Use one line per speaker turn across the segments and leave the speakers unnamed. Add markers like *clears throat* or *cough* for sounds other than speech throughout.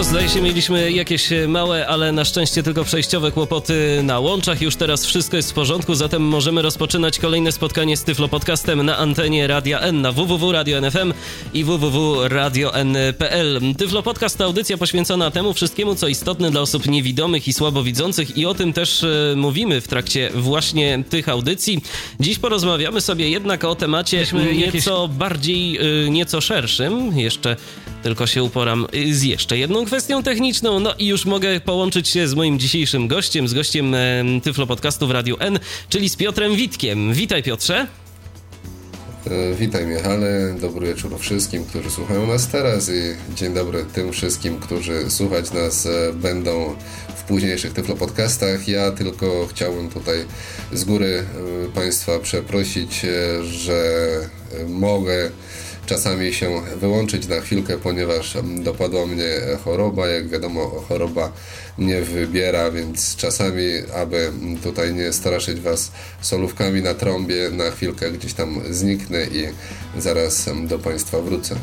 Zdaje się, mieliśmy jakieś małe, ale na szczęście tylko przejściowe kłopoty na łączach. Już teraz wszystko jest w porządku, zatem możemy rozpoczynać kolejne spotkanie z Tyflo Podcastem na antenie Radia N na www.radio.nfm i www.radio.n.pl. Tyflo Podcast to audycja poświęcona temu wszystkiemu, co istotne dla osób niewidomych i słabowidzących i o tym też e, mówimy w trakcie właśnie tych audycji. Dziś porozmawiamy sobie jednak o temacie nieco bardziej, e, nieco szerszym. Jeszcze tylko się uporam z jeszcze jedną kwestią techniczną. No i już mogę połączyć się z moim dzisiejszym gościem, z gościem e, Tyflo Podcastu w Radiu N, czyli z Piotrem Witkiem. Witaj Piotrze.
E, witaj Michale, dobry wieczór wszystkim, którzy słuchają nas teraz i dzień dobry tym wszystkim, którzy słuchać nas e, będą w późniejszych Tyflo Podcastach. Ja tylko chciałbym tutaj z góry Państwa przeprosić, że mogę czasami się wyłączyć na chwilkę, ponieważ dopadła mnie choroba. Jak wiadomo, choroba nie wybiera, więc czasami, aby tutaj nie straszyć Was solówkami na trąbie, na chwilkę gdzieś tam zniknę i zaraz do Państwa wrócę.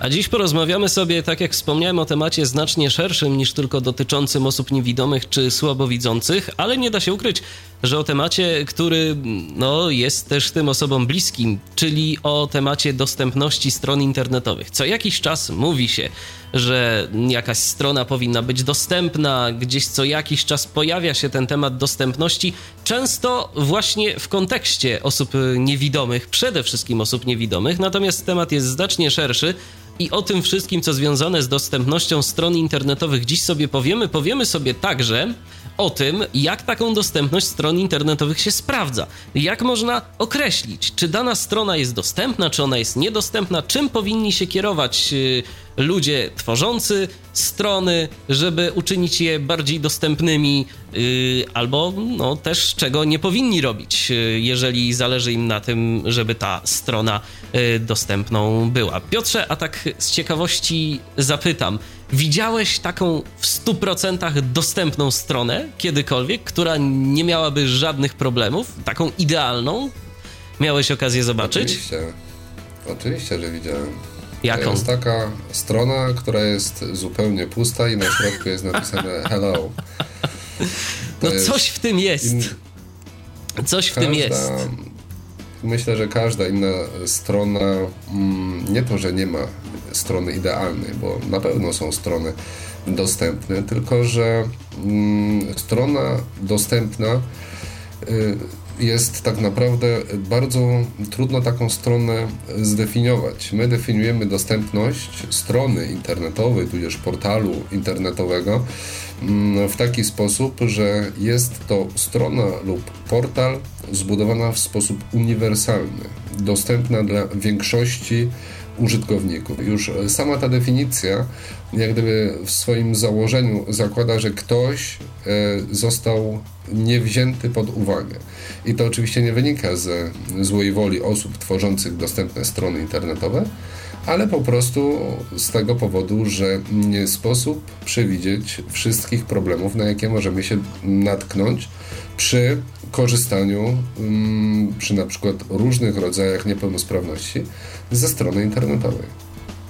A dziś porozmawiamy sobie, tak jak wspomniałem, o temacie znacznie szerszym niż tylko dotyczącym osób niewidomych czy słabowidzących, ale nie da się ukryć, że o temacie, który no, jest też tym osobom bliskim, czyli o temacie dostępności stron internetowych. Co jakiś czas mówi się, że jakaś strona powinna być dostępna, gdzieś co jakiś czas pojawia się ten temat dostępności, często właśnie w kontekście osób niewidomych, przede wszystkim osób niewidomych, natomiast temat jest znacznie szerszy. I o tym wszystkim, co związane z dostępnością stron internetowych, dziś sobie powiemy. Powiemy sobie także o tym, jak taką dostępność stron internetowych się sprawdza. Jak można określić, czy dana strona jest dostępna, czy ona jest niedostępna, czym powinni się kierować y, ludzie tworzący strony, żeby uczynić je bardziej dostępnymi, yy, albo no, też czego nie powinni robić, yy, jeżeli zależy im na tym, żeby ta strona dostępną była. Piotrze, a tak z ciekawości zapytam, widziałeś taką w 100% dostępną stronę kiedykolwiek, która nie miałaby żadnych problemów, taką idealną? Miałeś okazję zobaczyć?
Oczywiście, oczywiście, że widziałem.
Jaką?
To jest taka strona, która jest zupełnie pusta i na środku jest napisane *laughs* hello.
To no coś w tym jest. In... Coś w każda, tym jest.
Myślę, że każda inna strona, mm, nie to, że nie ma strony idealnej, bo na pewno są strony dostępne, tylko że mm, strona dostępna y, jest tak naprawdę bardzo trudno taką stronę zdefiniować. My definiujemy dostępność strony internetowej, tudzież portalu internetowego mm, w taki sposób, że jest to strona lub portal zbudowana w sposób uniwersalny, dostępna dla większości użytkowników. Już sama ta definicja, jak gdyby w swoim założeniu zakłada, że ktoś e, został niewzięty pod uwagę. I to oczywiście nie wynika ze złej woli osób tworzących dostępne strony internetowe, ale po prostu z tego powodu, że nie sposób przewidzieć wszystkich problemów, na jakie możemy się natknąć przy korzystaniu, mm, przy na przykład różnych rodzajach niepełnosprawności ze strony internetowej.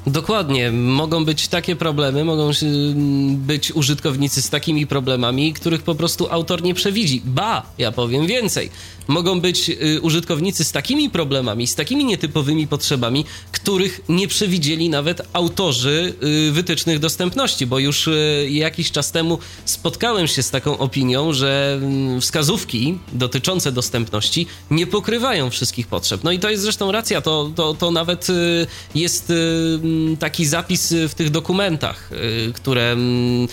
Dokładnie. Mogą być takie problemy, mogą mm, być użytkownicy z takimi problemami, których po prostu autor nie przewidzi. Ba, ja powiem więcej. Mogą być y, użytkownicy z takimi problemami, z takimi nietypowymi potrzebami, których nie przewidzieli nawet autorzy y, wytycznych dostępności, bo już y, jakiś czas temu spotkałem się z taką opinią, że mm, wskazówki dotyczące dostępności nie pokrywają wszystkich potrzeb. No i to jest zresztą racja, to, to, to nawet jest taki zapis w tych dokumentach, które mm,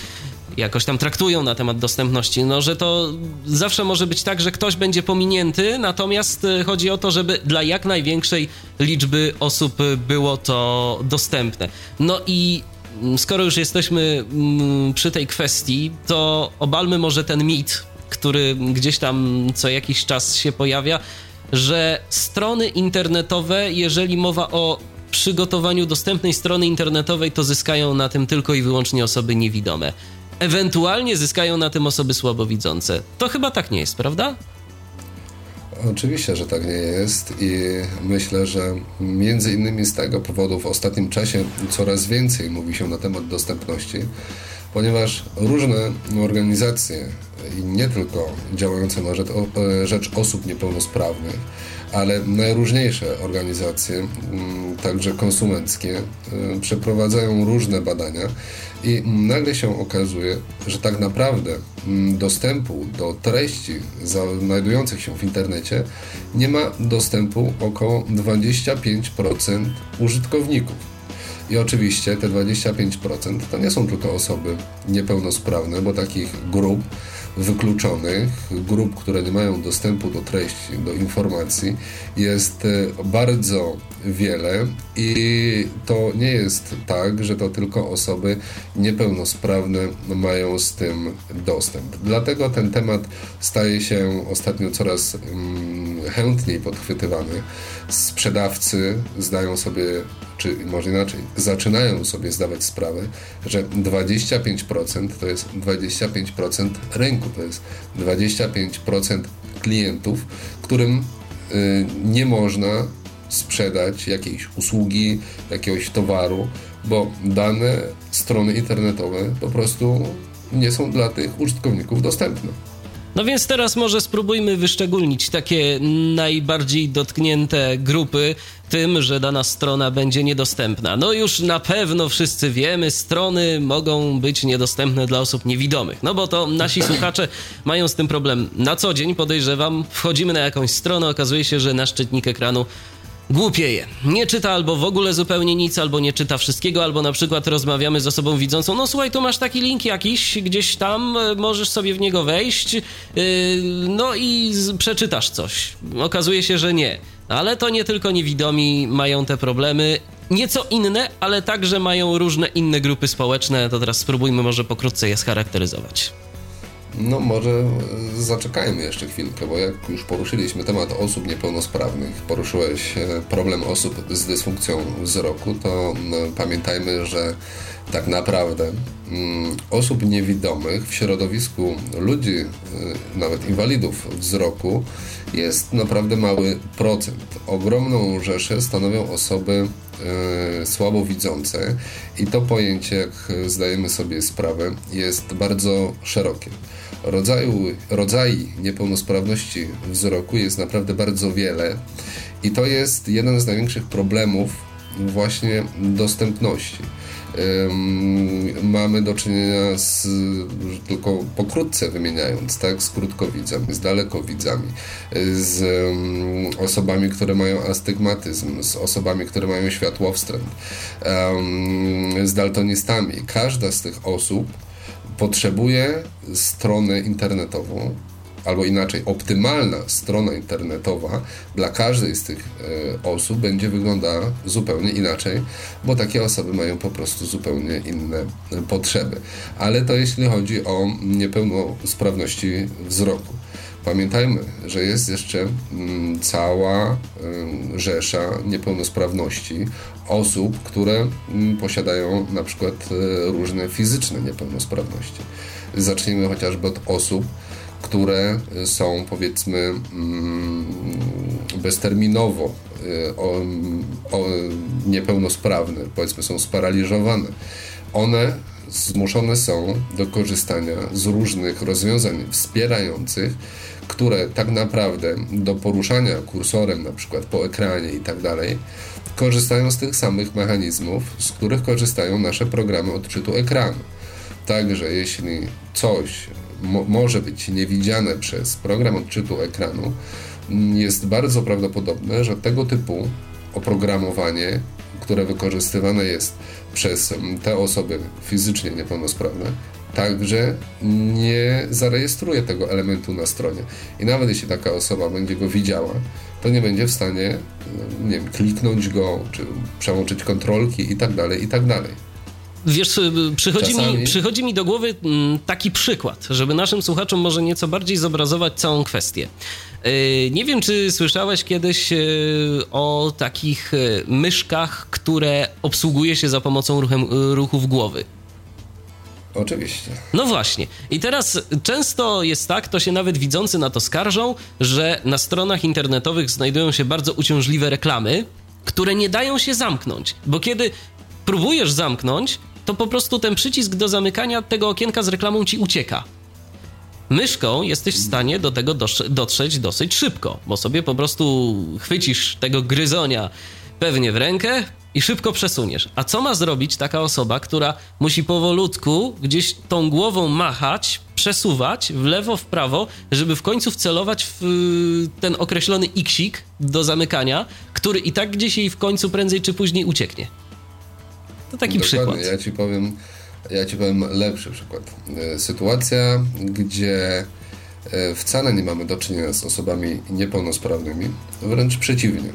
jakoś tam traktują na temat dostępności, no że to zawsze może być tak, że ktoś będzie pominięty, natomiast y, chodzi o to, żeby dla jak największej liczby osób było to dostępne. No i mm, skoro już jesteśmy mm, przy tej kwestii, to obalmy może ten mit, który gdzieś tam co jakiś czas się pojawia, że strony internetowe, jeżeli mowa o przygotowaniu dostępnej strony internetowej, to zyskają na tym tylko i wyłącznie osoby niewidome. Ewentualnie zyskają na tym osoby słabowidzące. To chyba tak nie jest, prawda?
Oczywiście, że tak nie jest i myślę, że między innymi z tego powodu w ostatnim czasie coraz więcej mówi się na temat dostępności, ponieważ różne organizacje, nie tylko działające na rzecz, e, rzecz osób niepełnosprawnych, ale najróżniejsze organizacje, mm, także konsumenckie, e, przeprowadzają różne badania i nagle się okazuje, że tak naprawdę mm, dostępu do treści znajdujących się w internecie nie ma dostępu około 25% użytkowników. I oczywiście te 25% to nie są tylko osoby niepełnosprawne, bo takich grup wykluczonych, grup, które nie mają dostępu do treści, do informacji, jest e, bardzo wiele i to nie jest tak, że to tylko osoby niepełnosprawne mają z tym dostęp. Dlatego ten temat staje się ostatnio coraz mm, chętniej podchwytywany. Sprzedawcy zdają sobie, czy może inaczej, zaczynają sobie zdawać sprawę, że 25% to jest 25% rynku, to jest 25% klientów, którym y, nie można sprzedać jakiejś usługi, jakiegoś towaru, bo dane strony internetowe po prostu nie są dla tych użytkowników dostępne.
No więc teraz może spróbujmy wyszczególnić takie najbardziej dotknięte grupy tym, że dana strona będzie niedostępna. No już na pewno wszyscy wiemy, strony mogą być niedostępne dla osób niewidomych. No bo to nasi *clears throat* słuchacze mają z tym problem na co dzień, podejrzewam. Wchodzimy na jakąś stronę, okazuje się, że nasz czytnik ekranu głupieje. Nie czyta albo w ogóle zupełnie nic, albo nie czyta wszystkiego, albo na przykład rozmawiamy z osobą widzącą. No słuchaj, tu masz taki link jakiś, gdzieś tam, e, możesz sobie w niego wejść, yy, no i przeczytasz coś. Okazuje się, że nie. Ale to nie tylko niewidomi mają te problemy. Nieco inne, ale także mają różne inne grupy społeczne. To teraz spróbujmy może pokrótce je scharakteryzować.
No może zaczekajmy jeszcze chwilkę, bo jak już poruszyliśmy temat osób niepełnosprawnych, poruszyłeś e, problem osób z dysfunkcją wzroku, to no, pamiętajmy, że tak naprawdę mm, osób niewidomych w środowisku ludzi, e, nawet inwalidów wzroku, jest naprawdę mały procent. Ogromną rzeszę stanowią osoby e, słabowidzące i to pojęcie, jak zdajemy sobie sprawę, jest bardzo szerokie rodzaju, rodzajów niepełnosprawności wzroku jest naprawdę bardzo wiele i to jest jeden z największych problemów właśnie dostępności. mamy do czynienia z, tylko pokrótce wymieniając, tak, z krótkowidzami, z dalekowidzami, z osobami, które mają astygmatyzm, z osobami, które mają światłowstręt, z daltonistami. Każda z tych osób potrzebuje stronę internetową, albo inaczej, optymalna strona internetowa dla każdej z tych e, osób będzie wyglądała zupełnie inaczej, bo takie osoby mają po prostu zupełnie inne potrzeby. Ale to jeśli chodzi o niepełnosprawności wzroku. Pamiętajmy, że jest jeszcze mm, cała rzesza niepełnosprawności osób, które mm, posiadają na przykład e, różne fizyczne niepełnosprawności. Zacznijmy chociażby od osób, które są powiedzmy mm, bezterminowo niepełnosprawne, powiedzmy są sparaliżowane. One zmuszone są do korzystania z różnych rozwiązań wspierających, które tak naprawdę do poruszania kursorem na przykład po ekranie i tak dalej korzystają z tych samych mechanizmów, z których korzystają nasze programy odczytu ekranu. Także jeśli coś mo może być niewidziane przez program odczytu ekranu, jest bardzo prawdopodobne, że tego typu oprogramowanie, które wykorzystywane jest przez te osoby fizycznie niepełnosprawne, także nie zarejestruje tego elementu na stronie. I nawet jeśli taka osoba będzie go widziała, to nie będzie w stanie nie wiem, kliknąć go, czy przełączyć kontrolki i tak dalej, i tak dalej.
Wiesz, przychodzi mi, przychodzi mi do głowy mm, taki przykład, żeby naszym słuchaczom może nieco bardziej zobrazować całą kwestię. E, nie wiem, czy słyszałeś kiedyś o takich myszkach, które obsługuje się za pomocą ruchem, ruchów głowy.
Oczywiście.
No właśnie. I teraz często jest tak, to się nawet widzący na to skarżą, że na stronach internetowych znajdują się bardzo uciążliwe reklamy, które nie dają się zamknąć. Bo kiedy próbujesz zamknąć, to po prostu ten przycisk do zamykania tego okienka z reklamą ci ucieka. Myszką jesteś w stanie do tego dotrzeć dosyć szybko, bo sobie po prostu chwycisz tego gryzonia pewnie w rękę i szybko przesuniesz. A co ma zrobić taka osoba, która musi powolutku gdzieś tą głową machać, przesuwać w lewo, w prawo, żeby w końcu wcelować w y, ten określony iksik do zamykania, który i tak gdzieś jej w końcu prędzej czy później ucieknie. To taki Dokładnie. przykład.
Ja ci powiem, ja ci powiem lepszy przykład. E, sytuacja, gdzie e, wcale nie mamy do czynienia z osobami niepełnosprawnymi, wręcz przeciwnie.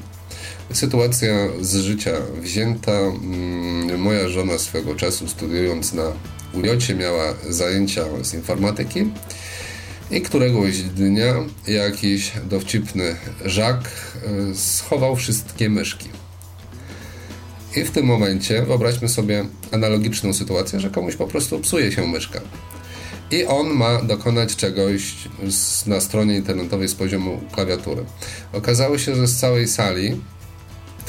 Sytuacja z życia wzięta. Mm, moja żona swego czasu studiując na UJ miała zajęcia z informatyki i któregoś dnia jakiś dowcipny Żak e, schował wszystkie myszki. I w tym momencie wyobraźmy sobie analogiczną sytuację, że komuś po prostu psuje się myszka. I on ma dokonać czegoś z, na stronie internetowej z poziomu klawiatury. Okazało się, że z całej sali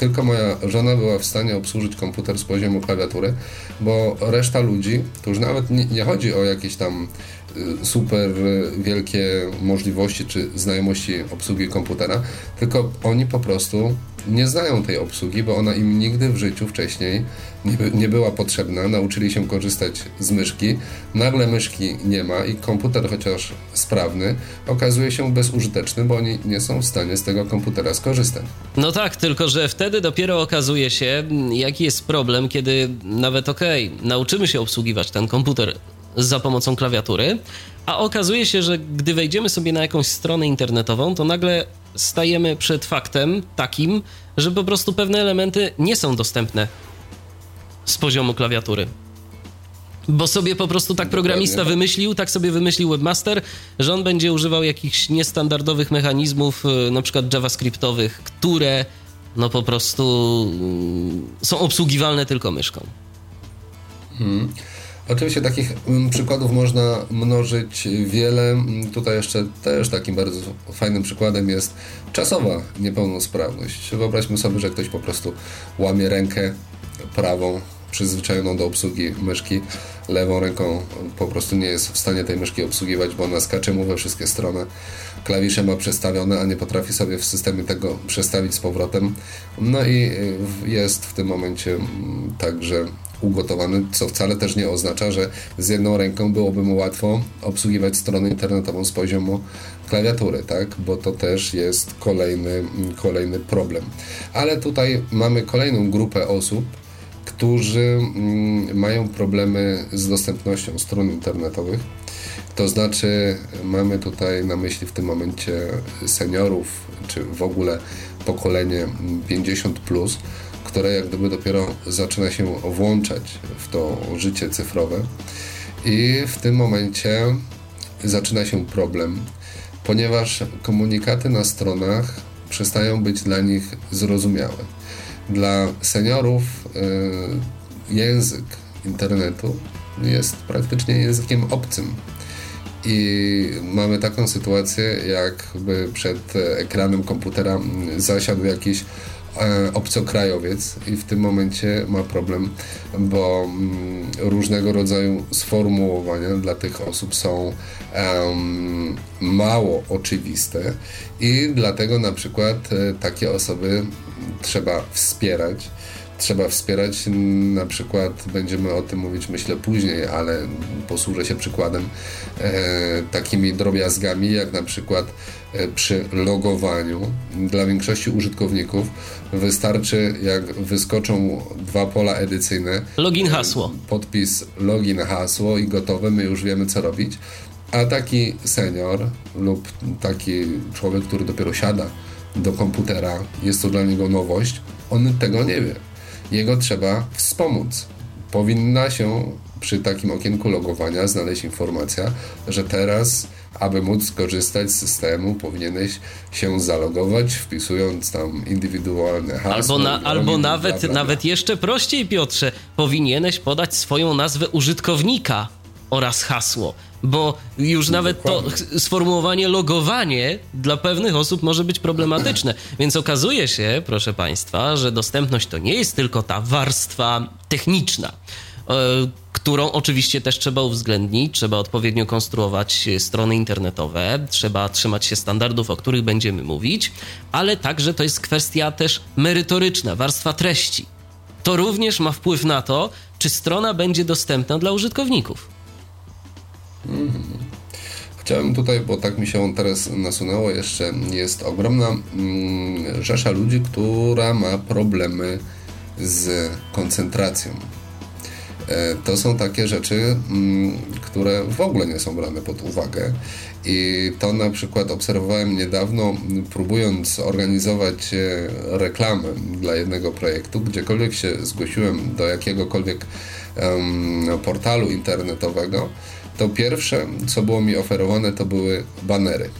tylko moja żona była w stanie obsłużyć komputer z poziomu klawiatury, bo reszta ludzi, to już nawet nie, nie chodzi o jakieś tam super wielkie możliwości czy znajomości obsługi komputera, tylko oni po prostu nie znają tej obsługi, bo ona im nigdy w życiu wcześniej nie, nie, była potrzebna. Nauczyli się korzystać z myszki. Nagle myszki nie ma i komputer, chociaż sprawny, okazuje się bezużyteczny, bo oni nie są w stanie z tego komputera skorzystać.
No tak, tylko że wtedy dopiero okazuje się, jaki jest problem, kiedy nawet okej, okay, nauczymy się obsługiwać ten komputer za pomocą klawiatury, a okazuje się, że gdy wejdziemy sobie na jakąś stronę internetową, to nagle stajemy przed faktem takim, że po prostu pewne elementy nie są dostępne z poziomu klawiatury. Bo sobie po prostu tak programista wymyślił, tak sobie wymyślił webmaster, że on będzie używał jakichś niestandardowych mechanizmów, y, na przykład javascriptowych, które no po prostu y, są obsługiwalne tylko myszką.
Hmm. Oczywiście takich mm, przykładów można mnożyć wiele. Mm, tutaj jeszcze też takim bardzo fajnym przykładem jest czasowa niepełnosprawność. Wyobraźmy sobie, że ktoś po prostu łamie rękę prawą, przyzwyczajoną do obsługi myszki, lewą ręką po prostu nie jest w stanie tej myszki obsługiwać, bo ona skacze mu we wszystkie strony. Klawisze ma przestawione, a nie potrafi sobie w systemie tego przestawić z powrotem. No i jest w tym momencie mm, także ugotowany, co wcale też nie oznacza, że z jedną ręką byłoby mu łatwo obsługiwać stronę internetową z poziomu klawiatury, tak? Bo to też jest kolejny, kolejny problem. Ale tutaj mamy kolejną grupę osób, którzy mm, mają problemy z dostępnością stron internetowych. To znaczy, mamy tutaj na myśli w tym momencie seniorów, czy w ogóle pokolenie 50, plus, które jak gdyby dopiero zaczyna się włączać w to życie cyfrowe. I w tym momencie zaczyna się problem, ponieważ komunikaty na stronach przestają być dla nich zrozumiałe. Dla seniorów y, język internetu jest praktycznie językiem obcym. I mamy taką sytuację, jakby przed ekranem komputera zasiadł jakiś obcokrajowiec i w tym momencie ma problem, bo mm, różnego rodzaju sformułowania dla tych osób są mało oczywiste i dlatego na przykład e, takie osoby trzeba wspierać trzeba wspierać. Na przykład będziemy o tym mówić, myślę, później, ale posłużę się przykładem e, takimi drobiazgami, jak na przykład e, przy logowaniu. Dla większości użytkowników wystarczy, jak wyskoczą dwa pola edycyjne.
Login hasło.
Podpis login hasło i gotowe, my już wiemy co robić. A taki senior lub taki człowiek, który dopiero siada do komputera, jest to dla niego nowość, on tego nie wie jego trzeba wspomóc. Powinna się przy takim okienku logowania znaleźć informacja, że teraz, aby móc skorzystać z systemu, powinieneś się zalogować, wpisując tam indywidualne hasło.
Albo, na, albo nawet, bla, bla, bla. nawet jeszcze prościej, Piotrze, powinieneś podać swoją nazwę użytkownika oraz hasło, bo już nawet dokładnie. to sformułowanie logowanie dla pewnych osób może być problematyczne. *laughs* Więc okazuje się, proszę Państwa, że dostępność to nie jest tylko ta warstwa techniczna, e, którą oczywiście też trzeba uwzględnić, trzeba odpowiednio konstruować strony internetowe, trzeba trzymać się standardów, o których będziemy mówić, ale także to jest kwestia też merytoryczna, warstwa treści. To również ma wpływ na to, czy strona będzie dostępna dla użytkowników.
Chciałem tutaj, bo tak mi się teraz nasunęło, jeszcze jest ogromna mm, rzesza ludzi, która ma problemy z koncentracją. E, to są takie rzeczy, mm, które w ogóle nie są brane pod uwagę. I to na przykład obserwowałem niedawno, próbując organizować e, reklamę dla jednego projektu, gdziekolwiek się zgłosiłem do jakiegokolwiek portalu internetowego, to pierwsze, co było mi oferowane, to były banery.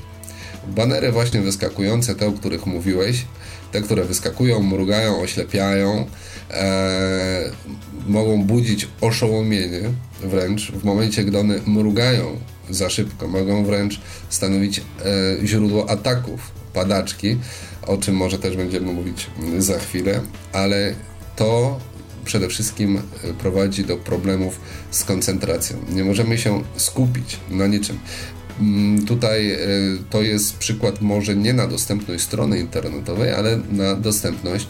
Banery właśnie wyskakujące, te, o których mówiłeś, te, które wyskakują, mrugają, oślepiają, e, mogą budzić oszołomienie wręcz w momencie, gdy one mrugają za szybko, mogą wręcz stanowić e, źródło ataków, padaczki, o czym może też będziemy mówić za chwilę, ale to przede wszystkim e, prowadzi do problemów z koncentracją. Nie możemy się skupić na niczym. Mm, tutaj e, to jest przykład może nie na dostępność strony internetowej, ale na dostępność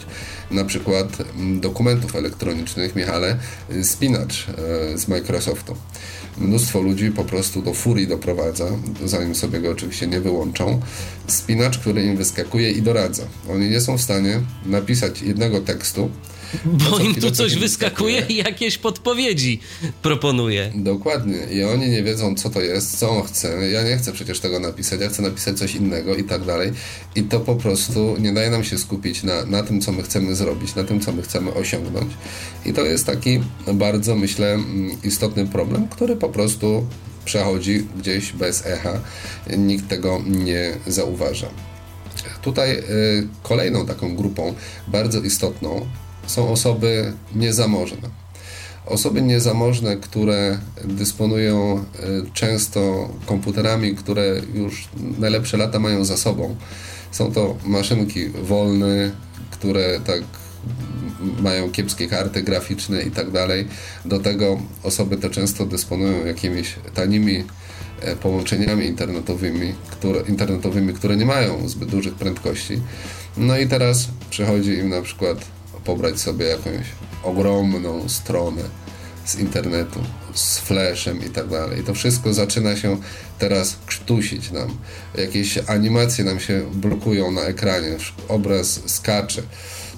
na przykład mm, dokumentów elektronicznych. Michale, e, spinacz z Microsoftu. Mnóstwo ludzi po prostu do furii doprowadza, zanim sobie go oczywiście nie wyłączą. Spinacz, który im wyskakuje i doradza. Oni nie są w stanie napisać jednego tekstu,
bo im tu coś wyskakuje i jakieś podpowiedzi proponuje.
Dokładnie. I oni nie wiedzą, co to jest, co on chce. Ja nie chcę przecież tego napisać, ja chcę napisać coś innego i tak dalej. I to po prostu nie daje nam się skupić na, na tym, co my chcemy zrobić, na tym, co my chcemy osiągnąć. I to jest taki bardzo, myślę, mm, istotny problem, który po prostu przechodzi gdzieś bez echa. Nikt tego nie zauważa. Tutaj y, kolejną taką grupą bardzo istotną są osoby niezamożne. Osoby niezamożne, które dysponują e, często komputerami, które już najlepsze lata mają za sobą. Są to maszynki wolne, które tak mają kiepskie karty graficzne i tak dalej. Do tego osoby te często dysponują jakimiś tanimi e, połączeniami internetowymi, które, internetowymi, które nie mają zbyt dużych prędkości. No i teraz przychodzi im na przykład pobrać sobie jakąś ogromną stronę z internetu, z flashem i tak dalej. I to wszystko zaczyna się teraz krztusić nam. Jakieś animacje nam się blokują na ekranie, obraz skacze,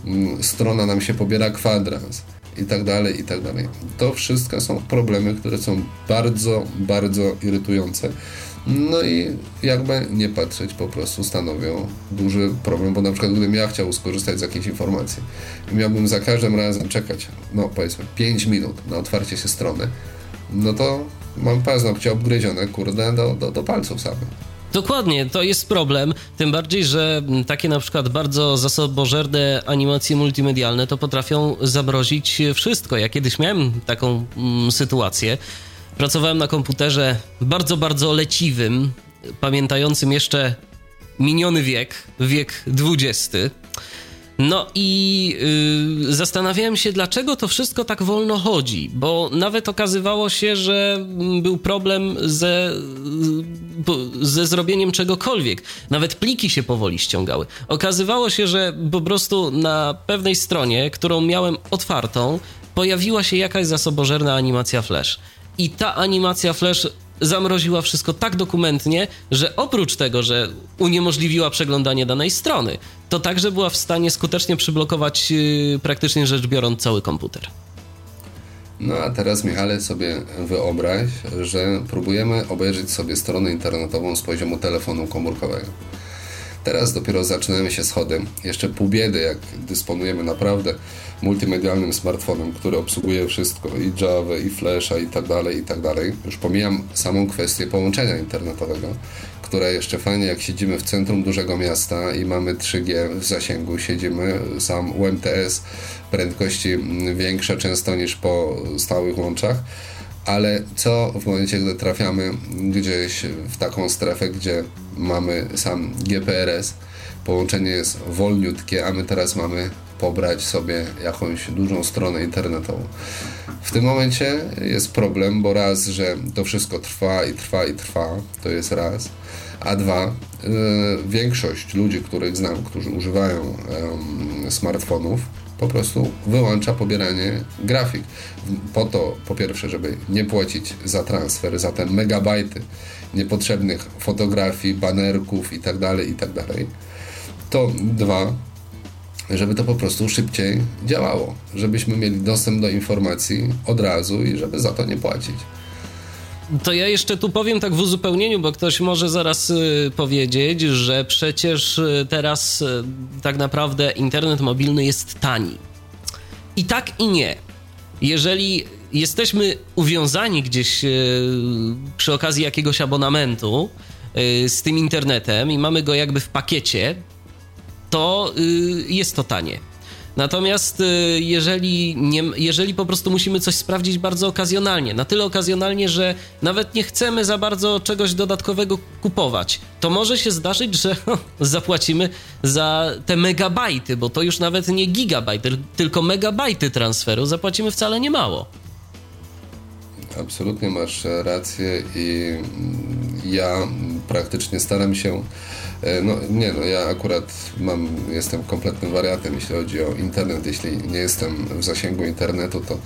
mm, strona nam się pobiera kwadrans i tak dalej, i tak dalej. To wszystko są problemy, które są bardzo, bardzo irytujące. No i jakby nie patrzeć, po prostu stanowią duży problem, bo na przykład gdybym ja chciał skorzystać z jakiejś informacji miałbym za każdym razem czekać, no powiedzmy 5 minut na otwarcie się strony, no to mam paznokcie obgryzione, kurde, do, do, do palców samych.
Dokładnie, to jest problem, tym bardziej, że takie na przykład bardzo zasobożerne animacje multimedialne to potrafią zamrozić wszystko. Ja kiedyś miałem taką mm, sytuację, Pracowałem na komputerze bardzo, bardzo leciwym, pamiętającym jeszcze miniony wiek, wiek XX. No i yy, zastanawiałem się, dlaczego to wszystko tak wolno chodzi, bo nawet okazywało się, że był problem ze, ze zrobieniem czegokolwiek. Nawet pliki się powoli ściągały. Okazywało się, że po prostu na pewnej stronie, którą miałem otwartą, pojawiła się jakaś zasobożerna animacja Flash. I ta animacja Flash zamroziła wszystko tak dokumentnie, że oprócz tego, że uniemożliwiła przeglądanie danej strony, to także była w stanie skutecznie przyblokować yy, praktycznie rzecz biorąc cały komputer.
No a teraz, Michale, sobie wyobraź, że próbujemy obejrzeć sobie stronę internetową z poziomu telefonu komórkowego. Teraz dopiero zaczynamy się schody. Jeszcze pół biedy, jak dysponujemy naprawdę multimedialnym smartfonem, który obsługuje wszystko, i Java, i Flasha, i tak dalej, i tak dalej. Już pomijam samą kwestię połączenia internetowego, które jeszcze fajnie, jak siedzimy w centrum dużego miasta i mamy 3G w zasięgu, siedzimy, sam UMTS, prędkości większe często niż po stałych łączach, ale co w momencie, gdy trafiamy gdzieś w taką strefę, gdzie mamy sam GPRS, połączenie jest wolniutkie, a my teraz mamy pobrać sobie jakąś dużą stronę internetową. W tym momencie jest problem, bo raz, że to wszystko trwa i trwa i trwa, to jest raz, a dwa, yy, większość ludzi, których znam, którzy używają yy, smartfonów, po prostu wyłącza pobieranie grafik. Po to, po pierwsze, żeby nie płacić za transfer, za te megabajty niepotrzebnych fotografii, banerków itd., tak itd. To dwa, żeby to po prostu szybciej działało, żebyśmy mieli dostęp do informacji od razu i żeby za to nie płacić.
To ja jeszcze tu powiem tak w uzupełnieniu, bo ktoś może zaraz y, powiedzieć, że przecież y, teraz y, tak naprawdę internet mobilny jest tani. I tak i nie. Jeżeli jesteśmy uwiązani gdzieś przy okazji jakiegoś abonamentu z tym internetem i mamy go jakby w pakiecie, to jest to tanie. Natomiast y, jeżeli, nie, jeżeli po prostu musimy coś sprawdzić bardzo okazjonalnie, na tyle okazjonalnie, że nawet nie chcemy za bardzo czegoś dodatkowego kupować, to może się zdarzyć, że *laughs* zapłacimy za te megabajty, bo to już nawet nie gigabajty, tylko megabajty transferu, zapłacimy wcale nie mało.
Absolutnie masz rację i ja praktycznie staram się no nie, no ja akurat mam, jestem kompletnym wariatem, jeśli chodzi o internet. Jeśli nie jestem w zasięgu internetu, to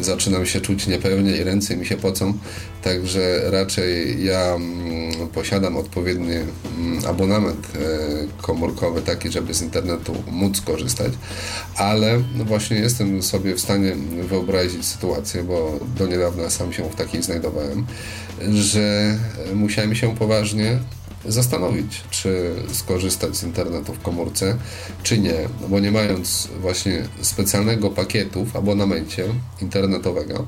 zaczynam się czuć niepewnie i ręce mi się pocą. Także raczej ja mm, posiadam odpowiedni mm, abonament e, komórkowy, taki, żeby z internetu móc korzystać, ale no właśnie jestem sobie w stanie wyobrazić sytuację, bo do niedawna sam się w takiej znajdowałem, że musiałem się poważnie zastanowić, czy skorzystać z internetu w komórce, czy nie, bo nie mając właśnie specjalnego pakietu w abonamencie internetowego,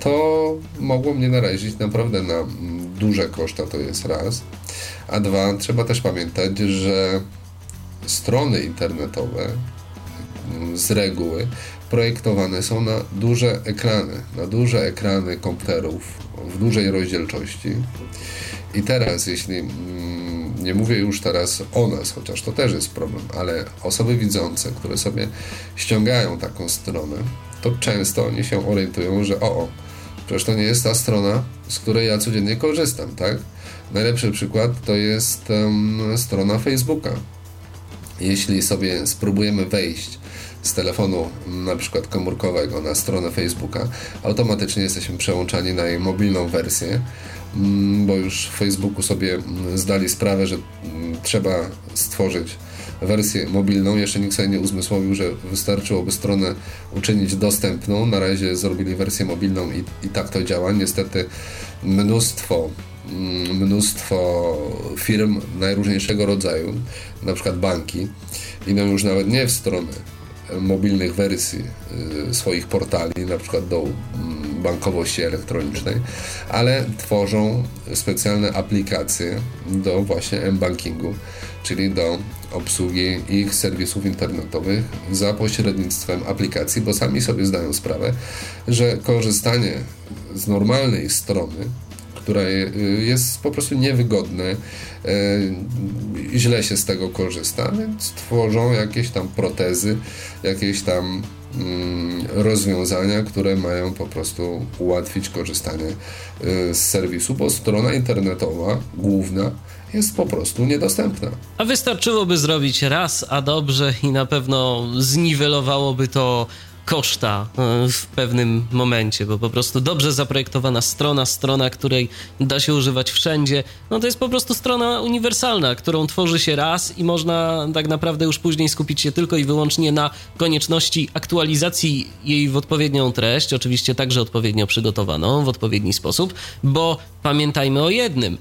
to mogło mnie narazić naprawdę na duże koszta, to jest raz. A dwa, trzeba też pamiętać, że strony internetowe z reguły projektowane są na duże ekrany, na duże ekrany komputerów w dużej rozdzielczości i teraz, jeśli mm, nie mówię już teraz o nas, chociaż to też jest problem, ale osoby widzące, które sobie ściągają taką stronę, to często oni się orientują, że o, o przecież to nie jest ta strona, z której ja codziennie korzystam, tak? Najlepszy przykład to jest um, strona Facebooka. Jeśli sobie spróbujemy wejść z telefonu na przykład komórkowego na stronę Facebooka, automatycznie jesteśmy przełączani na jej mobilną wersję, Mm, bo już w Facebooku sobie mm, zdali sprawę, że mm, trzeba stworzyć wersję mobilną. Jeszcze nikt sobie nie uzmysłowił, że wystarczyłoby stronę uczynić dostępną. Na razie zrobili wersję mobilną i, i tak to działa. Niestety mnóstwo mnóstwo firm najróżniejszego rodzaju, na przykład banki, idą już nawet nie w stronę mobilnych wersji y, swoich portali, na przykład do bankowości elektronicznej, ale tworzą specjalne aplikacje do właśnie m-bankingu, czyli do obsługi ich serwisów internetowych za pośrednictwem aplikacji, bo sami sobie zdają sprawę, że korzystanie z normalnej strony która jest po prostu niewygodne, źle się z tego korzysta, więc tworzą jakieś tam protezy, jakieś tam Mm, rozwiązania, które mają po prostu ułatwić korzystanie y, z serwisu, bo strona internetowa główna jest po prostu niedostępna.
A wystarczyłoby zrobić raz, a dobrze i na pewno zniwelowałoby to koszta e, w pewnym momencie, bo po prostu dobrze zaprojektowana strona, strona, której da się używać wszędzie, no to jest po prostu strona uniwersalna, którą tworzy się raz i można tak naprawdę już później skupić się tylko i wyłącznie na konieczności aktualizacji jej w odpowiednią treść, oczywiście także odpowiednio przygotowaną, w odpowiedni sposób, bo pamiętajmy o jednym,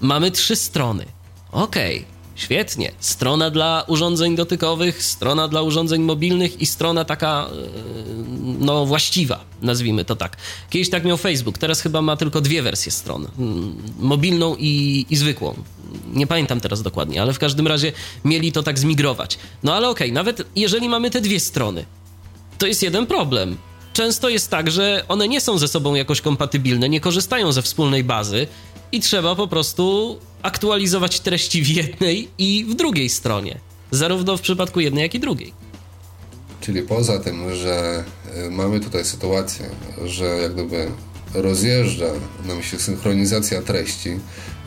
mamy trzy strony. Okej, okay Świetnie. Strona dla urządzeń dotykowych, strona dla urządzeń mobilnych i strona taka, e, no, właściwa, nazwijmy to tak. Kiedyś tak miał Facebook, teraz chyba ma tylko dwie wersje stron: mm, mobilną i, i zwykłą. Nie pamiętam teraz dokładnie, ale w każdym razie mieli to tak zmigrować. No ale okej, okay, nawet jeżeli mamy te dwie strony, to jest jeden problem. często jest tak, że one nie są ze sobą jakoś kompatybilne, nie korzystają ze wspólnej bazy i trzeba po prostu aktualizować treści w jednej i w drugiej stronie. Zarówno w przypadku jednej, jak i drugiej.
Czyli poza tym, że y, mamy tutaj sytuację, że jak gdyby rozjeżdża nam się synchronizacja treści,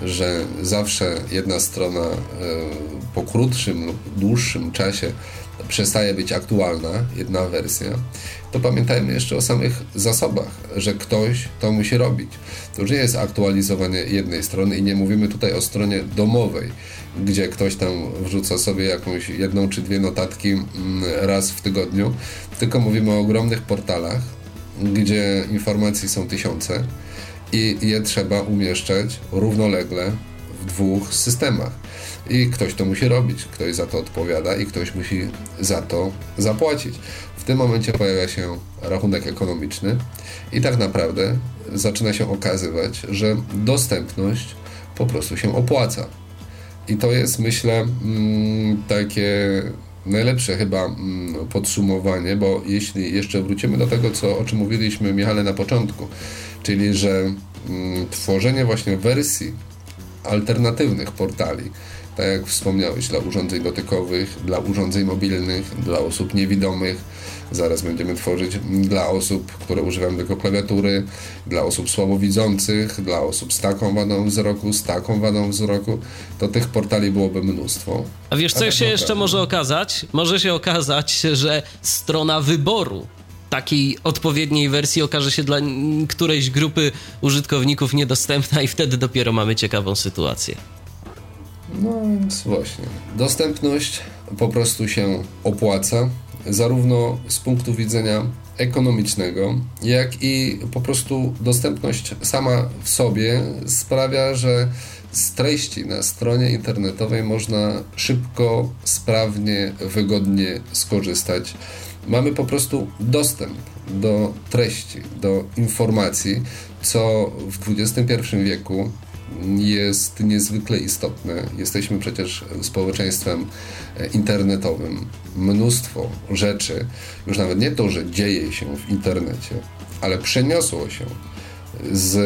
że zawsze jedna strona y, po krótszym lub dłuższym czasie przestaje być aktualna, jedna wersja, to pamiętajmy jeszcze o samych zasobach, że ktoś to musi robić. To już nie jest aktualizowanie jednej strony i nie mówimy tutaj o stronie domowej, gdzie ktoś tam wrzuca sobie jakąś jedną czy dwie notatki mm, raz w tygodniu, tylko mówimy o ogromnych portalach, gdzie informacji są tysiące i je trzeba umieszczać równolegle w dwóch systemach. I ktoś to musi robić, ktoś za to odpowiada i ktoś musi za to zapłacić. W tym momencie pojawia się rachunek ekonomiczny i tak naprawdę zaczyna się okazywać, że dostępność po prostu się opłaca. I to jest, myślę, mm, takie najlepsze chyba mm, podsumowanie, bo jeśli jeszcze wrócimy do tego, co, o czym mówiliśmy, Michale, na początku, czyli że mm, tworzenie właśnie wersji alternatywnych portali, tak jak wspomniałeś, dla urządzeń dotykowych, dla urządzeń mobilnych, dla osób niewidomych. Zaraz będziemy tworzyć dla osób, które używają tylko klawiatury, dla osób słabowidzących, dla osób z taką wadą wzroku, z taką wadą wzroku. To tych portali byłoby mnóstwo.
A wiesz, co tak się jeszcze może okazać? Może się okazać, że strona wyboru takiej odpowiedniej wersji okaże się dla którejś grupy użytkowników niedostępna i wtedy dopiero mamy ciekawą sytuację.
No więc właśnie. Dostępność po prostu się opłaca, zarówno z punktu widzenia ekonomicznego, jak i po prostu dostępność sama w sobie sprawia, że z treści na stronie internetowej można szybko, sprawnie, wygodnie skorzystać. Mamy po prostu dostęp do treści, do informacji, co w XXI wieku jest niezwykle istotne. Jesteśmy przecież społeczeństwem internetowym. Mnóstwo rzeczy, już nawet nie to, że dzieje się w internecie, ale przeniosło się z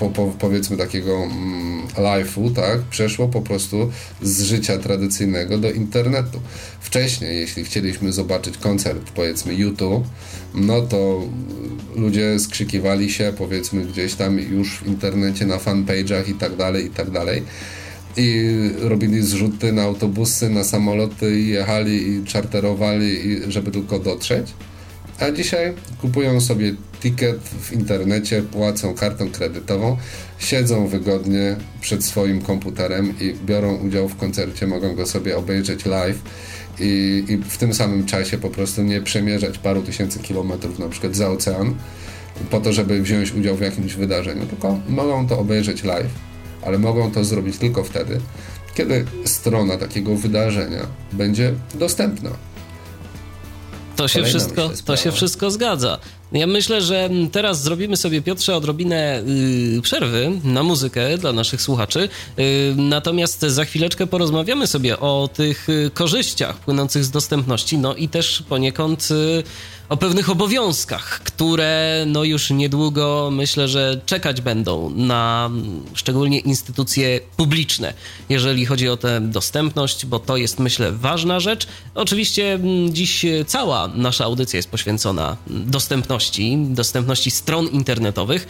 po, po, powiedzmy takiego mm, life'u, tak, przeszło po prostu z życia tradycyjnego do internetu. Wcześniej, jeśli chcieliśmy zobaczyć koncert, powiedzmy YouTube, no to ludzie skrzykiwali się, powiedzmy gdzieś tam już w internecie, na fanpage'ach i tak dalej, i tak dalej i robili zrzuty na autobusy, na samoloty i jechali i czarterowali, żeby tylko dotrzeć. A dzisiaj kupują sobie ticket w internecie, płacą kartą kredytową, siedzą wygodnie przed swoim komputerem i biorą udział w koncercie, mogą go sobie obejrzeć live i, i w tym samym czasie po prostu nie przemierzać paru tysięcy kilometrów na przykład za ocean po to, żeby wziąć udział w jakimś wydarzeniu, tylko mogą to obejrzeć live, ale mogą to zrobić tylko wtedy, kiedy strona takiego wydarzenia będzie dostępna.
To się, wszystko, to się wszystko zgadza. Ja myślę, że teraz zrobimy sobie, Piotrze, odrobinę y, przerwy na muzykę dla naszych słuchaczy. Y, natomiast za chwileczkę porozmawiamy sobie o tych y, korzyściach płynących z dostępności, no i też poniekąd y, o pewnych obowiązkach, które no już niedługo myślę, że czekać będą na szczególnie instytucje publiczne, jeżeli chodzi o tę dostępność, bo to jest myślę ważna rzecz. Oczywiście dziś cała nasza audycja jest poświęcona dostępności, dostępności stron internetowych.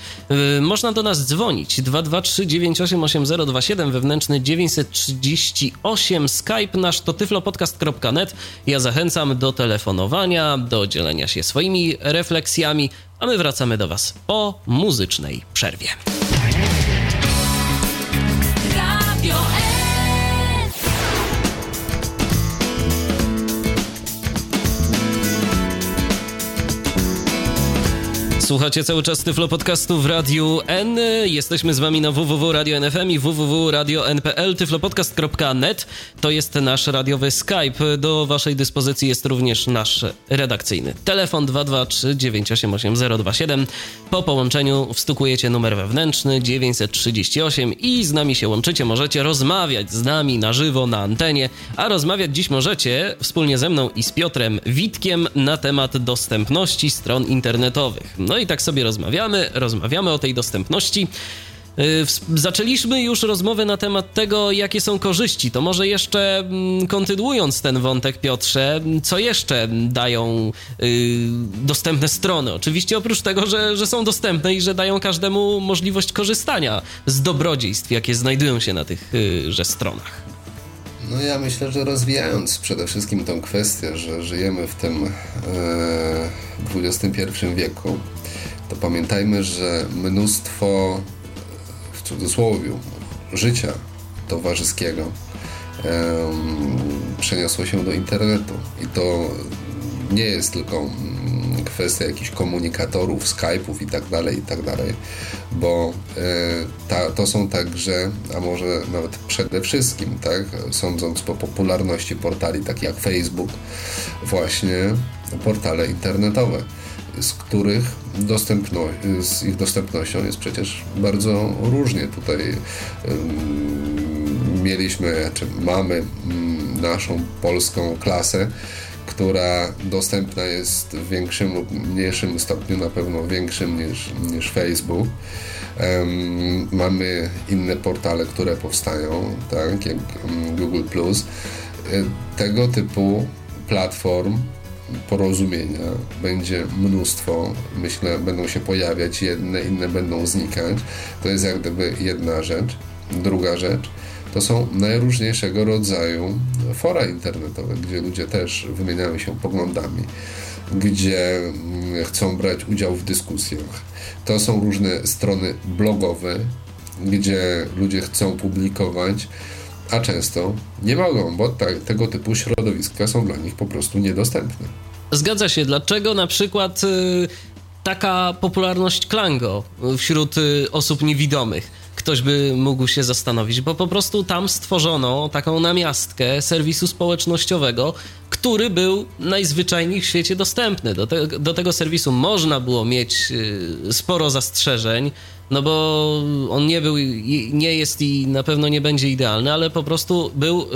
Y, można do nas dzwonić 223 988027 wewnętrzny 938 Skype nasz to tyflopodcast.net. Ja zachęcam do telefonowania, do dzielenia się swoimi refleksjami, a my wracamy do Was po muzycznej przerwie. Słuchacie cały czas Tyflo Podcastu w Radiu N. Jesteśmy z wami na www.radio.nfm i www.radio.npl. tyflopodcast.net to jest nasz radiowy Skype. Do waszej dyspozycji jest również nasz redakcyjny telefon 223 988 027. Po połączeniu wstukujecie numer wewnętrzny 938 i z nami się łączycie. Możecie rozmawiać z nami na żywo na antenie, a rozmawiać dziś możecie wspólnie ze mną i z Piotrem Witkiem na temat dostępności stron internetowych. No i tak sobie rozmawiamy, rozmawiamy o tej dostępności. Y, zaczęliśmy już rozmowę na temat tego, jakie są korzyści. To może jeszcze mm, kontynuując ten wątek, Piotrze, co jeszcze dają y, dostępne strony? Oczywiście oprócz tego, że, że są dostępne i że dają każdemu możliwość korzystania z dobrodziejstw, jakie znajdują się na tychże stronach.
No ja myślę, że rozwijając przede wszystkim tą kwestię, że żyjemy w tym e, XXI wieku, to pamiętajmy, że mnóstwo w cudzysłowie życia towarzyskiego przeniosło się do internetu. I to nie jest tylko mm, kwestia jakichś komunikatorów, Skype'ów i tak dalej, i tak dalej, bo e, ta, to są także, a może nawet przede wszystkim, tak, sądząc po popularności portali takich jak Facebook, właśnie portale internetowe z których dostępno, z ich dostępnością jest przecież bardzo różnie. Tutaj mieliśmy, czy mamy um, naszą polską klasę, która dostępna jest w większym lub mniejszym stopniu, na pewno większym niż, niż Facebook. Um, mamy inne portale, które powstają, tak, jak Google. E, tego typu platform porozumienia będzie mnóstwo. Myślę, będą się pojawiać jedne, inne będą znikać. To jest jak gdyby jedna rzecz. Druga rzecz to są najróżniejszego rodzaju fora internetowe, gdzie ludzie też wymieniają się poglądami, gdzie mm, chcą brać udział w dyskusjach. To są różne strony blogowe, gdzie ludzie chcą publikować a często nie mogą, bo tego typu środowiska są dla nich po prostu niedostępne.
Zgadza się. Dlaczego na przykład y, taka popularność Klango wśród y, osób niewidomych? Ktoś by mógł się zastanowić, bo po prostu tam stworzono taką namiastkę serwisu społecznościowego, który był najzwyczajniej w świecie dostępny. Do, te, do tego serwisu można było mieć y, sporo zastrzeżeń, no bo on nie był, nie jest i na pewno nie będzie idealny, ale po prostu był, y,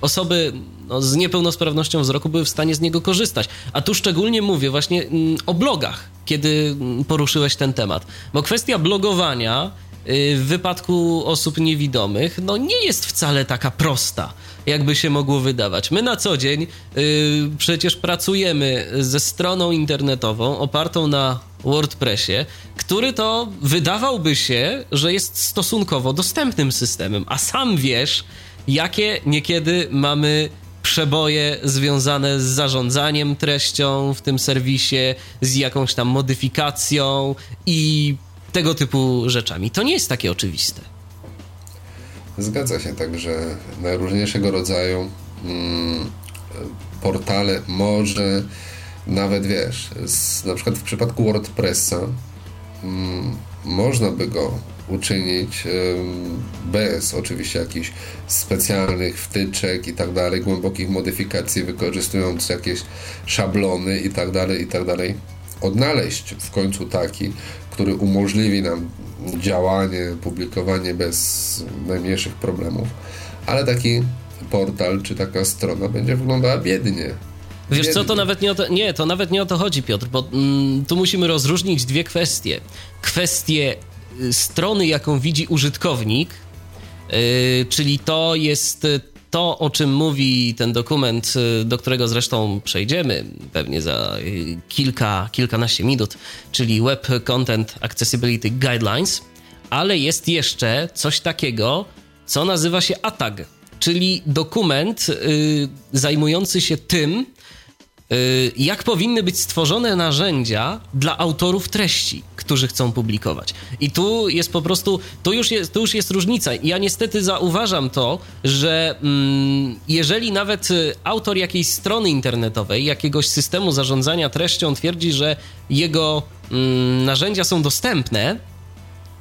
osoby no, z niepełnosprawnością wzroku były w stanie z niego korzystać. A tu szczególnie mówię właśnie mm, o blogach, kiedy poruszyłeś ten temat. Bo kwestia blogowania w wypadku osób niewidomych, no nie jest wcale taka prosta, jakby się mogło wydawać. My na co dzień y, przecież pracujemy ze stroną internetową opartą na WordPressie, który to wydawałby się, że jest stosunkowo dostępnym systemem, a sam wiesz, jakie niekiedy mamy przeboje związane z zarządzaniem treścią w tym serwisie, z jakąś tam modyfikacją i tego typu rzeczami. To nie jest takie oczywiste.
Zgadza się, także najróżniejszego rodzaju mm, portale może nawet wiesz, z, na przykład w przypadku WordPressa mm, można by go uczynić bez oczywiście jakichś specjalnych wtyczek i tak dalej, głębokich modyfikacji, wykorzystując jakieś szablony i tak dalej, i tak dalej. Odnaleźć w końcu taki, który umożliwi nam działanie, publikowanie bez najmniejszych problemów, ale taki portal czy taka strona będzie wyglądała biednie.
Wiesz co, to nawet nie o to, nie, to nawet nie o to chodzi, Piotr, bo mm, tu musimy rozróżnić dwie kwestie. Kwestię y, strony, jaką widzi użytkownik, yy, czyli to jest to, o czym mówi ten dokument, y, do którego zresztą przejdziemy pewnie za y, kilka, kilkanaście minut, czyli Web Content Accessibility Guidelines, ale jest jeszcze coś takiego, co nazywa się ATAG, czyli dokument yy, zajmujący się tym, jak powinny być stworzone narzędzia dla autorów treści, którzy chcą publikować. I tu jest po prostu, tu już jest, tu już jest różnica. Ja niestety zauważam to, że mm, jeżeli nawet y, autor jakiejś strony internetowej, jakiegoś systemu zarządzania treścią twierdzi, że jego mm, narzędzia są dostępne,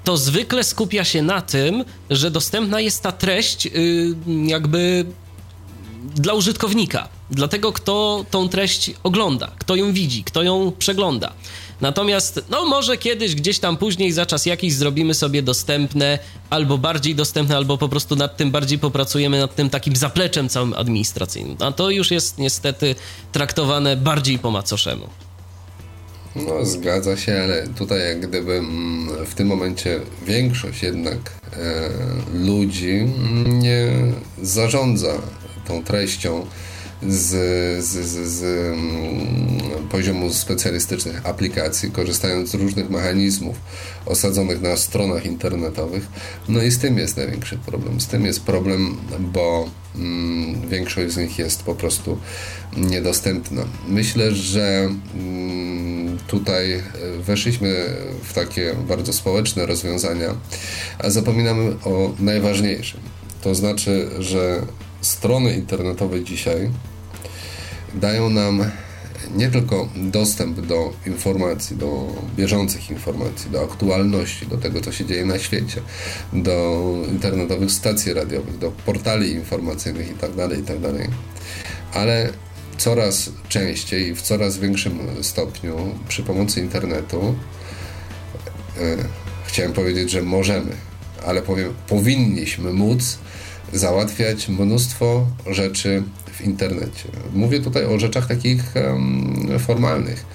to zwykle skupia się na tym, że dostępna jest ta treść y, jakby dla użytkownika, dla tego, kto tą treść ogląda, kto ją widzi, kto ją przegląda. Natomiast, no może kiedyś, gdzieś tam później, za czas jakiś zrobimy sobie dostępne, albo bardziej dostępne, albo po prostu nad tym bardziej popracujemy, nad tym takim zapleczem całym administracyjnym. A to już jest niestety traktowane bardziej po macoszemu.
No, zgadza się, ale tutaj jak gdyby mm, w tym momencie większość jednak e, ludzi nie zarządza tą treścią z, z, z, z mm, poziomu specjalistycznych aplikacji, korzystając z różnych mechanizmów osadzonych na stronach internetowych. No i z tym jest największy problem. Z tym jest problem, bo mm, większość z nich jest po prostu niedostępna. Myślę, że mm, tutaj weszliśmy w takie bardzo społeczne rozwiązania, a zapominamy o najważniejszym. To znaczy, że strony internetowe dzisiaj dają nam nie tylko dostęp do informacji, do bieżących informacji, do aktualności, do tego, co się dzieje na świecie, do internetowych stacji radiowych, do portali informacyjnych itd., tak itd., tak ale coraz częściej i w coraz większym stopniu przy pomocy internetu e, chciałem powiedzieć, że możemy, ale powiem, powinniśmy móc załatwiać mnóstwo rzeczy w internecie. Mówię tutaj o rzeczach takich formalnych.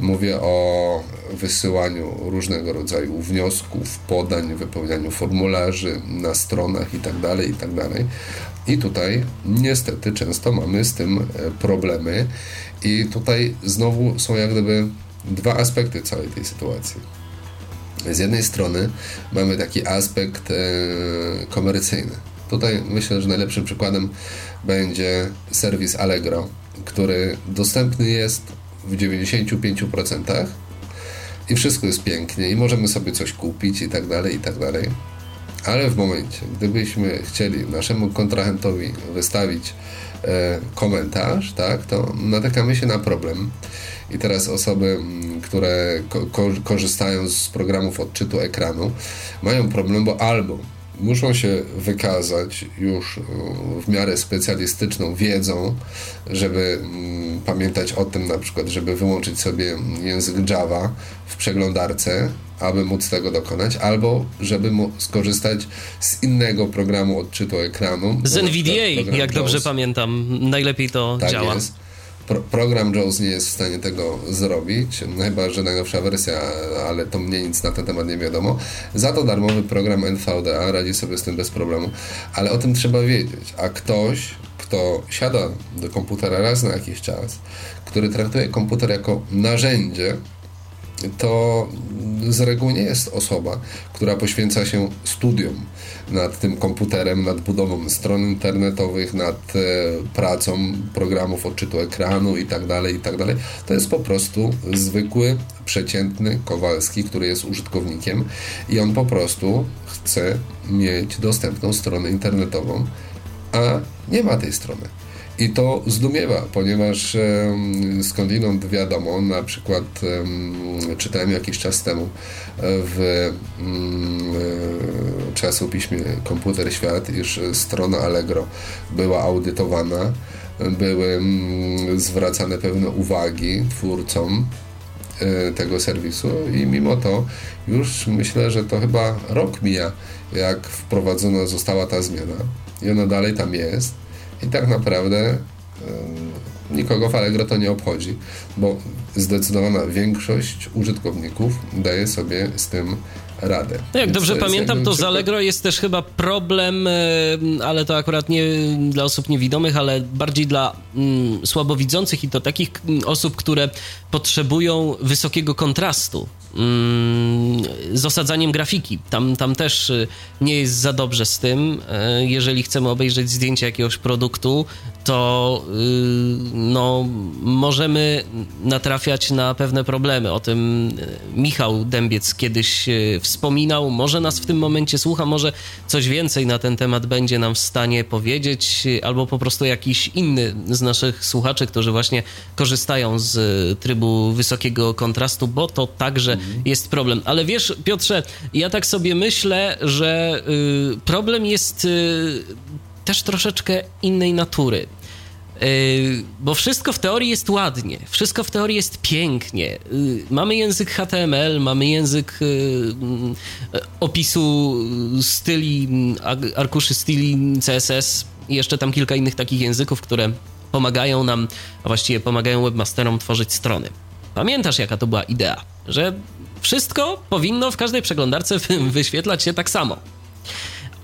Mówię o wysyłaniu różnego rodzaju wniosków, podań, wypełnianiu formularzy na stronach itd., tak itd. Tak I tutaj niestety często mamy z tym e, problemy i tutaj znowu są jak gdyby dwa aspekty całej tej sytuacji. Z jednej strony mamy taki aspekt e, komercyjny, Tutaj myślę, że najlepszym przykładem będzie serwis Allegro, który dostępny jest w 95% i wszystko jest pięknie i możemy sobie coś kupić i tak dalej, i tak dalej. Ale w momencie, gdybyśmy chcieli naszemu kontrahentowi wystawić e, komentarz, tak, to natykamy się na problem. I teraz osoby, które ko korzystają z programów odczytu ekranu, mają problem, bo albo muszą się wykazać już e, w miarę specjalistyczną wiedzą, żeby mm, pamiętać o tym na przykład, żeby wyłączyć sobie język Java w przeglądarce, aby móc tego dokonać, albo żeby skorzystać z innego programu odczytu ekranu.
Z NVDA, jak dobrze pamiętam, najlepiej to
tak
działa.
Jest. Pro, program JAWS nie jest w stanie tego zrobić, chyba że najnowsza wersja, ale to mnie nic na ten temat nie wiadomo. Za to darmowy program NVDA radzi sobie z tym bez problemu, ale o tym trzeba wiedzieć. A ktoś, kto siada do komputera raz na jakiś czas, który traktuje komputer jako narzędzie, to z reguły nie jest osoba, która poświęca się studium nad tym komputerem, nad budową stron internetowych, nad e, pracą programów odczytu ekranu itd., tak itd. Tak to jest po prostu zwykły, przeciętny Kowalski, który jest użytkownikiem i on po prostu chce mieć dostępną stronę internetową, a nie ma tej strony. I to zdumiewa, ponieważ skądinąd wiadomo, na przykład czytałem jakiś czas temu e, w mm, e, czasopiśmie Komputer Świat, iż strona Allegro była audytowana, były mm, zwracane pewne uwagi twórcom e, tego serwisu i mimo to już myślę, że to chyba rok mija, jak wprowadzona została ta zmiana i ona dalej tam jest i tak naprawdę nikogo w Allegro to nie obchodzi, bo zdecydowana większość użytkowników daje sobie z tym radę.
No jak dobrze pamiętam, to z Allegro jest też chyba problem, ale to akurat nie dla osób niewidomych, ale bardziej dla mm, słabowidzących i to takich mm, osób, które potrzebują wysokiego kontrastu z osadzaniem grafiki. Tam, tam też e, nie jest za dobrze z tym. E, jeżeli chcemy obejrzeć zdjęcie jakiegoś produktu, to yy, no, możemy natrafiać na pewne problemy. O tym y, Michał Dębiec kiedyś y, wspominał. Może nas w tym momencie słucha, może coś więcej na ten temat będzie nam w stanie powiedzieć, y, albo po prostu jakiś inny z naszych słuchaczy, którzy właśnie korzystają z trybu wysokiego kontrastu, bo to także mhm. jest problem. Ale wiesz, Piotrze, ja tak sobie myślę, że problem jest też troszeczkę innej natury. Yy, bo wszystko w teorii jest ładnie, wszystko w teorii jest pięknie. Yy, mamy język HTML, mamy język yy, opisu styli, arkuszy styli CSS i jeszcze tam kilka innych takich języków, które pomagają nam, a właściwie pomagają webmasterom tworzyć strony. Pamiętasz, jaka to była idea? Że wszystko powinno w każdej przeglądarce *laughs* wyświetlać się tak samo.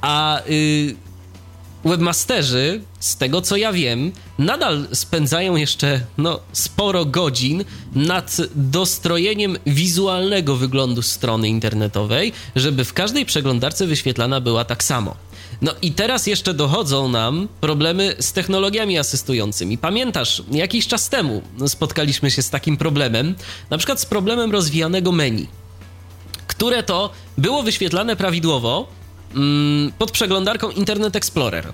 A webmasterzy, z tego co ja wiem, nadal spędzają jeszcze no, sporo godzin nad dostrojeniem wizualnego wyglądu strony internetowej, żeby w każdej przeglądarce wyświetlana była tak samo. No i teraz jeszcze dochodzą nam problemy z technologiami asystującymi. Pamiętasz, jakiś czas temu spotkaliśmy się z takim problemem, na przykład z problemem rozwijanego menu, które to było wyświetlane prawidłowo, pod przeglądarką Internet Explorer.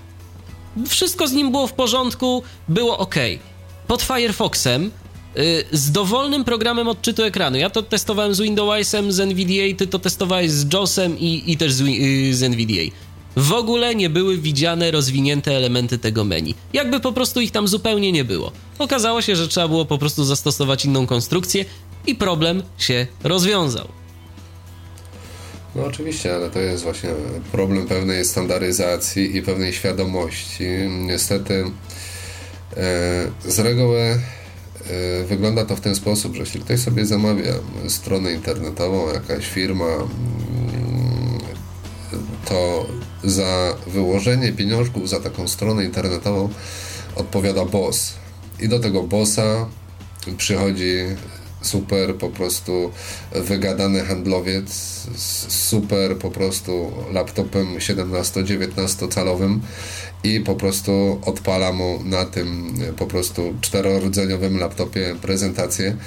Wszystko z nim było w porządku, było ok. Pod Firefoxem y, z dowolnym programem odczytu ekranu. Ja to testowałem z Windowsem, z NVDA, ty to testowałeś z JOSem i, i też z, y, z NVDA. W ogóle nie były widziane rozwinięte elementy tego menu. Jakby po prostu ich tam zupełnie nie było. Okazało się, że trzeba było po prostu zastosować inną konstrukcję i problem się rozwiązał.
No oczywiście, ale to jest właśnie problem pewnej standaryzacji i pewnej świadomości. Niestety e, z reguły e, wygląda to w ten sposób, że jeśli ktoś sobie zamawia stronę internetową, jakaś firma, mm, to za wyłożenie pieniążków za taką stronę internetową odpowiada boss. I do tego bossa przychodzi super po prostu wygadany handlowiec z super po prostu laptopem 17-19 calowym i po prostu odpala mu na tym po prostu czterorodzeniowym laptopie prezentację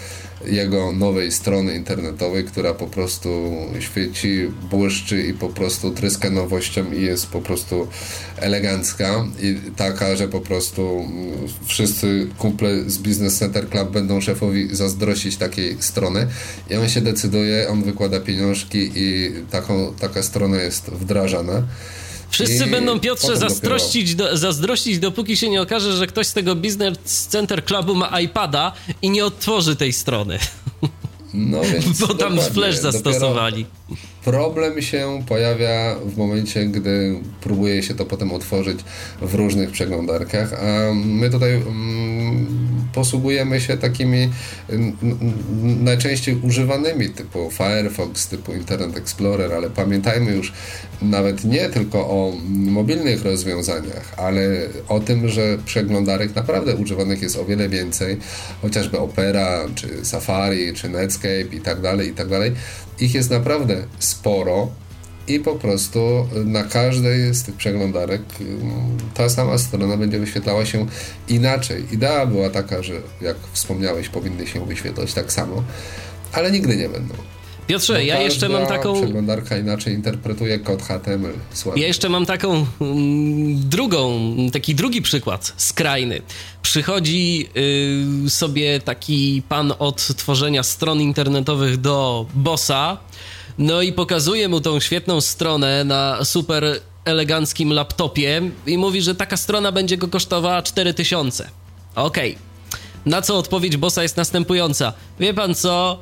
jego nowej strony internetowej, która po prostu świeci, błyszczy i po prostu tryska nowością i jest po prostu elegancka i taka, że po prostu wszyscy kumple z Business Center Club będą szefowi zazdrościć takiej strony i on się decyduje, on wykłada pieniążki i taką, taka strona jest wdrażana.
Wszyscy I będą Piotrze zazdrościć, do, zazdrościć, dopóki się nie okaże, że ktoś z tego Business Center Clubu ma iPada i nie otworzy tej strony. No więc *laughs* Bo tam flash zastosowali.
Problem się pojawia w momencie, gdy próbuje się to potem otworzyć w różnych przeglądarkach, a my tutaj mm, posługujemy się takimi najczęściej używanymi typu Firefox, typu Internet Explorer, ale pamiętajmy już nawet nie tylko o mobilnych rozwiązaniach, ale o tym, że przeglądarek naprawdę używanych jest o wiele więcej, chociażby Opera, czy Safari, czy Netscape i tak dalej, i tak dalej. Ich jest naprawdę sporo i po prostu na każdej z tych przeglądarek mm, ta sama strona będzie wyświetlała się inaczej. Idea była taka, że jak wspomniałeś, powinny się wyświetlać tak samo, ale nigdy nie będą.
Piotrze, ja jeszcze mam taką.
Przeglądarka inaczej interpretuje kod HTML.
Słaby. Ja jeszcze mam taką mm, drugą, taki drugi przykład skrajny. Przychodzi y, sobie taki pan od tworzenia stron internetowych do bossa no i pokazuje mu tą świetną stronę na super eleganckim laptopie i mówi, że taka strona będzie go kosztowała 4000. Okej. Okay. Na co odpowiedź bossa jest następująca. Wie pan co?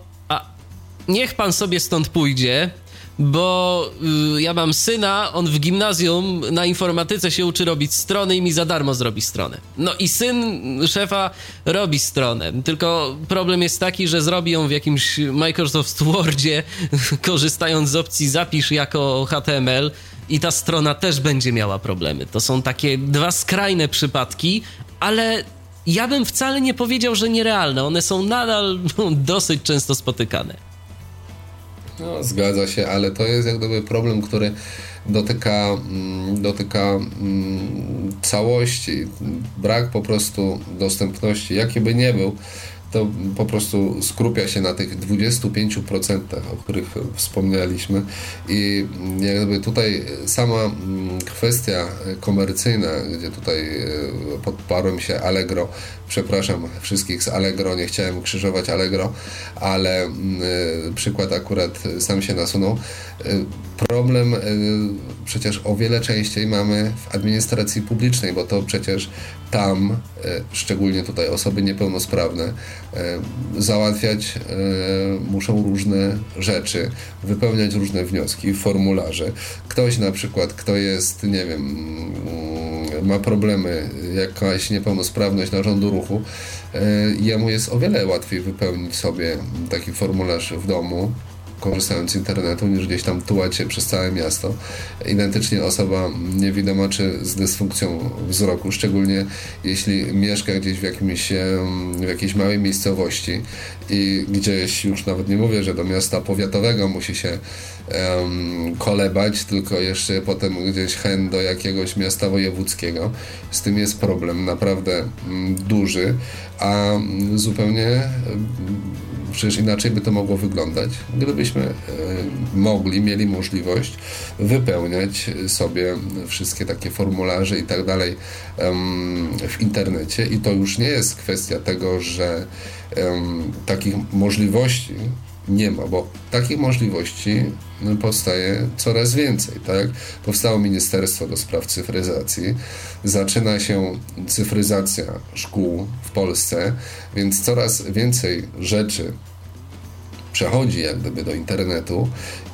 Niech pan sobie stąd pójdzie bo y, ja mam syna, on w gimnazjum na informatyce się uczy robić strony i mi za darmo zrobi stronę. No i syn szefa robi stronę, tylko problem jest taki, że zrobi ją w jakimś Microsoft Wordzie, *laughs* korzystając z opcji zapisz jako HTML i ta strona też będzie miała problemy. To są takie dwa skrajne przypadki, ale ja bym wcale nie powiedział, że nierealne. One są nadal no, *laughs* dosyć często spotykane.
No, zgadza się, ale to jest jak gdyby problem, który dotyka, mm, dotyka mm, całości. Brak po prostu dostępności, jaki by nie był, to po prostu skrupia się na tych 25%, o których wspomnieliśmy i jakby tutaj sama mm, kwestia komercyjna, gdzie tutaj e, podparłem się Allegro, przepraszam wszystkich z Allegro, nie chciałem krzyżować Allegro, ale mm, e, przykład akurat sam się nasunął. Problem przecież o wiele częściej mamy w administracji publicznej, bo to przecież tam, szczególnie tutaj osoby niepełnosprawne, E, załatwiać muszą różne rzeczy, wypełniać różne wnioski, formularze. Ktoś na przykład, kto jest, nie wiem, mm, ma problemy, jakaś niepełnosprawność narządu ruchu, jemu jest o wiele łatwiej wypełnić sobie taki formularz w domu, korzystając z internetu, niż gdzieś tam tułać się przez całe miasto. Identycznie osoba niewidoma czy z dysfunkcją wzroku, szczególnie jeśli mieszka gdzieś w, jakimś, w jakiejś małej miejscowości i gdzieś już nawet nie mówię, że do miasta powiatowego musi się um, kolebać, tylko jeszcze potem gdzieś chęt do jakiegoś miasta wojewódzkiego. Z tym jest problem naprawdę um, duży, a um, zupełnie Przecież inaczej by to mogło wyglądać, gdybyśmy e, mogli, mieli możliwość wypełniać sobie wszystkie takie formularze i tak dalej w internecie. I to już nie jest kwestia tego, że takich możliwości nie ma, bo takich możliwości powstaje coraz więcej. Tak? Powstało Ministerstwo do Spraw Cyfryzacji, zaczyna się cyfryzacja szkół w Polsce, więc coraz więcej rzeczy przechodzi jak gdyby do internetu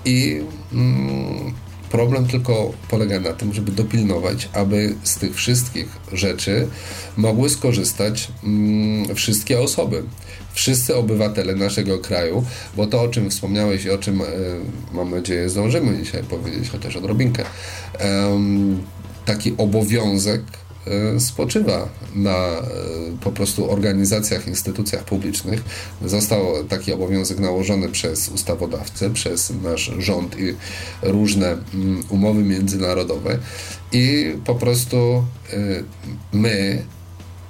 i mm, problem tylko polega na tym, żeby dopilnować, aby z tych wszystkich rzeczy mogły skorzystać mm, wszystkie osoby wszyscy obywatele naszego kraju, bo to, o czym wspomniałeś i o czym, e, mam nadzieję, zdążymy dzisiaj powiedzieć chociaż odrobinkę, taki obowiązek e, spoczywa na e, po prostu organizacjach, instytucjach publicznych. Został taki obowiązek nałożony przez ustawodawcę, przez nasz rząd i różne mm, umowy międzynarodowe i po prostu my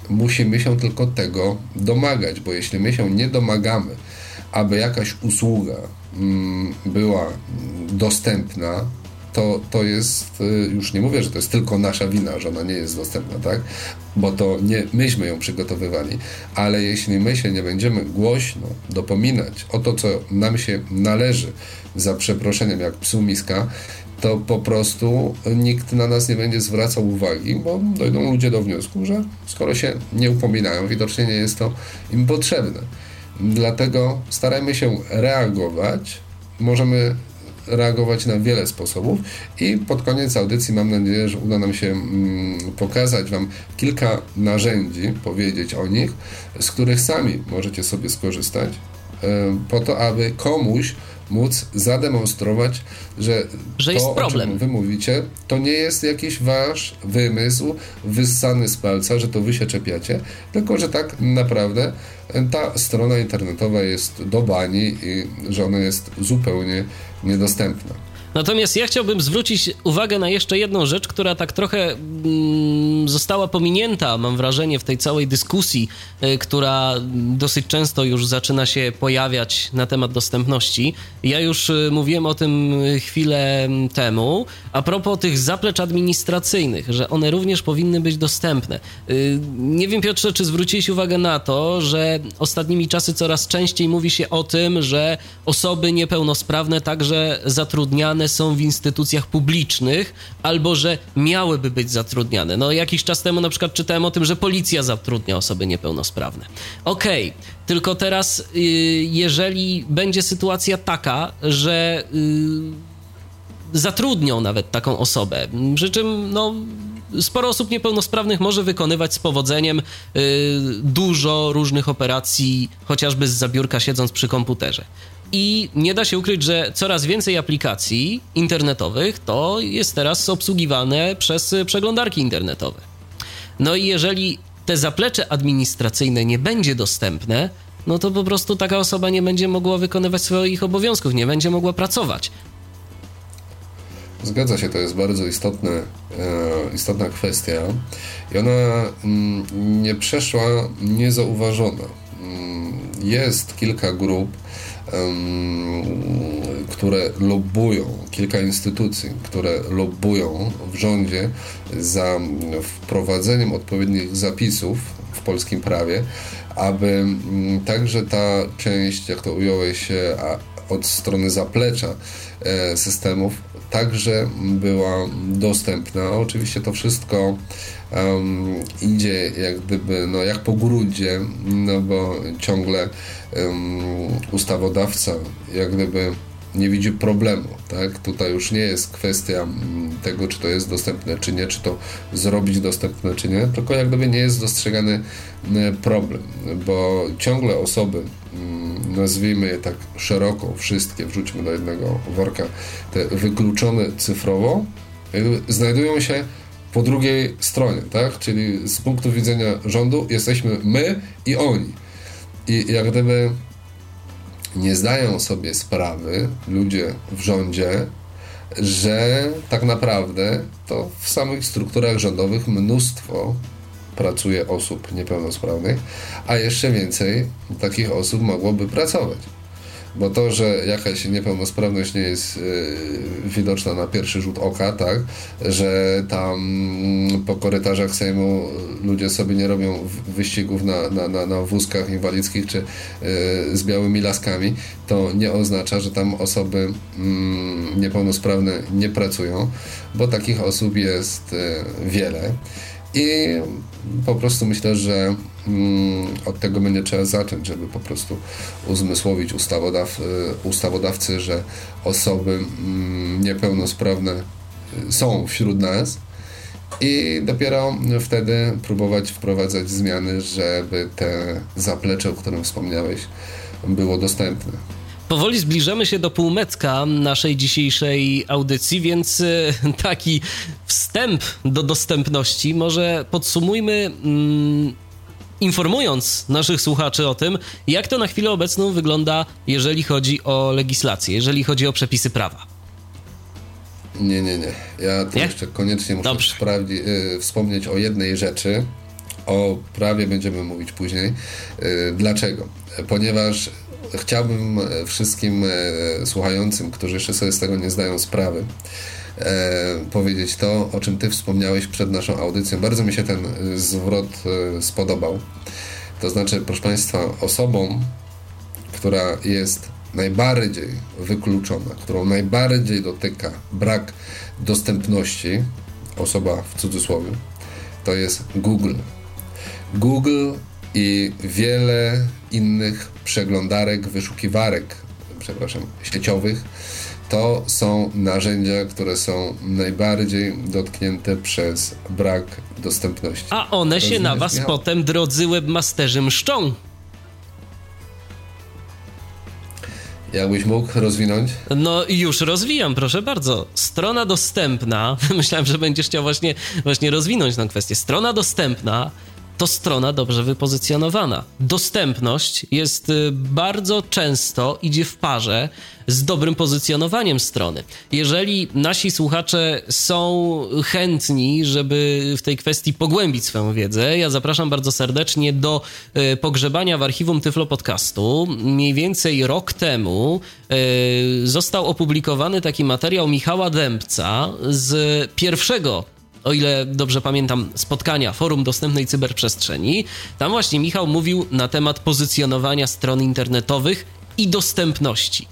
Musimy się tylko tego domagać, bo jeśli my się nie domagamy, aby jakaś usługa mm, była dostępna, to, to jest, y, już nie mówię, że to jest tylko nasza wina, że ona nie jest dostępna, tak? Bo to nie myśmy ją przygotowywali, ale jeśli my się nie będziemy głośno dopominać o to, co nam się należy, za przeproszeniem, jak psu miska, to po prostu nikt na nas nie będzie zwracał uwagi, bo dojdą ludzie do wniosku, że skoro się nie upominają, widocznie nie jest to im potrzebne. Dlatego starajmy się reagować. Możemy reagować na wiele sposobów i pod koniec audycji mam nadzieję, że uda nam się mm, pokazać Wam kilka narzędzi, powiedzieć o nich, z których sami możecie sobie skorzystać, po to, aby komuś móc zademonstrować, że,
że
to,
problem.
o czym wy mówicie, to nie jest jakiś wasz wymysł wyssany z palca, że to wy się czepiacie, tylko że tak naprawdę ta strona internetowa jest do bani i że ona jest zupełnie niedostępna.
Natomiast ja chciałbym zwrócić uwagę na jeszcze jedną rzecz, która tak trochę mm, została pominięta, mam wrażenie, w tej całej dyskusji, y, która dosyć często już zaczyna się pojawiać na temat dostępności. Ja już y, mówiłem o tym chwilę temu, a propos tych zaplecz administracyjnych, że one również powinny być dostępne. Y, nie wiem, Piotrze, czy zwróciłeś uwagę na to, że ostatnimi czasy coraz częściej mówi się o tym, że osoby niepełnosprawne także zatrudniane są w instytucjach publicznych, albo że miałyby być zatrudniane. No jakiś czas temu na przykład czytałem o tym, że policja zatrudnia osoby niepełnosprawne. Okej, okay, tylko teraz y, jeżeli będzie sytuacja taka, że y, zatrudnią nawet taką osobę, przy czym no sporo osób niepełnosprawnych może wykonywać z powodzeniem y, dużo różnych operacji, chociażby z zabiórka siedząc przy komputerze. I nie da się ukryć, że coraz więcej aplikacji internetowych to jest teraz obsługiwane przez przeglądarki internetowe. No i jeżeli te zaplecze administracyjne nie będzie dostępne, no to po prostu taka osoba nie będzie mogła wykonywać swoich obowiązków, nie będzie mogła pracować.
Zgadza się, to jest bardzo istotne, e, istotna kwestia i ona mm, nie przeszła niezauważona. Mm, jest kilka grup, które lobbują, kilka instytucji, które lobbują w rządzie za wprowadzeniem odpowiednich zapisów w polskim prawie, aby także ta część, jak to ująłeś, od strony zaplecza e, systemów także była dostępna. Oczywiście to wszystko um, idzie jak gdyby, no jak po grudzie, no bo ciągle um, ustawodawca jak gdyby nie widzi problemu, tak? Tutaj już nie jest kwestia tego, czy to jest dostępne, czy nie, czy to zrobić dostępne, czy nie, tylko jak gdyby nie jest dostrzegany problem, bo ciągle osoby, nazwijmy je tak szeroko, wszystkie, wrzućmy do jednego worka, te wykluczone cyfrowo, znajdują się po drugiej stronie, tak? Czyli z punktu widzenia rządu jesteśmy my i oni. I jak gdyby nie zdają sobie sprawy ludzie w rządzie, że tak naprawdę to w samych strukturach rządowych mnóstwo pracuje osób niepełnosprawnych, a jeszcze więcej takich osób mogłoby pracować. Bo to, że jakaś niepełnosprawność nie jest y, widoczna na pierwszy rzut oka, tak, że tam po korytarzach Sejmu ludzie sobie nie robią wyścigów na, na, na, na wózkach inwalidzkich czy y, z białymi laskami, to nie oznacza, że tam osoby mm, niepełnosprawne nie pracują, bo takich osób jest y, wiele. I po prostu myślę, że mm, od tego będzie trzeba zacząć, żeby po prostu uzmysłowić ustawodaw, y, ustawodawcy, że osoby mm, niepełnosprawne y, są wśród nas i dopiero wtedy próbować wprowadzać zmiany, żeby te zaplecze, o którym wspomniałeś, było dostępne.
Powoli zbliżamy się do półmetka naszej dzisiejszej audycji, więc e, taki wstęp do dostępności może podsumujmy. Mm, informując naszych słuchaczy o tym, jak to na chwilę obecną wygląda, jeżeli chodzi o legislację, jeżeli chodzi o przepisy prawa.
Nie, nie, nie. Ja tu nie? jeszcze koniecznie muszę sprawdzić, y, wspomnieć o jednej rzeczy. O prawie będziemy mówić później. Y, dlaczego? Ponieważ chciałbym e, wszystkim e, słuchającym, którzy jeszcze sobie z tego nie zdają sprawy, e, powiedzieć to, o czym Ty wspomniałeś przed naszą audycją. Bardzo mi się ten zwrot spodobał. To znaczy, proszę Państwa, osobą, która jest najbardziej wykluczona, którą najbardziej dotyka brak dostępności, osoba w cudzysłowie, to jest Google. Google i wiele innych przeglądarek, wyszukiwarek, przepraszam, sieciowych, to są narzędzia, które są najbardziej dotknięte przez brak dostępności.
A one się na was Michał? potem, drodzy webmasterzy, mszczą.
Jakbyś mógł rozwinąć?
No już rozwijam, proszę bardzo. Strona dostępna, *laughs* myślałem, że będziesz chciał właśnie, właśnie rozwinąć tę kwestię. Strona dostępna to strona dobrze wypozycjonowana. Dostępność jest y, bardzo często idzie w parze z dobrym pozycjonowaniem strony. Jeżeli nasi słuchacze są chętni, żeby w tej kwestii pogłębić swoją wiedzę, ja zapraszam bardzo serdecznie do y, pogrzebania w archiwum Tyflo Podcastu. Mniej więcej rok temu y, został opublikowany taki materiał Michała Dębca z pierwszego o ile dobrze pamiętam, spotkania Forum Dostępnej Cyberprzestrzeni. Tam właśnie Michał mówił na temat pozycjonowania stron internetowych i dostępności.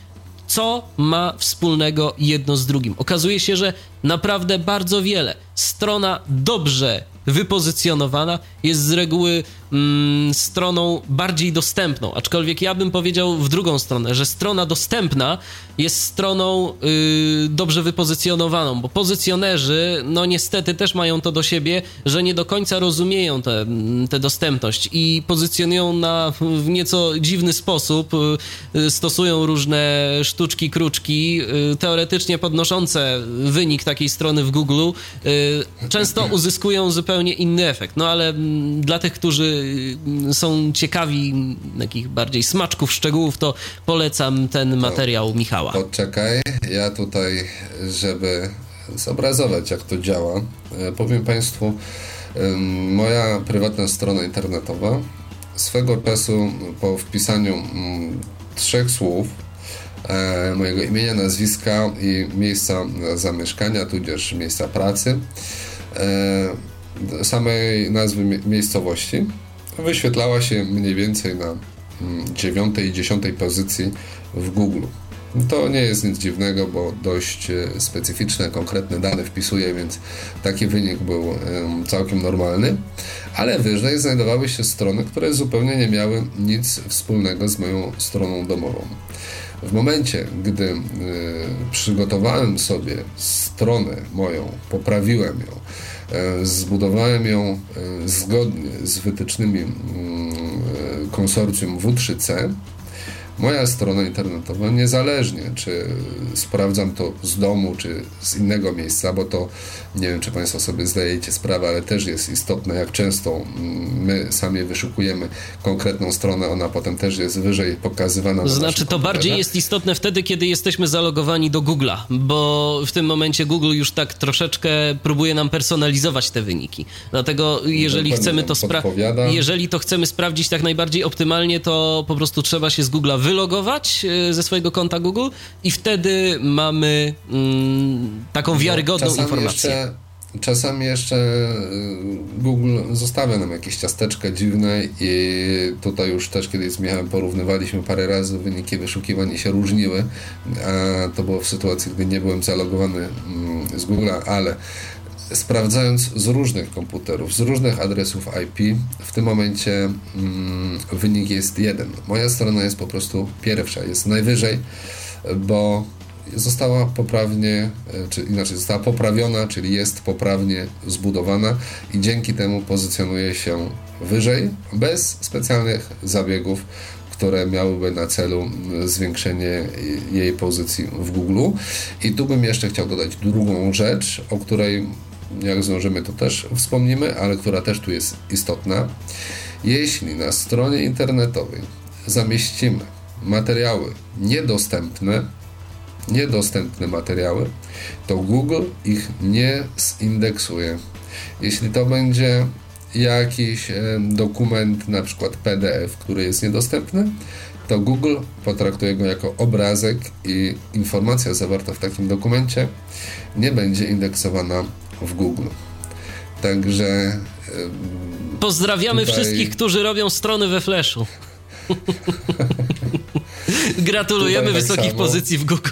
Co ma wspólnego jedno z drugim? Okazuje się, że naprawdę bardzo wiele. Strona dobrze wypozycjonowana jest z reguły mm, stroną bardziej dostępną, aczkolwiek ja bym powiedział w drugą stronę, że strona dostępna jest stroną yy, dobrze wypozycjonowaną, bo pozycjonerzy, no niestety też mają to do siebie, że nie do końca rozumieją tę te, dostępność i pozycjonują na w nieco dziwny sposób, yy, stosują różne sztuczki, kruczki, teoretycznie podnoszące wynik takiej strony w Google, często uzyskują zupełnie inny efekt. No ale mm, dla tych, którzy są ciekawi takich bardziej smaczków, szczegółów, to polecam ten materiał Michała.
Poczekaj, ja tutaj, żeby zobrazować, jak to działa, e, powiem Państwu, moja prywatna strona internetowa swego czasu po wpisaniu mm, trzech słów e, mojego imienia, nazwiska i miejsca zamieszkania, tudzież miejsca pracy, e, samej nazwy miejscowości, wyświetlała się mniej więcej na mm, dziewiątej i dziesiątej pozycji w Google. To nie jest nic dziwnego, bo dość e, specyficzne, konkretne dane wpisuje, więc taki wynik był całkiem normalny. Ale wyżej znajdowały się strony, które zupełnie nie miały nic wspólnego z moją stroną domową. W momencie, gdy y, przygotowałem sobie stronę moją, poprawiłem ją, zbudowałem ją y, zgodnie z wytycznymi mm, konsorcjum W3C, moja strona internetowa, niezależnie czy sprawdzam to z domu, czy z innego miejsca, bo to nie wiem, czy Państwo sobie zdajecie sprawę, ale też jest istotne, jak często mm, my sami wyszukujemy konkretną stronę, ona potem też jest wyżej pokazywana.
To znaczy, to bardziej jest istotne wtedy, kiedy jesteśmy zalogowani do Google'a, bo w tym momencie Google już tak troszeczkę próbuje nam personalizować te wyniki. Dlatego, jeżeli chcemy to sprawdzić, jeżeli to chcemy sprawdzić tak najbardziej optymalnie, to po prostu trzeba się z Google'a wylogować e, ze swojego konta Google i wtedy mamy mm, taką wiarygodną informację.
Jeszcze, czasami jeszcze e, Google zostawia nam jakieś ciasteczka dziwne i tutaj już też kiedyś z Michałem porównywaliśmy parę razy, wyniki wyszukiwań się różniły, a to było w sytuacji, gdy nie byłem zalogowany mm, z Google'a, ale sprawdzając z różnych komputerów, z różnych adresów IP, w tym momencie mm, wynik jest jeden. Moja strona jest po prostu pierwsza, jest najwyżej, bo została poprawnie, e, czy inaczej została poprawiona, czyli jest poprawnie zbudowana i dzięki temu pozycjonuje się wyżej, bez specjalnych zabiegów, które miałyby na celu zwiększenie jej pozycji w Google. I tu bym jeszcze chciał dodać drugą rzecz, o której jak zdążymy, to też wspomnimy, ale która też tu jest istotna. Jeśli na stronie internetowej zamieścimy materiały niedostępne, niedostępne materiały, to Google ich nie zindeksuje. Jeśli to będzie jakiś dokument, na przykład PDF, który jest niedostępny, to Google potraktuje go jako obrazek i informacja zawarta w takim dokumencie nie będzie indeksowana w Google. Także.
Pozdrawiamy tutaj... wszystkich, którzy robią strony we Flashu. *laughs* Gratulujemy tak wysokich samo. pozycji w Google.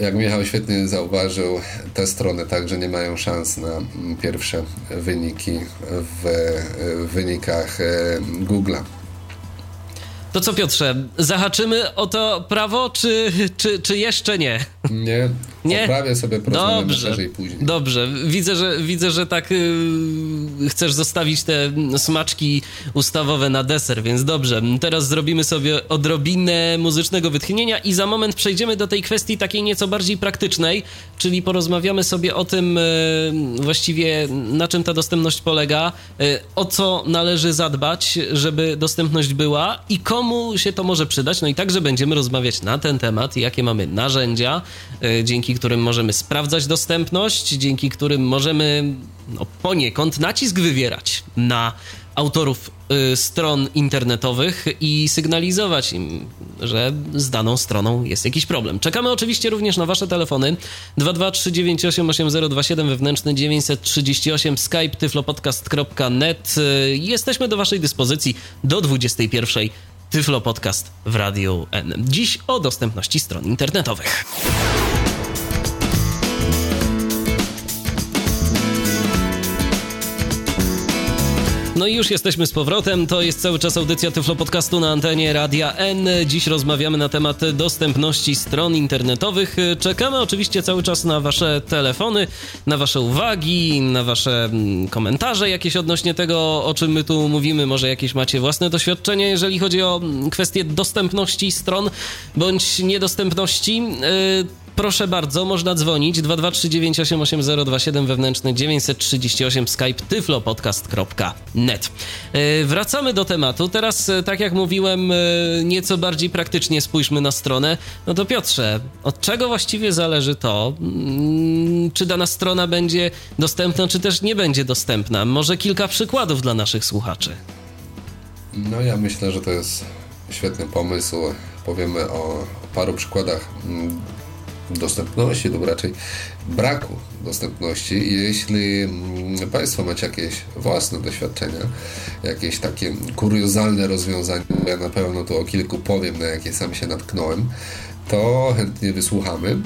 Jak Michał świetnie zauważył, te strony także nie mają szans na pierwsze wyniki w wynikach Google'a.
To co Piotrze, zahaczymy o to prawo, czy, czy, czy jeszcze nie?
Nie, nie? Poprawię sobie dobrze, później.
Dobrze, widzę, że, widzę, że tak yy, chcesz zostawić te smaczki ustawowe na deser, więc dobrze. Teraz zrobimy sobie odrobinę muzycznego wytchnienia i za moment przejdziemy do tej kwestii takiej nieco bardziej praktycznej, czyli porozmawiamy sobie o tym yy, właściwie na czym ta dostępność polega, yy, o co należy zadbać, żeby dostępność była i komu się to może przydać. No i także będziemy rozmawiać na ten temat, jakie mamy narzędzia, E, dzięki którym możemy sprawdzać dostępność, dzięki którym możemy no, poniekąd nacisk wywierać na autorów y, stron internetowych i sygnalizować im, że z daną stroną jest jakiś problem. Czekamy oczywiście również na Wasze telefony 223988027 wewnętrzny 938 skype tyflopodcast.net. Y, jesteśmy do Waszej dyspozycji do 21 Tyflo Podcast w Radiu N. Dziś o dostępności stron internetowych. No i już jesteśmy z powrotem. To jest cały czas audycja Tyflo Podcastu na antenie Radia N. Dziś rozmawiamy na temat dostępności stron internetowych. Czekamy oczywiście cały czas na Wasze telefony, na Wasze uwagi, na Wasze mm, komentarze jakieś odnośnie tego, o czym my tu mówimy. Może jakieś macie własne doświadczenie, jeżeli chodzi o mm, kwestię dostępności stron bądź niedostępności. Proszę bardzo, można dzwonić 223988027 wewnętrzny 938 skype tyflopodcast.net. E, wracamy do tematu. Teraz, e, tak jak mówiłem, nieco bardziej praktycznie spójrzmy na stronę. No to Piotrze, od czego właściwie zależy to, mm, czy dana strona będzie dostępna, czy też nie będzie dostępna? Może kilka przykładów dla naszych słuchaczy.
No ja myślę, że to jest świetny pomysł. Powiemy o, o paru przykładach mm, dostępności lub raczej braku dostępności. Jeśli mm, Państwo macie jakieś własne doświadczenia, jakieś takie kuriozalne rozwiązania, ja na pewno tu o kilku powiem, na jakie sam się natknąłem, to chętnie wysłuchamy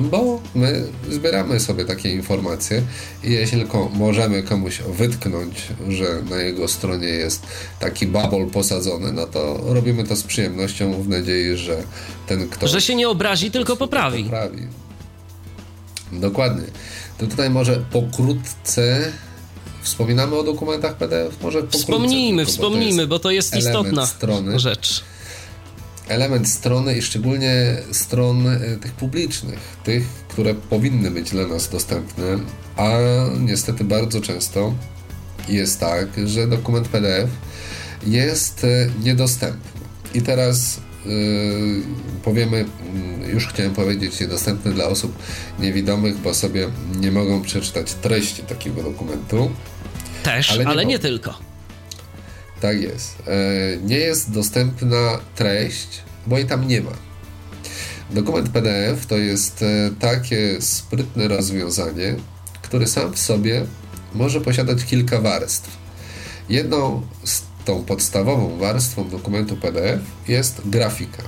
bo my zbieramy sobie takie informacje i jeśli tylko możemy komuś wytknąć, że na jego stronie jest taki babol posadzony, no to robimy to z przyjemnością w nadziei, że ten ktoś...
Że się nie obrazi, tylko poprawi.
poprawi. Dokładnie. To tutaj może pokrótce wspominamy o dokumentach PDF? Może pokrótce,
Wspomnijmy, tylko, wspomnijmy, bo to jest, bo to jest istotna
strony.
rzecz
element strony i szczególnie stron e, tych publicznych, tych, które powinny być dla nas dostępne, a niestety bardzo często jest tak, że dokument PDF jest e, niedostępny. I teraz yy, powiemy, mm, już chciałem powiedzieć, niedostępny dla osób niewidomych, bo sobie nie mogą przeczytać treści takiego dokumentu.
Też, ale nie, ale nie tylko.
Tak jest. E, nie jest dostępna treść, bo jej tam nie ma. Dokument PDF to jest e, takie sprytne rozwiązanie, które sam w sobie może posiadać kilka warstw. Jedną z tą podstawową warstwą dokumentu PDF jest grafika,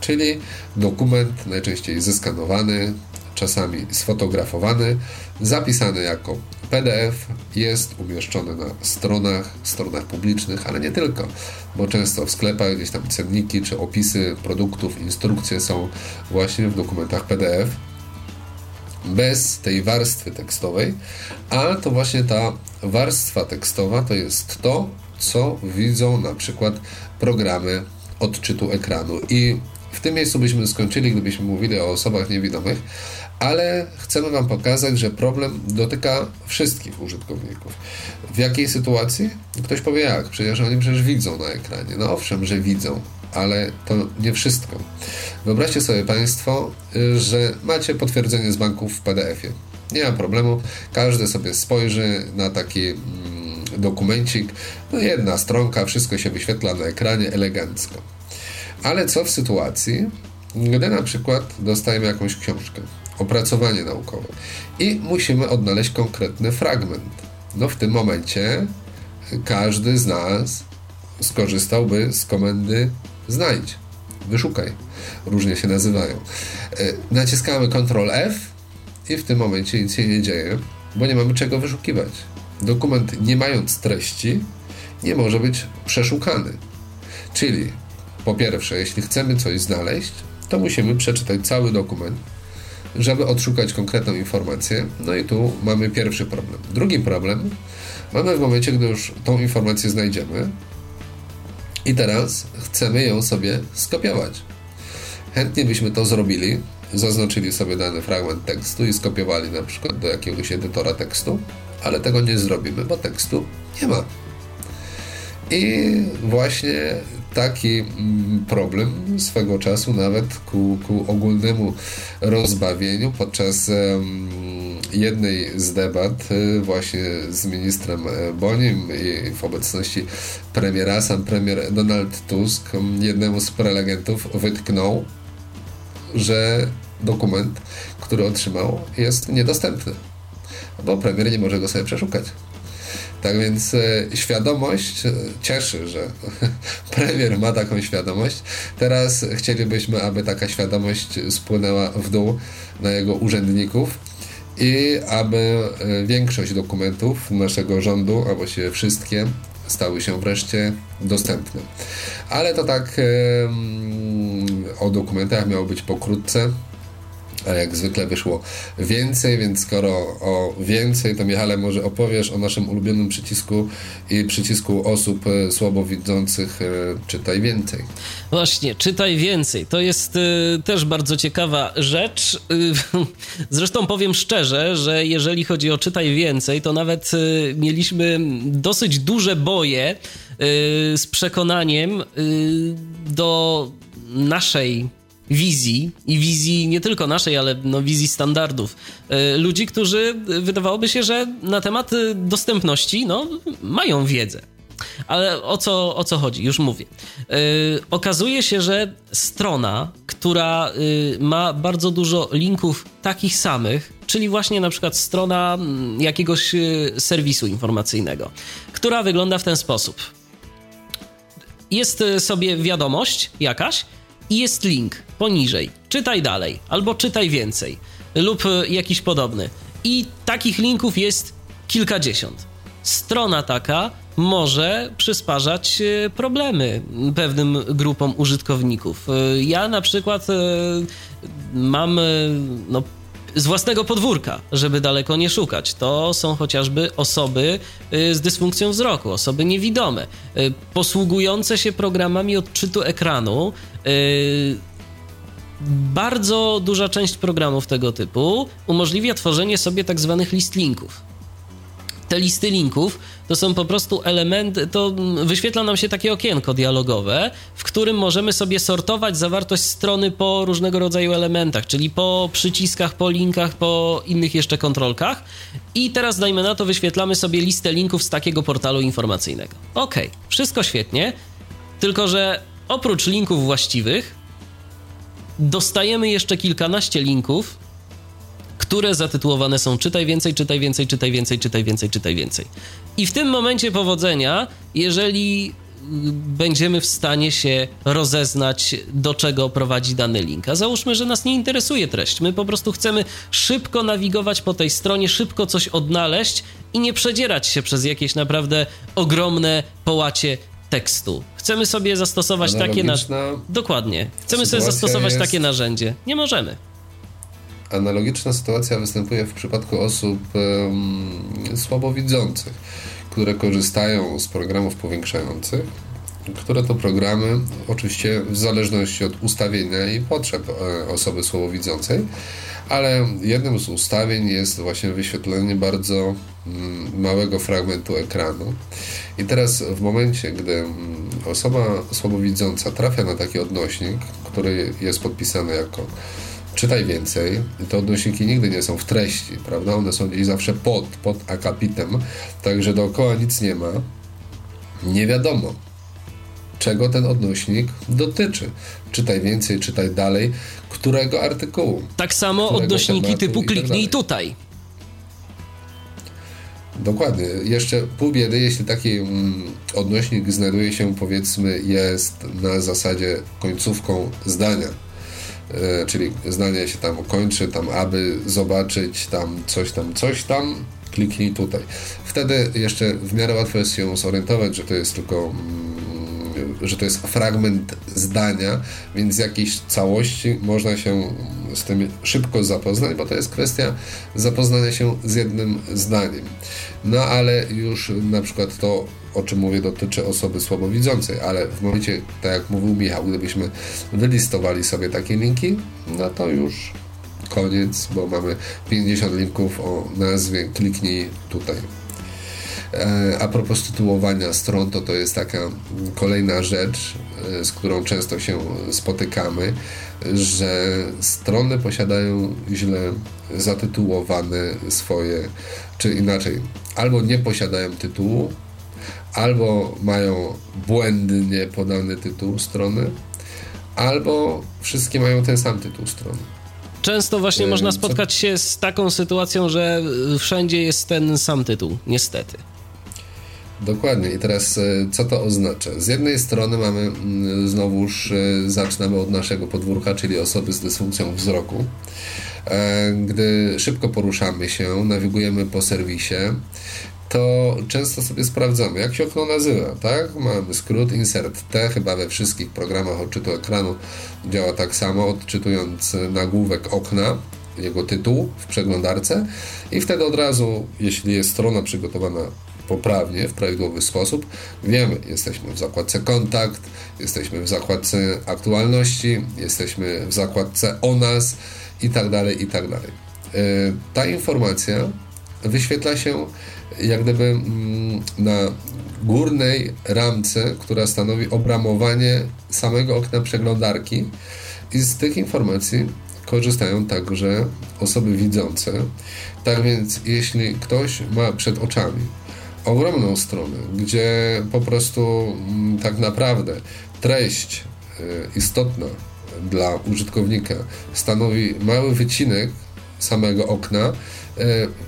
czyli dokument najczęściej zeskanowany, czasami sfotografowany, zapisany jako PDF jest umieszczony na stronach, stronach publicznych, ale nie tylko, bo często w sklepach gdzieś tam cenniki czy opisy produktów, instrukcje są właśnie w dokumentach PDF bez tej warstwy tekstowej, a to właśnie ta warstwa tekstowa to jest to, co widzą na przykład programy odczytu ekranu. I w tym miejscu byśmy skończyli, gdybyśmy mówili o osobach niewidomych, ale chcemy Wam pokazać, że problem dotyka wszystkich użytkowników. W jakiej sytuacji? Ktoś powie jak? Przecież oni przecież widzą na ekranie. No owszem, że widzą, ale to nie wszystko. Wyobraźcie sobie Państwo, że macie potwierdzenie z banków w PDF-ie. Nie ma problemu, każdy sobie spojrzy na taki mm, dokumencik, no jedna stronka, wszystko się wyświetla na ekranie elegancko. Ale co w sytuacji, gdy na przykład dostajemy jakąś książkę, opracowanie naukowe i musimy odnaleźć konkretny fragment. No w tym momencie każdy z nas skorzystałby z komendy znajdź, wyszukaj. Różnie się nazywają. E, naciskamy Ctrl F i w tym momencie nic się nie dzieje, bo nie mamy czego wyszukiwać. Dokument nie mając treści nie może być przeszukany. Czyli po pierwsze, jeśli chcemy coś znaleźć, to musimy przeczytać cały dokument, żeby odszukać konkretną informację. No i tu mamy pierwszy problem. Drugi problem mamy w momencie, gdy już tą informację znajdziemy i teraz chcemy ją sobie skopiować. Chętnie byśmy to zrobili, zaznaczyli sobie dany fragment tekstu i skopiowali na przykład do jakiegoś edytora tekstu, ale tego nie zrobimy, bo tekstu nie ma. I właśnie taki mm, problem swego czasu nawet ku, ku ogólnemu rozbawieniu podczas jednej z debat y, właśnie z ministrem e, Bonim i w obecności premiera, sam premier Donald Tusk jednemu z prelegentów wytknął, że dokument, który otrzymał jest niedostępny, bo premier nie może go sobie przeszukać. Tak więc e, świadomość e, cieszy, że *laughs* premier ma taką świadomość. Teraz chcielibyśmy, aby taka świadomość spłynęła w dół na jego urzędników i aby e, większość dokumentów naszego rządu, a właściwie wszystkie, stały się wreszcie dostępne. Ale to tak o dokumentach miało być pokrótce. A jak zwykle wyszło więcej, więc skoro o więcej, to Michale może opowiesz o naszym ulubionym przycisku i przycisku osób e, słabowidzących e, czytaj więcej.
Właśnie, czytaj więcej. To jest y, też bardzo ciekawa rzecz. Y, *laughs* zresztą powiem szczerze, że jeżeli chodzi o czytaj więcej, to nawet y, mieliśmy dosyć duże boje z przekonaniem do naszej wizji i wizji nie tylko naszej, ale no, wizji standardów. E, ludzi, którzy wydawałoby się, że na temat dostępności no, mają wiedzę. Ale o co, o co chodzi? Już mówię. Yy, okazuje się, że strona, która yy, ma bardzo dużo linków takich samych, czyli właśnie na przykład strona jakiegoś yy, serwisu informacyjnego, która wygląda w ten sposób. Jest sobie wiadomość jakaś, i jest link poniżej. Czytaj dalej, albo czytaj więcej, lub e, jakiś podobny. I takich linków jest kilkadziesiąt. Strona taka może przysparzać e, problemy pewnym grupom użytkowników. E, ja na przykład mam no, z własnego podwórka, żeby daleko nie szukać. To są chociażby osoby y, z dysfunkcją wzroku, osoby niewidome, y, posługujące się programami odczytu ekranu. Y, bardzo duża część programów tego typu umożliwia tworzenie sobie tak zwanych list linków te listy linków to są po prostu elementy, to wyświetla nam się takie okienko dialogowe, w którym możemy sobie sortować zawartość strony po różnego rodzaju elementach, czyli po przyciskach, po linkach, po innych jeszcze kontrolkach. I teraz dajmy na to, wyświetlamy sobie listę linków z takiego portalu informacyjnego. Ok, wszystko świetnie, tylko że oprócz linków właściwych dostajemy jeszcze kilkanaście linków które zatytułowane są czytaj więcej, czytaj więcej, czytaj więcej, czytaj więcej, czytaj więcej. I w tym momencie powodzenia, jeżeli będziemy w stanie się rozeznać, do czego prowadzi dany link. A załóżmy, że nas nie interesuje treść. My po prostu chcemy szybko nawigować po tej stronie, szybko coś odnaleźć i nie przedzierać się przez jakieś naprawdę ogromne połacie tekstu. Chcemy sobie zastosować takie na... Dokładnie. Chcemy sobie zastosować jest... takie narzędzie. Nie możemy.
Analogiczna sytuacja występuje w przypadku osób um, słabowidzących, które korzystają z programów powiększających, które to programy, oczywiście w zależności od ustawienia i potrzeb e, osoby słabowidzącej, ale jednym z ustawień jest właśnie wyświetlenie bardzo mm, małego fragmentu ekranu. I teraz w momencie, gdy mm, osoba słabowidząca trafia na taki odnośnik, który jest podpisany jako czytaj więcej, te odnośniki nigdy nie są w treści, prawda? One są gdzieś zawsze pod, pod akapitem, także dookoła nic nie ma. Nie wiadomo, czego ten odnośnik dotyczy. Czytaj więcej, czytaj dalej, którego artykułu.
Tak samo odnośniki typu tak kliknij tak tutaj.
Dokładnie. Jeszcze pół biedy, jeśli taki mm, odnośnik znajduje się, powiedzmy, jest na zasadzie końcówką zdania czyli zdanie się tam kończy, tam aby zobaczyć tam coś tam, coś tam, kliknij tutaj. Wtedy jeszcze w miarę łatwo jest się zorientować, że to jest tylko mm, że to jest fragment zdania, więc z jakiejś całości można się z tym szybko zapoznać, bo to jest kwestia zapoznania się z jednym zdaniem. No ale już na przykład to o czym mówię, dotyczy osoby słabowidzącej, ale w momencie, tak jak mówił Michał, gdybyśmy wylistowali sobie takie linki, no to już koniec, bo mamy 50 linków o nazwie kliknij tutaj. E, a propos tytułowania stron, to to jest taka kolejna rzecz, e, z którą często się spotykamy, że strony posiadają źle zatytułowane swoje, czy inaczej, albo nie posiadają tytułu, albo mają błędnie podany tytuł strony, albo wszystkie mają ten sam tytuł strony.
Często właśnie można spotkać się z taką sytuacją, że wszędzie jest ten sam tytuł, niestety.
Dokładnie. I teraz e, co to oznacza? Z jednej strony mamy, mm, znowuż e, zaczynamy od naszego podwórka, czyli osoby z dysfunkcją wzroku. E, gdy szybko poruszamy się, nawigujemy po serwisie, to często sobie sprawdzamy, jak się okno nazywa, tak? Mamy skrót insert T, chyba we wszystkich programach odczytu ekranu działa tak samo, odczytując nagłówek okna, jego tytuł w przeglądarce i wtedy od razu, jeśli jest strona przygotowana poprawnie, w prawidłowy sposób, wiemy, jesteśmy w zakładce kontakt, jesteśmy w zakładce aktualności, jesteśmy w zakładce o nas i tak dalej, i tak dalej. E, ta informacja wyświetla się jak gdyby mm, na górnej ramce, która stanowi obramowanie samego okna przeglądarki i z tych informacji korzystają także osoby widzące. Tak więc jeśli ktoś ma przed oczami ogromną stronę, gdzie po prostu mm, tak naprawdę treść e, istotna dla użytkownika stanowi mały wycinek samego okna, e,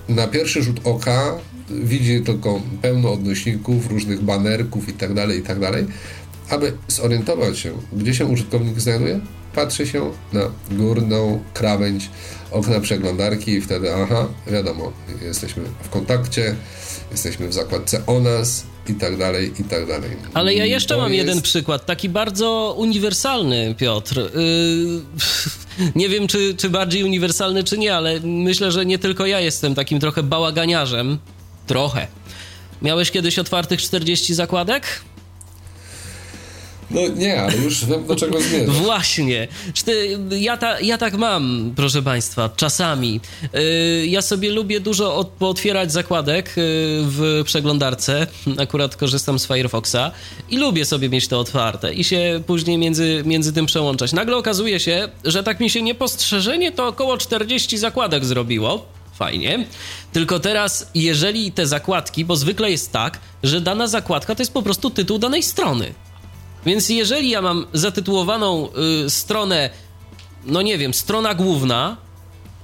na pierwszy rzut oka widzi tylko pełno odnośników, różnych banerków itd., tak itd., tak aby zorientować się, gdzie się użytkownik znajduje, patrzy się na górną krawędź okna przeglądarki i wtedy, aha, wiadomo, jesteśmy w kontakcie, jesteśmy w zakładce o nas i tak dalej, i tak dalej.
Ale ja jeszcze to mam jest... jeden przykład, taki bardzo uniwersalny, Piotr. Yy, *laughs* nie wiem, czy, czy bardziej uniwersalny, czy nie, ale myślę, że nie tylko ja jestem takim trochę bałaganiarzem. Trochę. Miałeś kiedyś otwartych 40 zakładek?
No nie, ale już wiem do czego zmierzasz. *laughs*
Właśnie. Ja, ta, ja tak mam, proszę Państwa, czasami. Y, ja sobie lubię dużo od, pootwierać zakładek y, w przeglądarce. Akurat korzystam z Firefoxa i lubię sobie mieć to otwarte i się później między, między tym przełączać. Nagle okazuje się, że tak mi się niepostrzeżenie to około 40 zakładek zrobiło. Fajnie. Tylko teraz, jeżeli te zakładki, bo zwykle jest tak, że dana zakładka to jest po prostu tytuł danej strony. Więc jeżeli ja mam zatytułowaną y, stronę, no nie wiem, strona główna,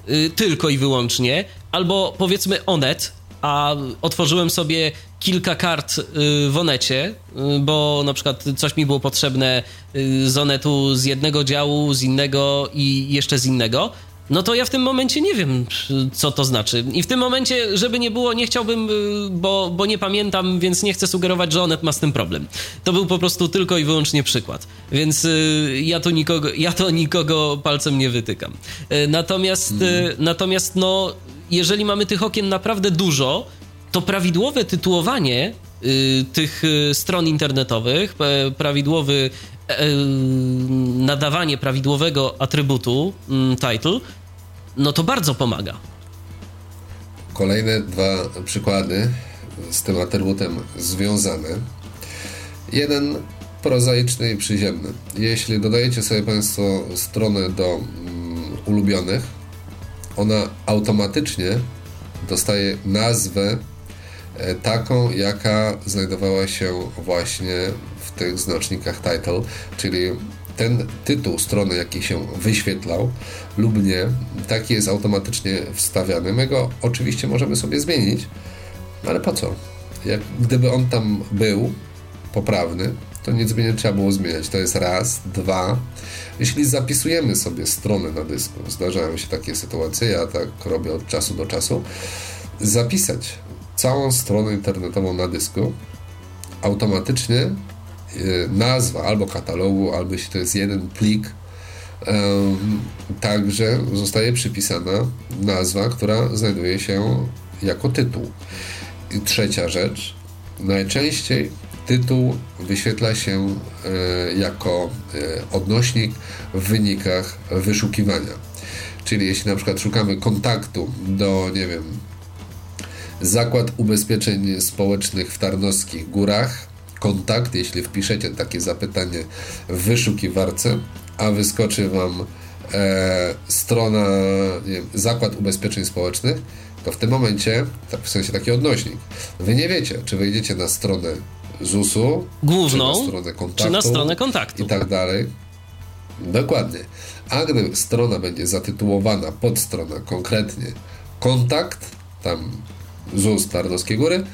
y, tylko i wyłącznie, albo powiedzmy Onet, a otworzyłem sobie kilka kart y, w Onecie, y, bo na przykład coś mi było potrzebne y, z Onetu z jednego działu, z innego i jeszcze z innego, no to ja w tym momencie nie wiem, co to znaczy. I w tym momencie, żeby nie było, nie chciałbym, y, bo, bo nie pamiętam, więc nie chcę sugerować, że Onet ma z tym problem. To był po prostu tylko i wyłącznie przykład. Więc y, ja, to nikogo, ja to nikogo palcem nie wytykam. Y, natomiast, mm. natomiast no, jeżeli mamy tych okien naprawdę dużo, to prawidłowe tytułowanie tych stron internetowych, prawidłowy nadawanie prawidłowego atrybutu mm, title no to bardzo pomaga.
Kolejne dwa przykłady z tym atrybutem związane. Jeden prozaiczny i przyziemny. Jeśli dodajecie sobie Państwo stronę do um, ulubionych, ona automatycznie dostaje nazwę e, taką, jaka znajdowała się właśnie w tych znacznikach title, czyli ten tytuł strony, jaki się wyświetlał lub nie, taki jest automatycznie wstawiany. My go oczywiście możemy sobie zmienić, ale po co? Jak gdyby on tam był poprawny, to nic by nie trzeba było zmieniać. To jest raz, dwa. Jeśli zapisujemy sobie stronę na dysku, zdarzają się takie sytuacje, ja tak robię od czasu do czasu, zapisać całą stronę internetową na dysku, automatycznie nazwa albo katalogu, albo jeśli to jest jeden plik, także zostaje przypisana nazwa, która znajduje się jako tytuł. I trzecia rzecz, najczęściej tytuł wyświetla się e, jako e, odnośnik w wynikach wyszukiwania. Czyli jeśli na przykład szukamy kontaktu do, nie wiem, Zakład Ubezpieczeń Społecznych w Tarnowskich Górach, kontakt, jeśli wpiszecie takie zapytanie w wyszukiwarce, a wyskoczy Wam e, strona wiem, Zakład Ubezpieczeń Społecznych, to w tym momencie, tak, w sensie taki odnośnik, Wy nie wiecie, czy wejdziecie na stronę ZUS-u,
główną,
czy na stronę kontaktu,
czy na stronę kontaktu
i tak dalej. Dokładnie. A gdy strona będzie zatytułowana pod stronę konkretnie kontakt, tam ZUS Tarnowskie Góry,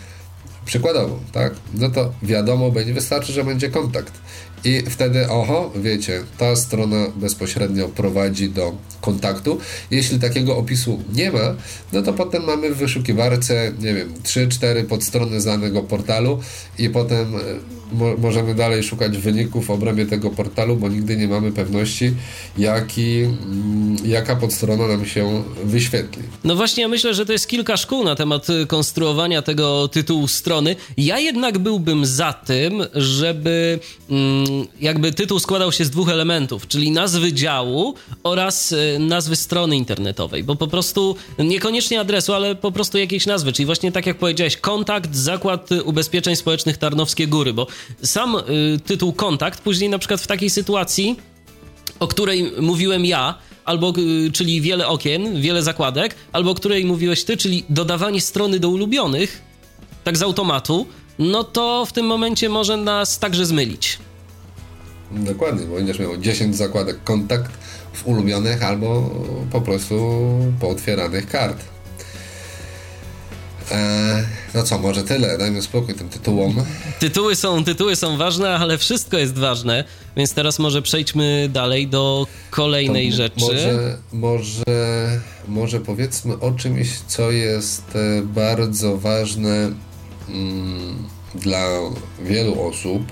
Przykładowo, tak? No to wiadomo będzie, wystarczy, że będzie kontakt. I wtedy, oho, wiecie, ta strona bezpośrednio prowadzi do kontaktu. Jeśli takiego opisu nie ma, no to potem mamy w wyszukiwarce, nie wiem, 3-4 podstrony z danego portalu i potem e, mo możemy dalej szukać wyników w obrębie tego portalu, bo nigdy nie mamy pewności, jaki, mm, jaka podstrona nam się wyświetli.
No właśnie, ja myślę, że to jest kilka szkół na temat y, konstruowania tego tytułu strony. Ja jednak byłbym za tym, żeby mm, jakby tytuł składał się z dwóch elementów, czyli nazwy działu oraz y, nazwy strony internetowej, bo po prostu niekoniecznie adresu, ale po prostu jakiejś nazwy, czyli właśnie tak jak powiedziałeś, kontakt Zakład Ubezpieczeń Społecznych Tarnowskie Góry, bo sam y, tytuł kontakt później na przykład w takiej sytuacji, o której mówiłem ja, albo y, czyli wiele okien, wiele zakładek, albo o której mówiłeś ty, czyli dodawanie strony do ulubionych, tak z automatu, no to w tym momencie może nas także zmylić.
Dokładnie, bo będziesz miał 10 zakładek kontakt w ulubionych albo po prostu pootwieranych kart. Eee, no co, może tyle, dajmy spokój tym tytułom.
Tytuły są, tytuły są ważne, ale wszystko jest ważne, więc teraz może przejdźmy dalej do kolejnej to rzeczy.
Może, może, może powiedzmy o czymś, co jest e, bardzo ważne mm, dla wielu osób.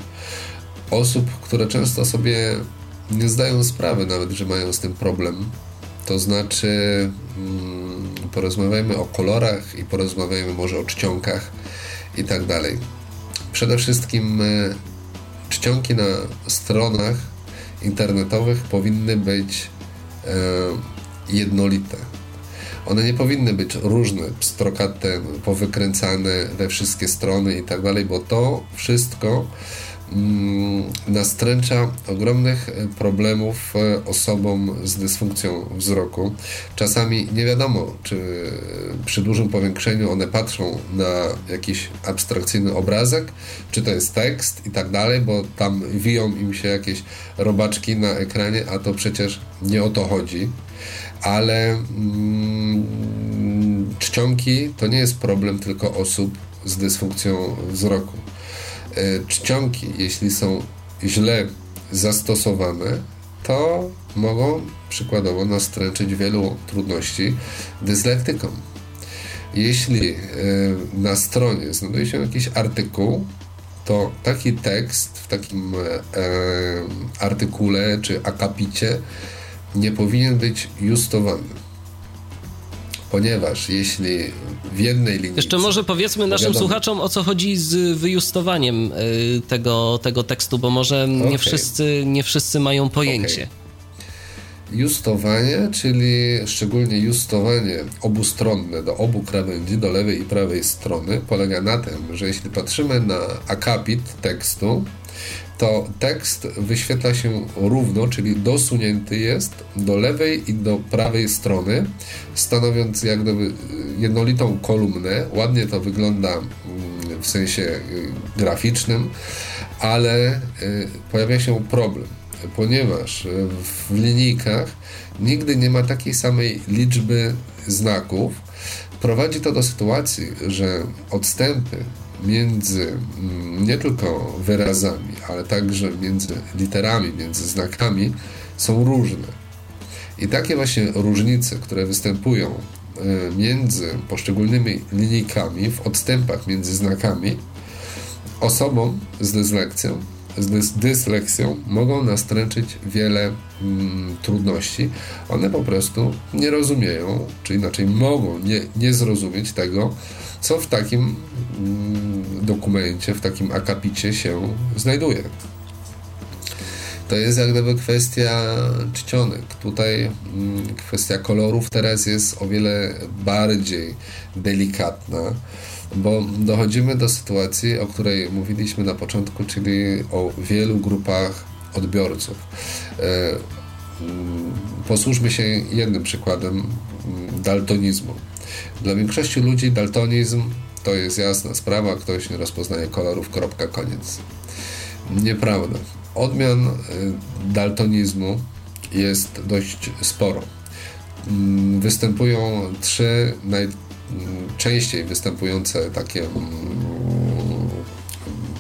Osób, które często sobie nie zdają sprawy nawet, że mają z tym problem. To znaczy... Mm, porozmawiajmy o kolorach i porozmawiajmy może o czcionkach i tak dalej. Przede wszystkim e, czcionki na stronach internetowych powinny być e, jednolite. One nie powinny być różne, pstrokate, powykręcane we wszystkie strony i tak dalej, bo to wszystko nastręcza ogromnych e, problemów e, osobom z dysfunkcją wzroku. Czasami nie wiadomo, czy e, przy dużym powiększeniu one patrzą na jakiś abstrakcyjny obrazek, czy to jest tekst i tak dalej, bo tam wiją im się jakieś robaczki na ekranie, a to przecież nie o to chodzi. Ale mm, czcionki to nie jest problem tylko osób z dysfunkcją wzroku czcionki, jeśli są źle zastosowane, to mogą przykładowo nastręczyć wielu trudności dyslektykom. Jeśli e, na stronie znajduje się jakiś artykuł, to taki tekst w takim e, artykule czy akapicie nie powinien być justowany ponieważ jeśli w jednej linii.
Jeszcze może powiedzmy naszym wiadomo, słuchaczom, o co chodzi z wyjustowaniem y, tego, tego tekstu, bo może okay. nie, wszyscy, nie wszyscy mają pojęcie.
Okay. Justowanie, czyli szczególnie justowanie obustronne do obu krawędzi, do lewej i prawej strony, polega na tym, że jeśli patrzymy na akapit tekstu, to tekst wyświetla się równo, czyli dosunięty jest do lewej i do prawej strony, stanowiąc jak gdyby jednolitą kolumnę. Ładnie to wygląda mm, w sensie y, graficznym, ale y, pojawia się problem, ponieważ w linijkach nigdy nie ma takiej samej liczby znaków. Prowadzi to do sytuacji, że odstępy między mm, nie tylko wyrazami, ale także między literami, między znakami są różne. I takie właśnie różnice, które występują e, między poszczególnymi linijkami, w odstępach między znakami, osobom z dyslekcją, z dysleksją mogą nastręczyć wiele mm, trudności. One po prostu nie rozumieją, czy inaczej mogą nie, nie zrozumieć tego, co w takim mm, dokumencie, w takim akapicie się znajduje. To jest jak gdyby kwestia czcionek. Tutaj mm, kwestia kolorów teraz jest o wiele bardziej delikatna, bo dochodzimy do sytuacji, o której mówiliśmy na początku, czyli o wielu grupach odbiorców. E, mm, posłużmy się jednym przykładem daltonizmu. Dla większości ludzi daltonizm to jest jasna sprawa, ktoś nie rozpoznaje kolorów, kropka, koniec. Nieprawda. Odmian y, daltonizmu jest dość sporo. Mm, występują trzy najczęściej występujące takie mm,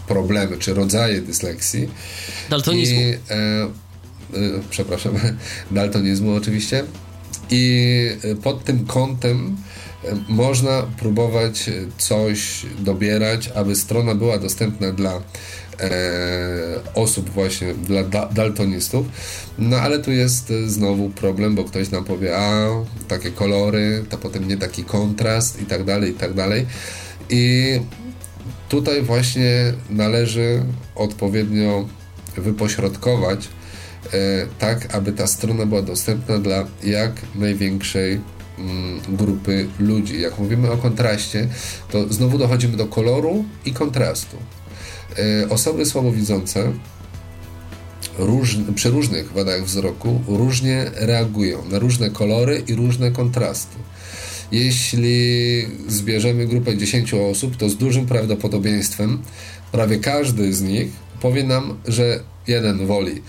problemy czy rodzaje dysleksji.
Daltonizmu. I, e, e,
przepraszam, *laughs* daltonizmu oczywiście. I pod tym kątem można próbować coś dobierać, aby strona była dostępna dla e, osób właśnie, dla da, daltonistów. No ale tu jest znowu problem, bo ktoś nam powie, a takie kolory, to potem nie taki kontrast i tak dalej, i tak dalej. I tutaj właśnie należy odpowiednio wypośrodkować e, tak, aby ta strona była dostępna dla jak największej grupy ludzi. Jak mówimy o kontraście, to znowu dochodzimy do koloru i kontrastu. E, osoby słabowidzące przy różnych wadach wzroku różnie reagują na różne kolory i różne kontrasty. Jeśli zbierzemy grupę 10 osób, to z dużym prawdopodobieństwem prawie każdy z nich powie nam, że jeden woli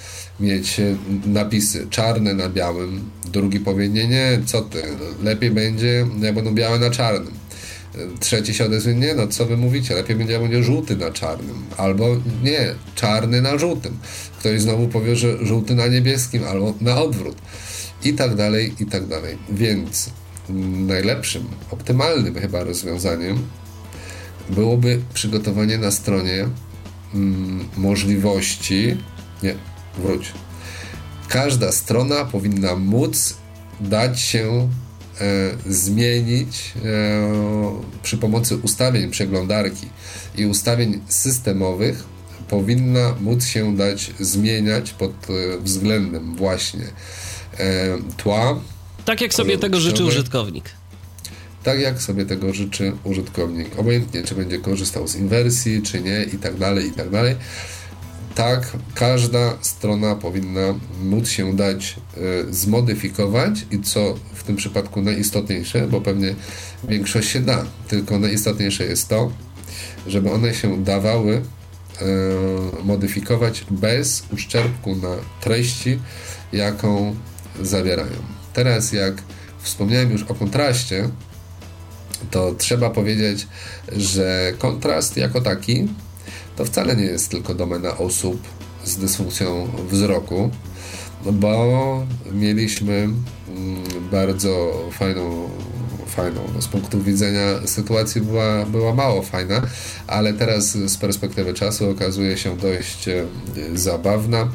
mieć napisy czarne na białym, drugi powie nie, nie, co ty, lepiej będzie, jak będą białe na czarnym. Trzeci się odezwie, nie, no co wy mówicie, lepiej będzie, jak będzie żółty na czarnym, albo nie, czarny na żółtym. Ktoś znowu powie, że żółty na niebieskim, albo na odwrót. I tak dalej, i tak dalej. Więc najlepszym, optymalnym chyba rozwiązaniem byłoby przygotowanie na stronie mm, możliwości, nie, wróć. Każda strona powinna móc dać się e, zmienić e, przy pomocy ustawień przeglądarki i ustawień systemowych powinna móc się dać zmieniać pod e, względem właśnie e, tła.
Tak jak sobie tego życzy użytkownik.
Tak jak sobie tego życzy użytkownik. Obojętnie, czy będzie korzystał z inwersji, czy nie, i tak dalej, i tak dalej tak, każda strona powinna móc się dać y, zmodyfikować i co w tym przypadku najistotniejsze, bo pewnie większość się da, tylko najistotniejsze jest to, żeby one się dawały y, modyfikować bez uszczerbku na treści, jaką zawierają. Teraz jak wspomniałem już o kontraście, to trzeba powiedzieć, że kontrast jako taki to wcale nie jest tylko domena osób z dysfunkcją wzroku, bo mieliśmy mm, bardzo fajną, fajną no z punktu widzenia sytuacji była, była mało fajna, ale teraz z perspektywy czasu okazuje się dość e, zabawna.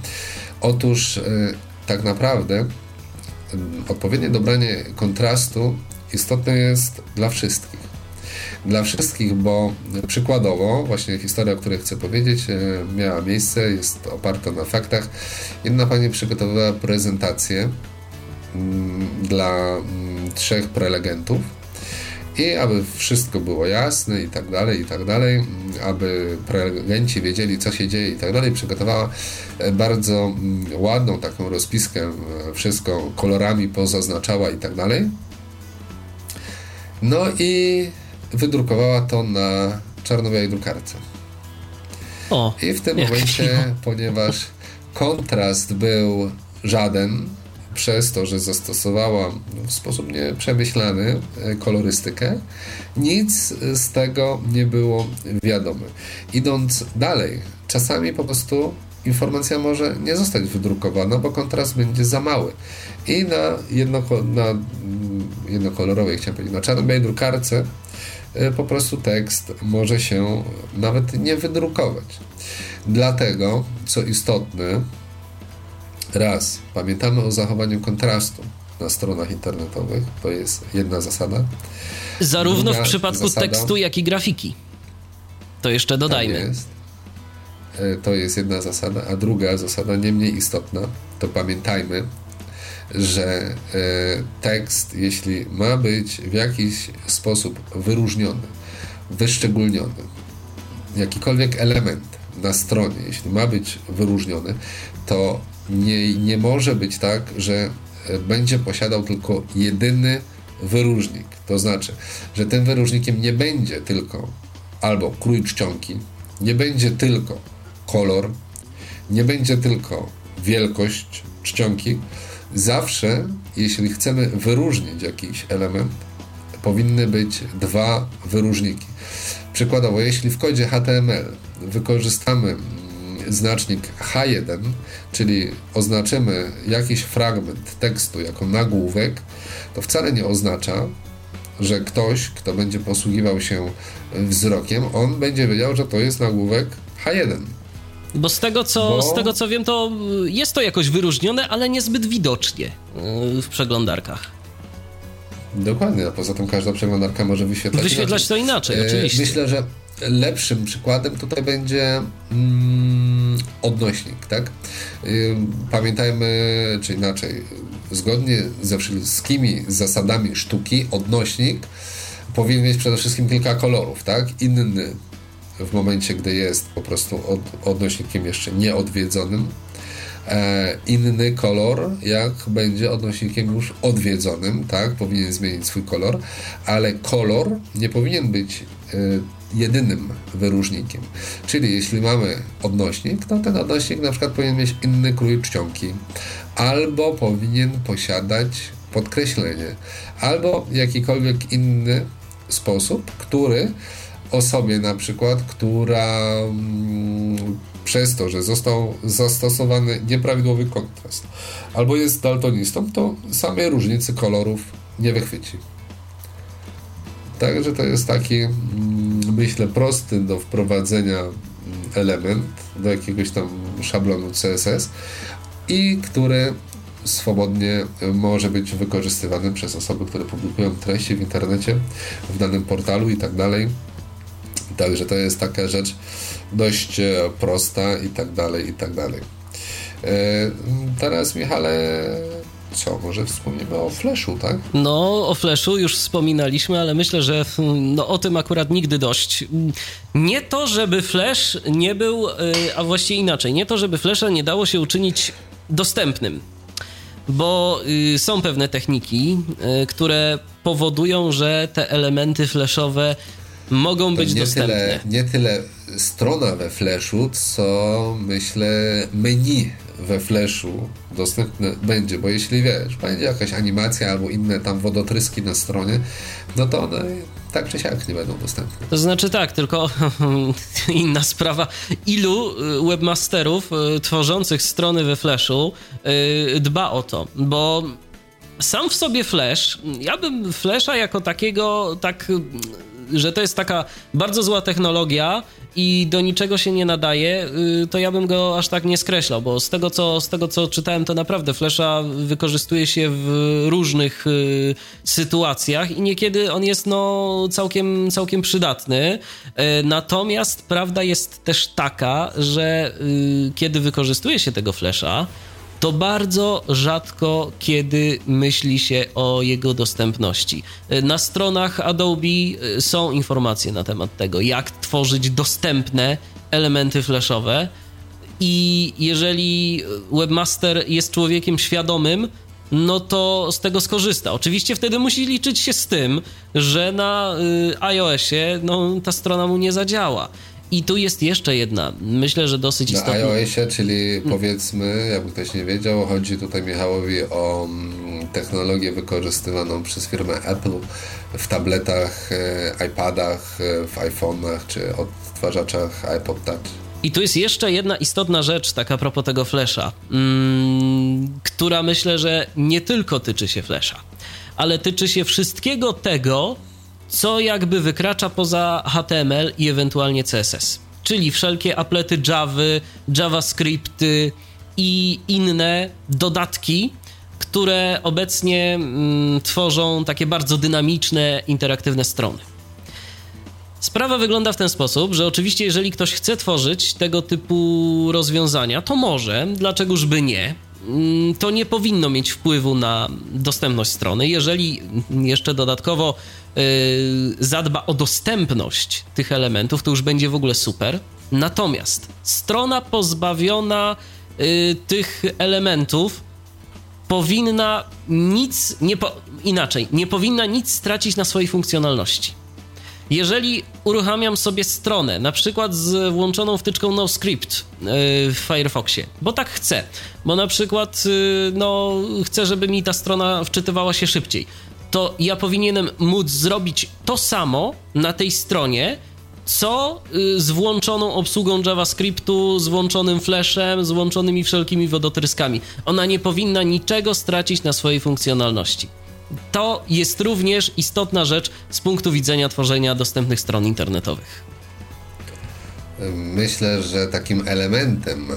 Otóż e, tak naprawdę odpowiednie dobranie kontrastu istotne jest dla wszystkich dla wszystkich, bo przykładowo, właśnie historia, o której chcę powiedzieć, e, miała miejsce, jest oparta na faktach. Jedna pani przygotowała prezentację mm, dla mm, trzech prelegentów i aby wszystko było jasne i tak dalej, i tak dalej, mm, aby prelegenci wiedzieli, co się dzieje i tak dalej, przygotowała e, bardzo ładną taką rozpiskę, e, wszystko kolorami pozaznaczała i tak dalej. No i wydrukowała to na czarno-białej drukarce. O, I w tym momencie, ponieważ kontrast był żaden, przez to, że zastosowała w sposób nieprzemyślany e, kolorystykę, nic z tego nie było wiadome. Idąc dalej, czasami po prostu informacja może nie zostać wydrukowana, bo kontrast będzie za mały. I na, jednoko, na mm, jednokolorowej, chciałem powiedzieć, na czarno-białej drukarce po prostu tekst może się nawet nie wydrukować. Dlatego, co istotne, raz, pamiętamy o zachowaniu kontrastu na stronach internetowych, to jest jedna zasada.
Zarówno Druga w przypadku zasada, tekstu, jak i grafiki. To jeszcze dodajmy.
Tak jest. E, to jest jedna zasada, a druga zasada, nie mniej istotna, to pamiętajmy, że e, tekst, jeśli ma być w jakiś sposób wyróżniony, wyszczególniony, jakikolwiek element na stronie, jeśli ma być wyróżniony, to nie, nie może być tak, że e, będzie posiadał tylko jedyny wyróżnik. To znaczy, że tym wyróżnikiem nie będzie tylko albo krój czcionki, nie będzie tylko kolor, nie będzie tylko wielkość czcionki, Zawsze, jeśli chcemy wyróżnić jakiś element, powinny być dwa wyróżniki. Przykładowo, jeśli w kodzie HTML wykorzystamy znacznik H1, czyli oznaczymy jakiś fragment tekstu jako nagłówek, to wcale nie oznacza, że ktoś, kto będzie posługiwał się wzrokiem, on będzie wiedział, że to jest nagłówek H1.
Bo z tego, co, Bo... z tego co wiem, to jest to jakoś wyróżnione, ale niezbyt widocznie y, w przeglądarkach.
Dokładnie, a poza tym każda przeglądarka może wyświetlać
Wyświetlać inaczej. to inaczej,
e,
oczywiście.
Myślę, że lepszym przykładem tutaj będzie mm, odnośnik, tak? Y, pamiętajmy, czy inaczej, zgodnie ze wszystkimi zasadami sztuki, odnośnik powinien mieć przede wszystkim kilka kolorów, tak? Inny w momencie, gdy jest po prostu od, odnośnikiem jeszcze nieodwiedzonym, e, inny kolor, jak będzie odnośnikiem już odwiedzonym, tak? Powinien zmienić swój kolor, ale kolor nie powinien być e, jedynym wyróżnikiem. Czyli jeśli mamy odnośnik, to ten odnośnik na przykład powinien mieć inny krój czcionki, albo powinien posiadać podkreślenie, albo jakikolwiek inny sposób, który osobie na przykład, która mm, przez to, że został zastosowany nieprawidłowy kontrast albo jest daltonistą, to samej różnicy kolorów nie wychwyci. Także to jest taki, mm, myślę, prosty do wprowadzenia mm, element do jakiegoś tam szablonu CSS i który swobodnie może być wykorzystywany przez osoby, które publikują treści w internecie, w danym portalu i tak dalej. Także to jest taka rzecz dość e, prosta i tak dalej, i tak dalej. E, teraz, Michale, co, może wspomnimy o Flashu, tak?
No, o Flashu już wspominaliśmy, ale myślę, że no, o tym akurat nigdy dość. Nie to, żeby Flash nie był, e, a właściwie inaczej, nie to, żeby Flasha nie dało się uczynić dostępnym bo y, są pewne techniki, y, które powodują, że te elementy flashowe mogą być
nie
dostępne.
Tyle, nie tyle strona we Flashu, co myślę menu we Flashu dostępne będzie, bo jeśli wiesz, będzie jakaś animacja albo inne tam wodotryski na stronie, no to one tak czy siak nie będą dostępne.
To znaczy tak, tylko *laughs* inna sprawa. Ilu y, webmasterów y, tworzących strony we Flashu y, dba o to, bo sam w sobie Flash, ja bym Flasha jako takiego tak że to jest taka bardzo zła technologia i do niczego się nie nadaje, y, to ja bym go aż tak nie skreślał, bo z tego co, z tego, co czytałem, to naprawdę Flasha wykorzystuje się w różnych y, sytuacjach i niekiedy on jest no, całkiem, całkiem przydatny. Y, natomiast prawda jest też taka, że kiedy wykorzystuje się tego Flasha, to bardzo rzadko kiedy myśli się o jego dostępności. Na stronach Adobe y, są informacje na temat tego, jak tworzyć dostępne elementy flashowe. I jeżeli webmaster jest człowiekiem świadomym, no to z tego skorzysta. Oczywiście wtedy musi liczyć się z tym, że na y, iOSie no, ta strona mu nie zadziała. I tu jest jeszcze jedna, myślę, że dosyć istotna.
Na iOSie, czyli hmm. powiedzmy, jakby ktoś nie wiedział, chodzi tutaj Michałowi o mm, technologię wykorzystywaną przez firmę Apple w tabletach, e, iPadach, e, w iPhone'ach czy odtwarzaczach iPod Touch.
I tu jest jeszcze jedna istotna rzecz, taka a propos tego Flasha, mm, która myślę, że nie tylko tyczy się Flasha, ale tyczy się wszystkiego tego, co jakby wykracza poza HTML i ewentualnie CSS. Czyli wszelkie aplety Java, JavaScripty i inne dodatki, które obecnie mm, tworzą takie bardzo dynamiczne, interaktywne strony. Sprawa wygląda w ten sposób, że oczywiście, jeżeli ktoś chce tworzyć tego typu rozwiązania, to może, dlaczegoż by nie. Mm, to nie powinno mieć wpływu na dostępność strony. Jeżeli jeszcze dodatkowo zadba o dostępność tych elementów, to już będzie w ogóle super. Natomiast strona pozbawiona yy, tych elementów powinna nic, nie po, inaczej, nie powinna nic stracić na swojej funkcjonalności. Jeżeli uruchamiam sobie stronę, na przykład z włączoną wtyczką NoScript yy, w Firefoxie, bo tak chcę, bo na przykład no, chcę, żeby mi ta strona wczytywała się szybciej, to ja powinienem móc zrobić to samo na tej stronie, co y, z włączoną obsługą JavaScriptu, z włączonym flashem, z włączonymi wszelkimi wodotryskami. Ona nie powinna niczego stracić na swojej funkcjonalności. To jest również istotna rzecz z punktu widzenia tworzenia dostępnych stron internetowych.
Myślę, że takim elementem e,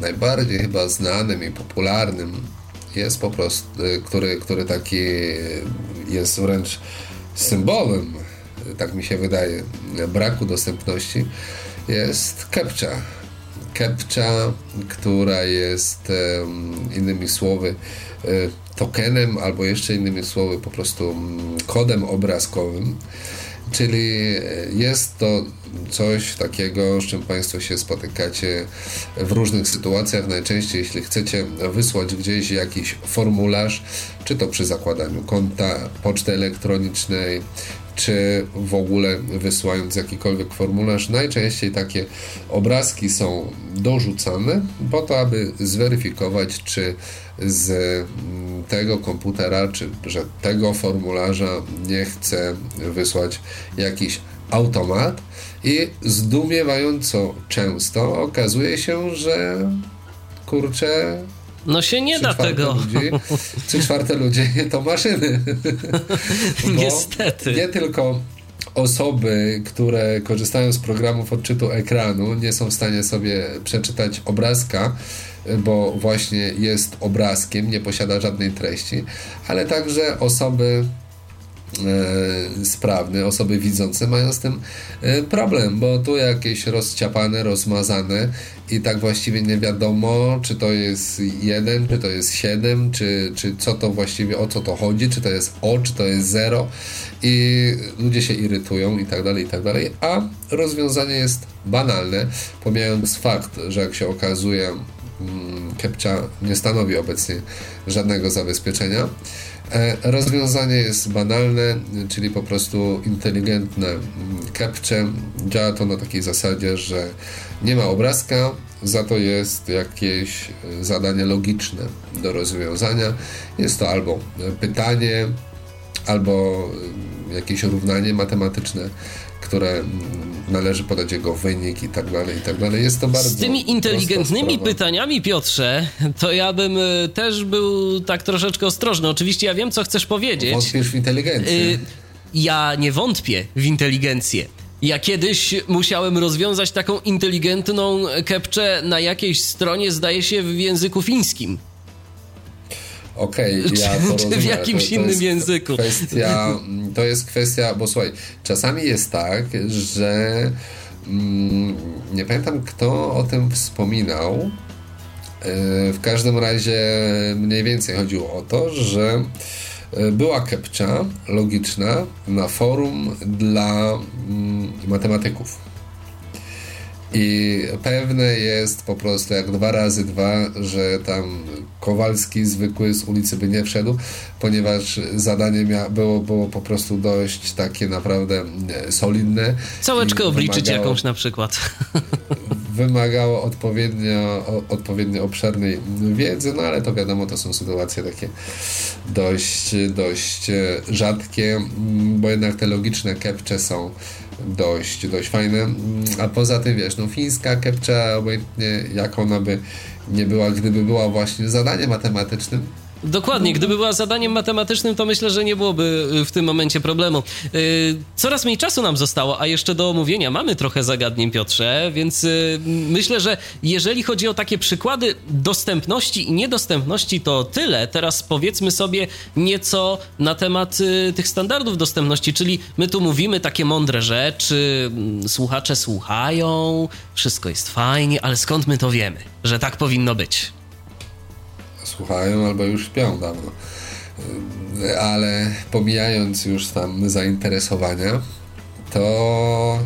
najbardziej chyba znanym i popularnym jest po prostu, e, który, który taki jest wręcz symbolem, tak mi się wydaje, braku dostępności, jest CAPTCHA. CAPTCHA, która jest innymi słowy e, tokenem, albo jeszcze innymi słowy po prostu mm, kodem obrazkowym, czyli jest to coś takiego, z czym Państwo się spotykacie w różnych sytuacjach. Najczęściej, jeśli chcecie wysłać gdzieś jakiś formularz, czy to przy zakładaniu konta poczty elektronicznej, czy w ogóle wysyłając jakikolwiek formularz, najczęściej takie obrazki są dorzucane po to, aby zweryfikować, czy z mm, tego komputera, czy że tego formularza nie chce wysłać jakiś automat i zdumiewająco często okazuje się, że kurczę.
No się nie da tego.
Ludzi, trzy czwarte ludzi *laughs* to maszyny. *laughs*
Niestety.
Nie tylko osoby, które korzystają z programów odczytu ekranu, nie są w stanie sobie przeczytać obrazka, bo właśnie jest obrazkiem, nie posiada żadnej treści, ale także osoby sprawny, osoby widzące mają z tym e, problem, bo tu jakieś rozciapane, rozmazane i tak właściwie nie wiadomo, czy to jest jeden, czy to jest siedem, czy, czy co to właściwie, o co to chodzi, czy to jest o, czy to jest zero. I ludzie się irytują i tak dalej, i tak dalej, a rozwiązanie jest banalne, pomijając fakt, że jak się okazuje, mm, Kepcia nie stanowi obecnie żadnego zabezpieczenia, E, rozwiązanie jest banalne, czyli po prostu inteligentne capture. Działa to na takiej zasadzie, że nie ma obrazka, za to jest jakieś zadanie logiczne do rozwiązania. Jest to albo pytanie, albo jakieś równanie matematyczne, które należy podać jego wynik i tak dalej, i tak dalej. Jest to bardzo
Z tymi inteligentnymi pytaniami, Piotrze, to ja bym e, też był tak troszeczkę ostrożny. Oczywiście ja wiem, co chcesz powiedzieć.
Wątpisz w inteligencję. Y
ja nie wątpię w inteligencję. Ja kiedyś musiałem rozwiązać taką inteligentną kepczę na jakiejś stronie, zdaje się, w języku fińskim.
Okej, okay, ja *laughs* to
rozumiem. w jakimś to, to innym języku.
Kwestia, to jest kwestia, bo słuchaj, czasami jest tak, że mm, nie pamiętam kto o tym wspominał. E, w każdym razie mniej więcej chodziło o to, że e, była kepcza logiczna na forum dla mm, matematyków i pewne jest po prostu jak dwa razy dwa, że tam Kowalski zwykły z ulicy by nie wszedł, ponieważ zadanie mia- było, było po prostu dość takie naprawdę e, solidne.
Całeczkę obliczyć jakąś na przykład. *laughs* *laughs*
Wymagało odpowiednio, odpowiednio obszernej wiedzy, no ale to wiadomo, to są sytuacje takie dość, dość e, rzadkie, bo jednak te logiczne kepcze są dość, dość fajne. Mm, a poza tym, wiesz, no fińska kepcza, obojętnie jak ona by nie była, gdyby była właśnie zadaniem matematycznym,
Dokładnie, gdyby była zadaniem matematycznym, to myślę, że nie byłoby y, w tym momencie problemu. Y, coraz mniej czasu nam zostało, a jeszcze do omówienia mamy trochę zagadnień, Piotrze, więc y, myślę, że jeżeli chodzi o takie przykłady dostępności i niedostępności, to tyle. Teraz powiedzmy sobie nieco na temat tych standardów dostępności, czyli my tu mówimy takie mądre rzeczy, mm, słuchacze słuchają, wszystko jest fajnie, ale skąd my to wiemy, że tak powinno być?
Słuchają albo już śpią dawno. Ale pomijając już tam zainteresowania, to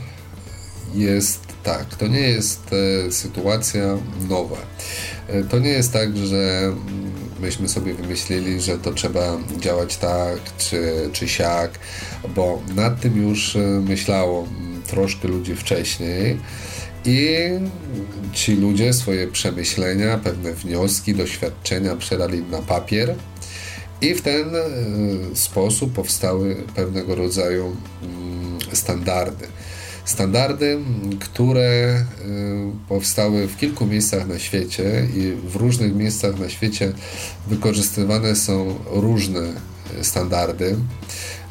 jest tak, to nie jest e, sytuacja nowa. E, to nie jest tak, że myśmy sobie wymyślili, że to trzeba działać tak czy, czy siak, bo nad tym już e, myślało troszkę ludzi wcześniej i ci ludzie swoje przemyślenia, pewne wnioski, doświadczenia przerali na papier i w ten e, sposób powstały pewnego rodzaju mm, standardy. standardy, które powstały w kilku miejscach na świecie i w różnych miejscach na świecie wykorzystywane są różne standardy.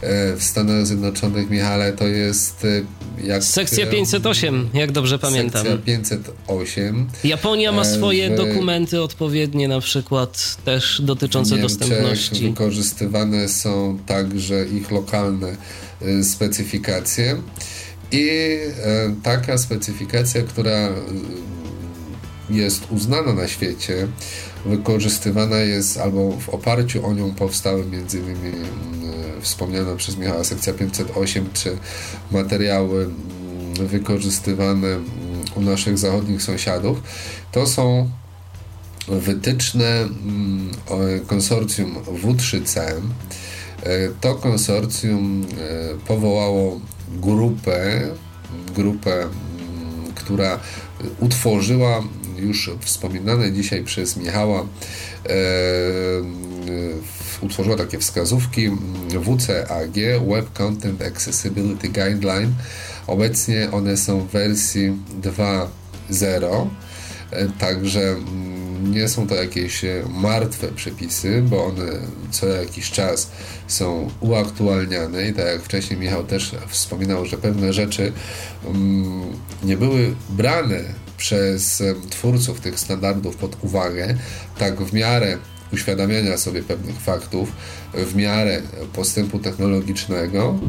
E, w Stanach Zjednoczonych, Michale, to jest e,
jak... Sekcja 508, jak dobrze pamiętam.
Sekcja 508.
Japonia ma e, swoje w... dokumenty odpowiednie, na przykład też dotyczące dostępności.
wykorzystywane są także ich lokalne specyfikacje. I taka specyfikacja, która jest uznana na świecie, wykorzystywana jest albo w oparciu o nią powstały między innymi wspomniana przez Michała sekcja 508, czy materiały mm, wykorzystywane mm, u naszych zachodnich sąsiadów, to są wytyczne mm, konsorcjum W3C. E, to konsorcjum e, powołało grupę, grupę, która utworzyła już wspominane dzisiaj przez Michała e, utworzyła takie wskazówki WCAG Web Content Accessibility Guideline. Obecnie one są w wersji 2.0, e, także mm, nie są to jakieś e, martwe przepisy, bo one co jakiś czas są uaktualniane i tak jak wcześniej Michał też wspominał, że pewne rzeczy mm, nie były brane przez twórców tych standardów pod uwagę, tak w miarę uświadamiania sobie pewnych faktów w miarę postępu technologicznego,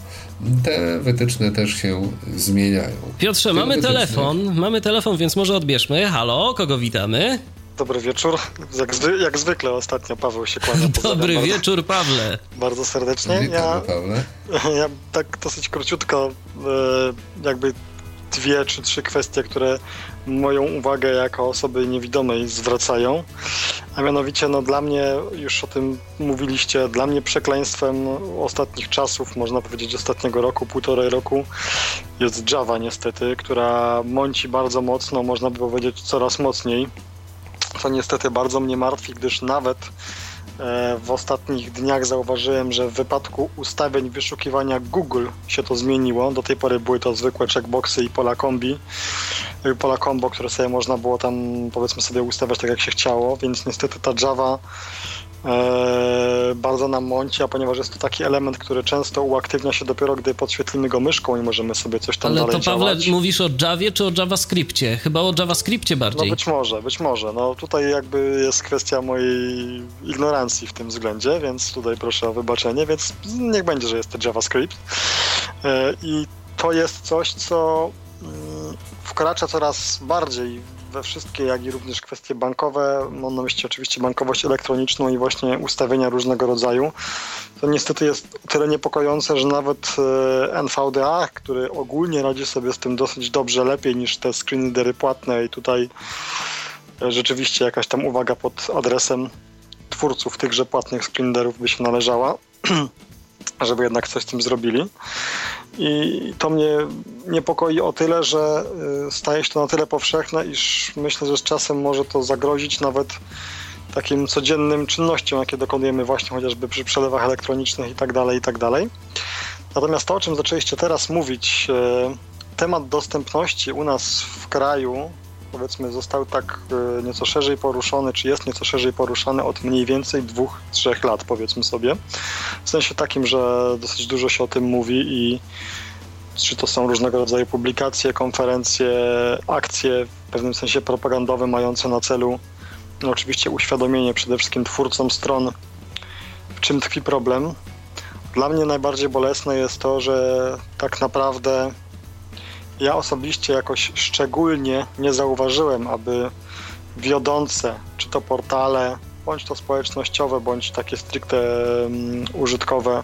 te wytyczne też się zmieniają.
Piotrze, mamy wytycznych... telefon, mamy telefon, więc może odbierzmy. Halo, kogo witamy?
Dobry wieczór. Jak, zwy, jak zwykle ostatnio Paweł się kłania.
Dobry bardzo, wieczór, Pawle.
Bardzo serdecznie.
Witam, ja, Pawle. *laughs*
Ja tak dosyć króciutko e, jakby dwie czy trzy kwestie, które moją uwagę jako osoby niewidomej zwracają. A mianowicie, no dla mnie, już o tym mówiliście, dla mnie przekleństwem ostatnich czasów, można powiedzieć ostatniego roku, półtorej roku, jest Java niestety, która mąci bardzo mocno, można by powiedzieć coraz mocniej. To niestety bardzo mnie martwi, gdyż nawet w ostatnich dniach zauważyłem, że w wypadku ustawień wyszukiwania Google się to zmieniło. Do tej pory były to zwykłe checkboxy i pola kombi, e, pola combo, które sobie można było tam powiedzmy sobie ustawiać tak jak się chciało, więc niestety ta Java e, bardzo nam mąci, a ponieważ jest to taki element, który często uaktywnia się dopiero, gdy podświetlimy go myszką i możemy sobie coś tam
Ale
dalej
to Pawle,
działać.
mówisz o Javie czy o JavaScriptie? Chyba o JavaScriptie bardziej.
No być może, być może. No tutaj jakby jest kwestia mojej ignorancji w tym względzie, więc tutaj proszę o wybaczenie, więc niech będzie, że jest to JavaScript. E, I to jest coś, co mm, wkracza coraz bardziej we wszystkie, jak i również kwestie bankowe. Mam na myśli oczywiście bankowość elektroniczną i właśnie ustawienia różnego rodzaju. To niestety jest tyle niepokojące, że nawet e, NVDA, który ogólnie radzi sobie z tym dosyć dobrze, lepiej niż te screen płatne i tutaj e, rzeczywiście jakaś tam uwaga pod adresem twórców tychże płatnych screenerów by się należała, *clears throat* żeby jednak coś z tym zrobili. I to mnie niepokoi o tyle, że y, staje się to na tyle powszechne, iż myślę, że z czasem może to zagrozić nawet takim codziennym czynnościom, jakie dokonujemy właśnie chociażby przy przelewach elektronicznych i tak dalej, i tak. Natomiast to, o czym zaczęliście teraz mówić, y, temat dostępności u nas w kraju powiedzmy został tak y, nieco szerzej poruszony, czy jest nieco szerzej poruszany od mniej więcej dwóch, trzech lat, powiedzmy sobie. W sensie takim, że dosyć dużo się o tym mówi i czy to są różnego rodzaju publikacje, konferencje, akcje w pewnym sensie propagandowe mające na celu no oczywiście uświadomienie przede wszystkim twórcom stron, w czym tkwi problem. Dla mnie najbardziej bolesne jest to, że tak naprawdę ja osobiście jakoś szczególnie nie zauważyłem, aby wiodące, czy to portale, bądź to społecznościowe, bądź takie stricte um, użytkowe,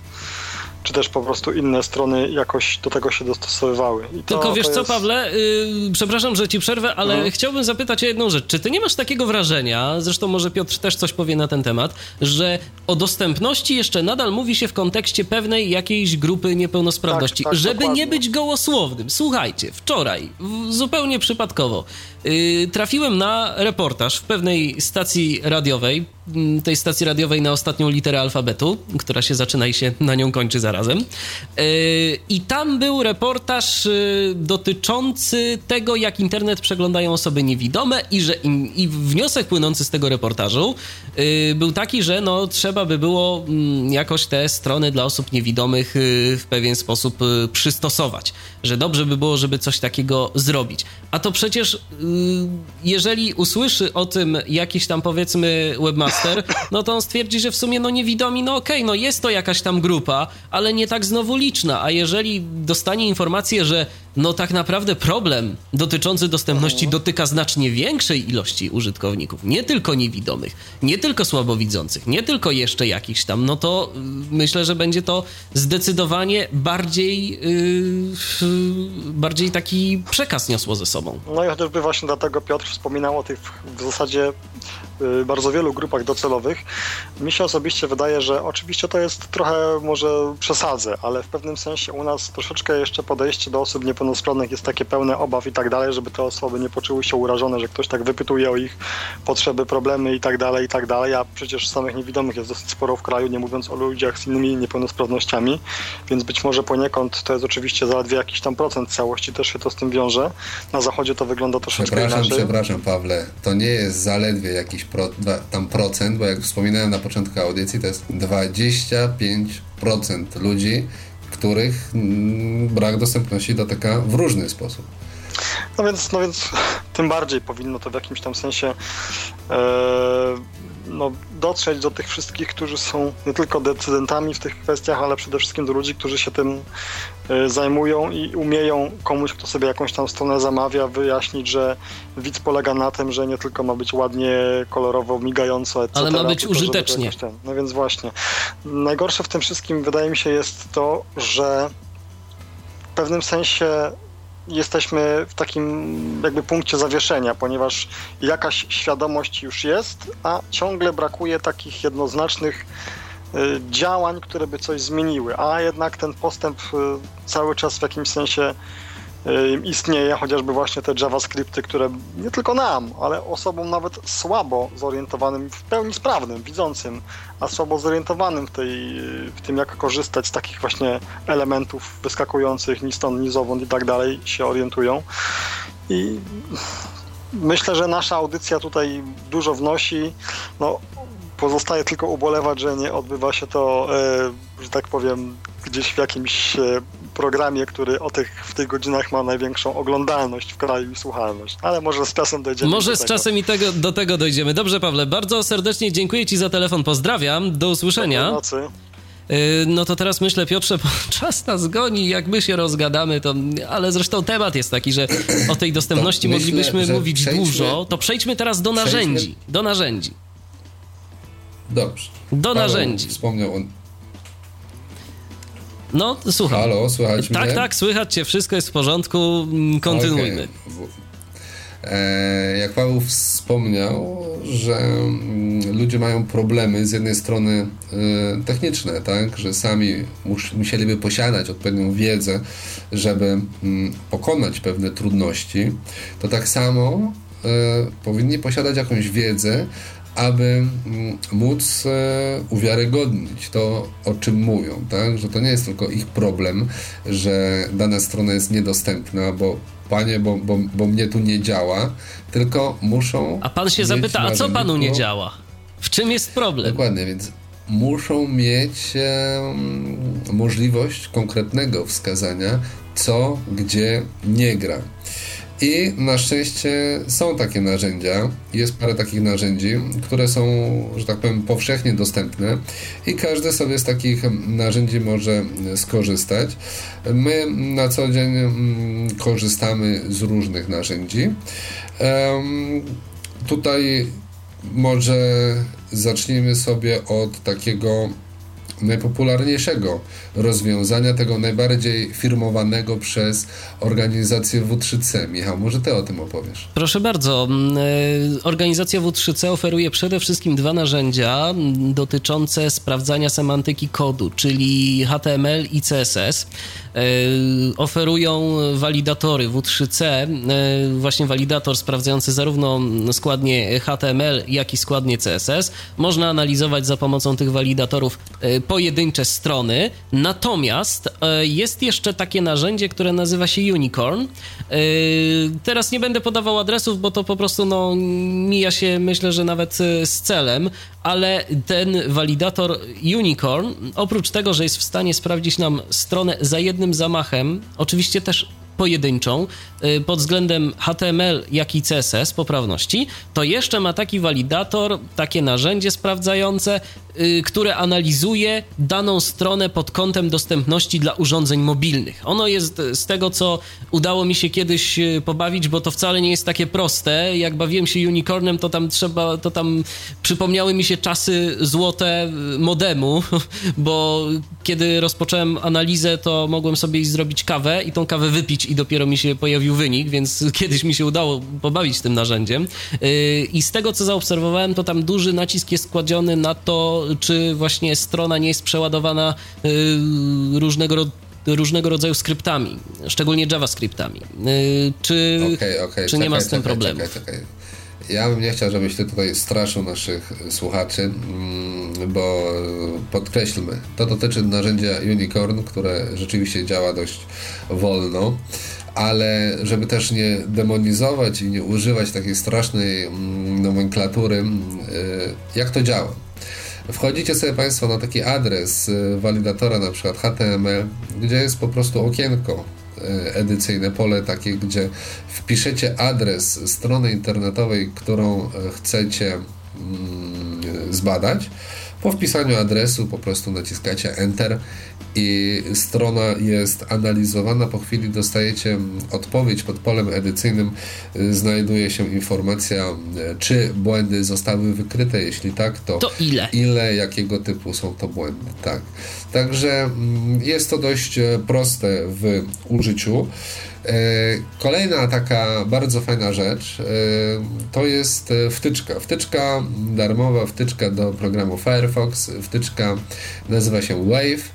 czy też po prostu inne strony jakoś do tego się dostosowywały.
I Tylko to, wiesz to co, jest... Pawle, yy, przepraszam, że ci przerwę, ale mhm. chciałbym zapytać o jedną rzecz. Czy ty nie masz takiego wrażenia, zresztą może Piotr też coś powie na ten temat, że o dostępności jeszcze nadal mówi się w kontekście pewnej jakiejś grupy niepełnosprawności, tak, tak, żeby dokładnie. nie być gołosłownym. Słuchajcie, wczoraj, zupełnie przypadkowo, yy, trafiłem na reportaż w pewnej stacji radiowej, tej stacji radiowej na ostatnią literę alfabetu, która się zaczyna i się na nią kończy zarazem. Yy, I tam był reportaż yy, dotyczący tego, jak internet przeglądają osoby niewidome i że im, i wniosek płynący z tego reportażu yy, był taki, że no, trzeba by było mm, jakoś te strony dla osób niewidomych w pewien sposób przystosować. Że dobrze by było, żeby coś takiego zrobić. A to przecież jeżeli usłyszy o tym jakiś tam powiedzmy webmaster, no to on stwierdzi, że w sumie no niewidomi, no okej, okay, no jest to jakaś tam grupa, ale nie tak znowu liczna, a jeżeli dostanie informację, że no tak naprawdę problem dotyczący dostępności dotyka znacznie większej ilości użytkowników, nie tylko niewidomych, nie tylko słabowidzących, nie tylko jeszcze jakichś tam, no to y, myślę, że będzie to zdecydowanie bardziej yy, bardziej taki przekaz niosło ze sobą.
No i chociażby właśnie dlatego Piotr wspominał o tych w zasadzie y, bardzo wielu grupach docelowych. Mi się osobiście wydaje, że oczywiście to jest trochę może przesadzę, ale w pewnym sensie u nas troszeczkę jeszcze podejście do osób niepełnosprawnych niepełnosprawnych jest takie pełne obaw i tak dalej, żeby te osoby nie poczuły się urażone, że ktoś tak wypytuje o ich potrzeby, problemy i tak dalej, i tak dalej, a przecież samych niewidomych jest dosyć sporo w kraju, nie mówiąc o ludziach z innymi niepełnosprawnościami, więc być może poniekąd to jest oczywiście zaledwie jakiś tam procent całości, też się to z tym wiąże. Na zachodzie to wygląda troszeczkę
przepraszam,
inaczej.
Przepraszam, Pawle, to nie jest zaledwie jakiś pro, tam procent, bo jak wspominałem na początku audycji, to jest 25% ludzi, których mm, brak dostępności dotyka w różny sposób.
No więc, no więc *laughs* tym bardziej powinno to w jakimś tam sensie e, no, dotrzeć do tych wszystkich, którzy są nie tylko decydentami w tych kwestiach, ale przede wszystkim do ludzi, którzy się tym zajmują i umieją komuś, kto sobie jakąś tam stronę zamawia, wyjaśnić, że widz polega na tym, że nie tylko ma być ładnie, kolorowo, migająco, etc.
Ale ma być użytecznie.
Ten, no więc właśnie. Najgorsze w tym wszystkim wydaje mi się jest to, że w pewnym sensie jesteśmy w takim jakby punkcie zawieszenia, ponieważ jakaś świadomość już jest, a ciągle brakuje takich jednoznacznych działań, które by coś zmieniły, a jednak ten postęp y, cały czas w jakimś sensie istnieje, chociażby właśnie te JavaScripty, które nie tylko nam, ale osobom nawet słabo zorientowanym, w pełni sprawnym, widzącym, a słabo zorientowanym w, tej, w tym, jak korzystać z takich właśnie elementów wyskakujących ni stąd, ni zowąd i tak dalej, się orientują. I myślę, że nasza audycja tutaj dużo wnosi. No, pozostaje tylko ubolewać, że nie odbywa się to, e, że tak powiem, gdzieś w jakimś e, programie, który o tych, w tych godzinach ma największą oglądalność w kraju i słuchalność. Ale może z czasem dojdziemy
Może
do
z
tego.
czasem i tego, do tego dojdziemy. Dobrze, Pawle, bardzo serdecznie dziękuję Ci za telefon. Pozdrawiam. Do usłyszenia.
nocy.
Y, no to teraz myślę, Piotrze, bo *laughs* czas nas goni, jak my się rozgadamy, to, ale zresztą temat jest taki, że o tej dostępności
myślę,
moglibyśmy
że
mówić
przejdźmy-
dużo, to przejdźmy teraz do
przejdźmy-
narzędzi. Do narzędzi.
Dobrze.
Do
Paweł
narzędzi.
Wspomniał on.
No, słucham.
Halo, słychać
Tak,
mnie?
tak, słychać cię, wszystko jest w porządku, mm, kontynuujmy.
Okay. E, jak Paweł wspomniał, że mm, ludzie mają problemy z jednej strony e, techniczne, tak, że sami mus, musieliby posiadać odpowiednią wiedzę, żeby mm, pokonać pewne trudności, to tak samo e, powinni posiadać jakąś wiedzę, aby mm, móc e, uwiarygodnić to, o czym mówią, tak? Że to nie jest tylko ich problem, że dana strona jest niedostępna, bo panie, bo, bo, bo mnie tu nie działa, tylko muszą.
A pan się zapyta, a co panu nie działa? W czym jest problem?
Dokładnie, więc muszą mieć e, możliwość konkretnego wskazania, co gdzie nie gra. I na szczęście są takie narzędzia, jest parę takich narzędzi, które są, że tak powiem, powszechnie dostępne i każdy sobie z takich narzędzi może skorzystać. My na co dzień mm, korzystamy z różnych narzędzi. Tutaj może zacznijmy sobie od takiego najpopularniejszego rozwiązania, tego najbardziej firmowanego przez organizację W3C. Michał, może ty o tym opowiesz?
Proszę bardzo. e, Organizacja W3C oferuje przede wszystkim dwa narzędzia dotyczące sprawdzania semantyki kodu, czyli HTML i CSS. Oferują walidatory W3C, właśnie walidator sprawdzający zarówno składnie HTML, jak i składnie CSS. Można analizować za pomocą tych walidatorów pojedyncze strony, natomiast jest jeszcze takie narzędzie, które nazywa się Unicorn. Teraz nie będę podawał adresów, bo to po prostu no, mija się myślę, że nawet z celem, ale ten walidator Unicorn, oprócz tego, że jest w stanie sprawdzić nam stronę za jednym zamachem, oczywiście też pojedynczą y, pod względem HTML, jak i CSS poprawności, to jeszcze ma taki walidator, takie narzędzie sprawdzające, Y, które analizuje daną stronę pod kątem dostępności dla urządzeń mobilnych. Ono jest z tego, co udało mi się kiedyś y, pobawić, bo to wcale nie jest takie proste. Jak bawiłem się unicornem, to tam trzeba, to tam przypomniały mi się czasy złote y, modemu, *laughs* bo kiedy rozpocząłem analizę, to mogłem sobie zrobić kawę i tą kawę wypić i dopiero mi się pojawił wynik, więc *laughs* kiedyś mi się udało pobawić tym narzędziem. I z tego, co zaobserwowałem, to tam duży nacisk jest kładziony na to, czy właśnie strona nie jest przeładowana y, różnego różnego rodzaju skryptami, szczególnie JavaScriptami. Y, czy, okay, okay. czy czekaj, nie ma z tym problemu?
Ja bym nie chciał, żebyś ty tutaj straszył naszych słuchaczy, mm, bo podkreślmy, to dotyczy narzędzia Unicorn, które rzeczywiście działa dość wolno, ale żeby też nie demonizować i nie używać takiej strasznej mm, nomenklatury, mm, y, jak to działa? Wchodzicie sobie Państwo na taki adres y, walidatora, na przykład HTML, gdzie jest po prostu okienko edycyjne, pole takie, gdzie wpiszecie adres strony internetowej, którą y, chcecie mm, zbadać. Po wpisaniu adresu po prostu naciskacie Enter i strona jest analizowana. Po chwili dostajecie odpowiedź pod polem edycyjnym. Znajduje się informacja, czy błędy zostały wykryte. Jeśli tak, to,
to ile?
Ile, jakiego typu są to błędy. Tak. Także mm, jest to dość e, proste w użyciu. E, kolejna taka bardzo fajna rzecz e, to jest wtyczka. Wtyczka darmowa, wtyczka do programu Firefox. Wtyczka nazywa się Wave.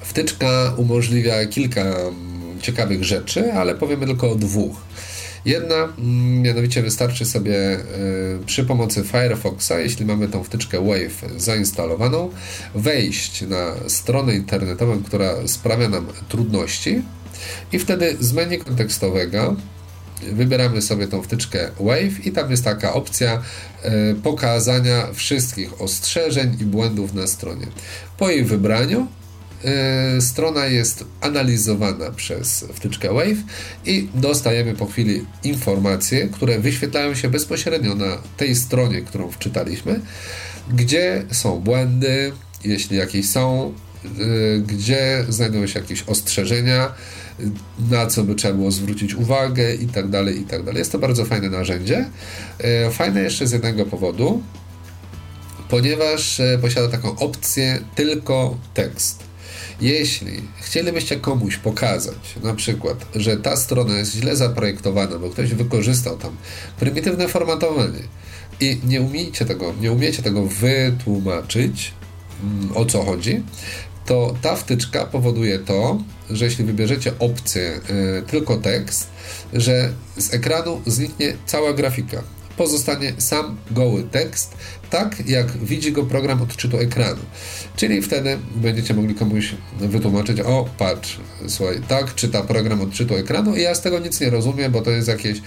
Wtyczka umożliwia kilka ciekawych rzeczy, ale powiemy tylko o dwóch. Jedna, mm, mianowicie wystarczy sobie e, przy pomocy Firefoxa, jeśli mamy tą wtyczkę Wave zainstalowaną, wejść na stronę internetową, która sprawia nam trudności i wtedy z menu kontekstowego wybieramy sobie tą wtyczkę Wave i tam jest taka opcja e, pokazania wszystkich ostrzeżeń i błędów na stronie. Po jej wybraniu e, strona jest analizowana przez wtyczkę Wave i dostajemy po chwili informacje, które wyświetlają się bezpośrednio na tej stronie, którą wczytaliśmy, gdzie są błędy, jeśli jakieś są, e, gdzie znajdują się jakieś ostrzeżenia, na co by trzeba było zwrócić uwagę i tak dalej, i tak dalej. Jest to bardzo fajne narzędzie. E, fajne jeszcze z jednego powodu, ponieważ e, posiada taką opcję tylko tekst. Jeśli chcielibyście komuś pokazać, na przykład, że ta strona jest źle zaprojektowana, bo ktoś wykorzystał tam prymitywne formatowanie i nie umiecie tego, nie umiecie tego wytłumaczyć, mm, o co chodzi, to ta wtyczka powoduje to, że jeśli wybierzecie opcję y, tylko tekst, że z ekranu zniknie cała grafika. Pozostanie sam goły tekst, tak jak widzi go program odczytu ekranu. Czyli wtedy będziecie mogli komuś wytłumaczyć, o patrz, słuchaj, tak czyta program odczytu ekranu i ja z tego nic nie rozumiem, bo to jest jakieś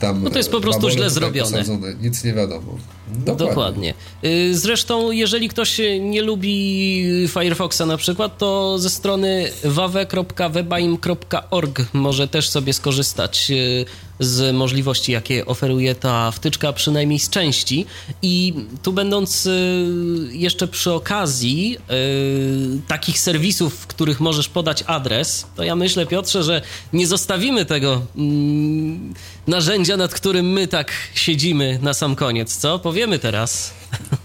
tam...
No to jest po prostu źle zrobione.
Posadzone. Nic nie wiadomo.
Dokładnie. Dokładnie. Y, zresztą, jeżeli ktoś nie lubi Firefoxa na przykład, to ze strony wawe.webaim.org może też sobie skorzystać y, z możliwości, jakie oferuje ta wtyczka, przynajmniej z części. I tu będąc y, jeszcze przy okazji takich serwisów, w których możesz podać adres, to ja myślę, Piotrze, że nie zostawimy tego mm, narzędzia, nad którym my tak siedzimy na sam koniec, co? Powiemy teraz. *laughs*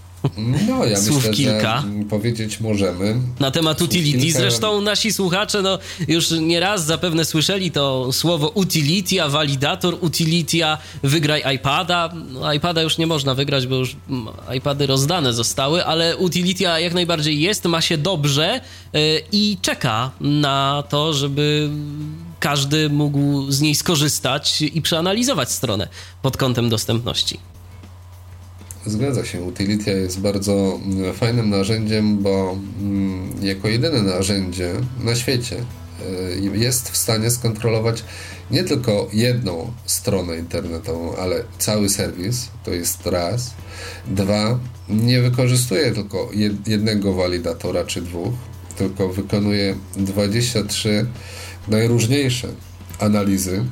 No, ja
Słów
myślę,
kilka.
że powiedzieć możemy.
Na temat utility.
kilka.
Zresztą nasi słuchacze no, już nieraz zapewne słyszeli to słowo utility, a validator utility, a wygraj iPada. No, iPada już nie można wygrać, bo już iPady rozdane zostały, ale utility jak najbardziej jest, ma się dobrze yy, i czeka na to, żeby każdy mógł z niej skorzystać i przeanalizować stronę pod kątem dostępności.
Zgadza się. Utility jest bardzo mm, fajnym narzędziem, bo mm, jako jedyne narzędzie na świecie y, jest w stanie skontrolować nie tylko jedną stronę internetową, ale cały serwis, to jest raz. Dwa, nie wykorzystuje tylko jed- jednego walidatora czy dwóch, tylko wykonuje 23 najróżniejsze analizy,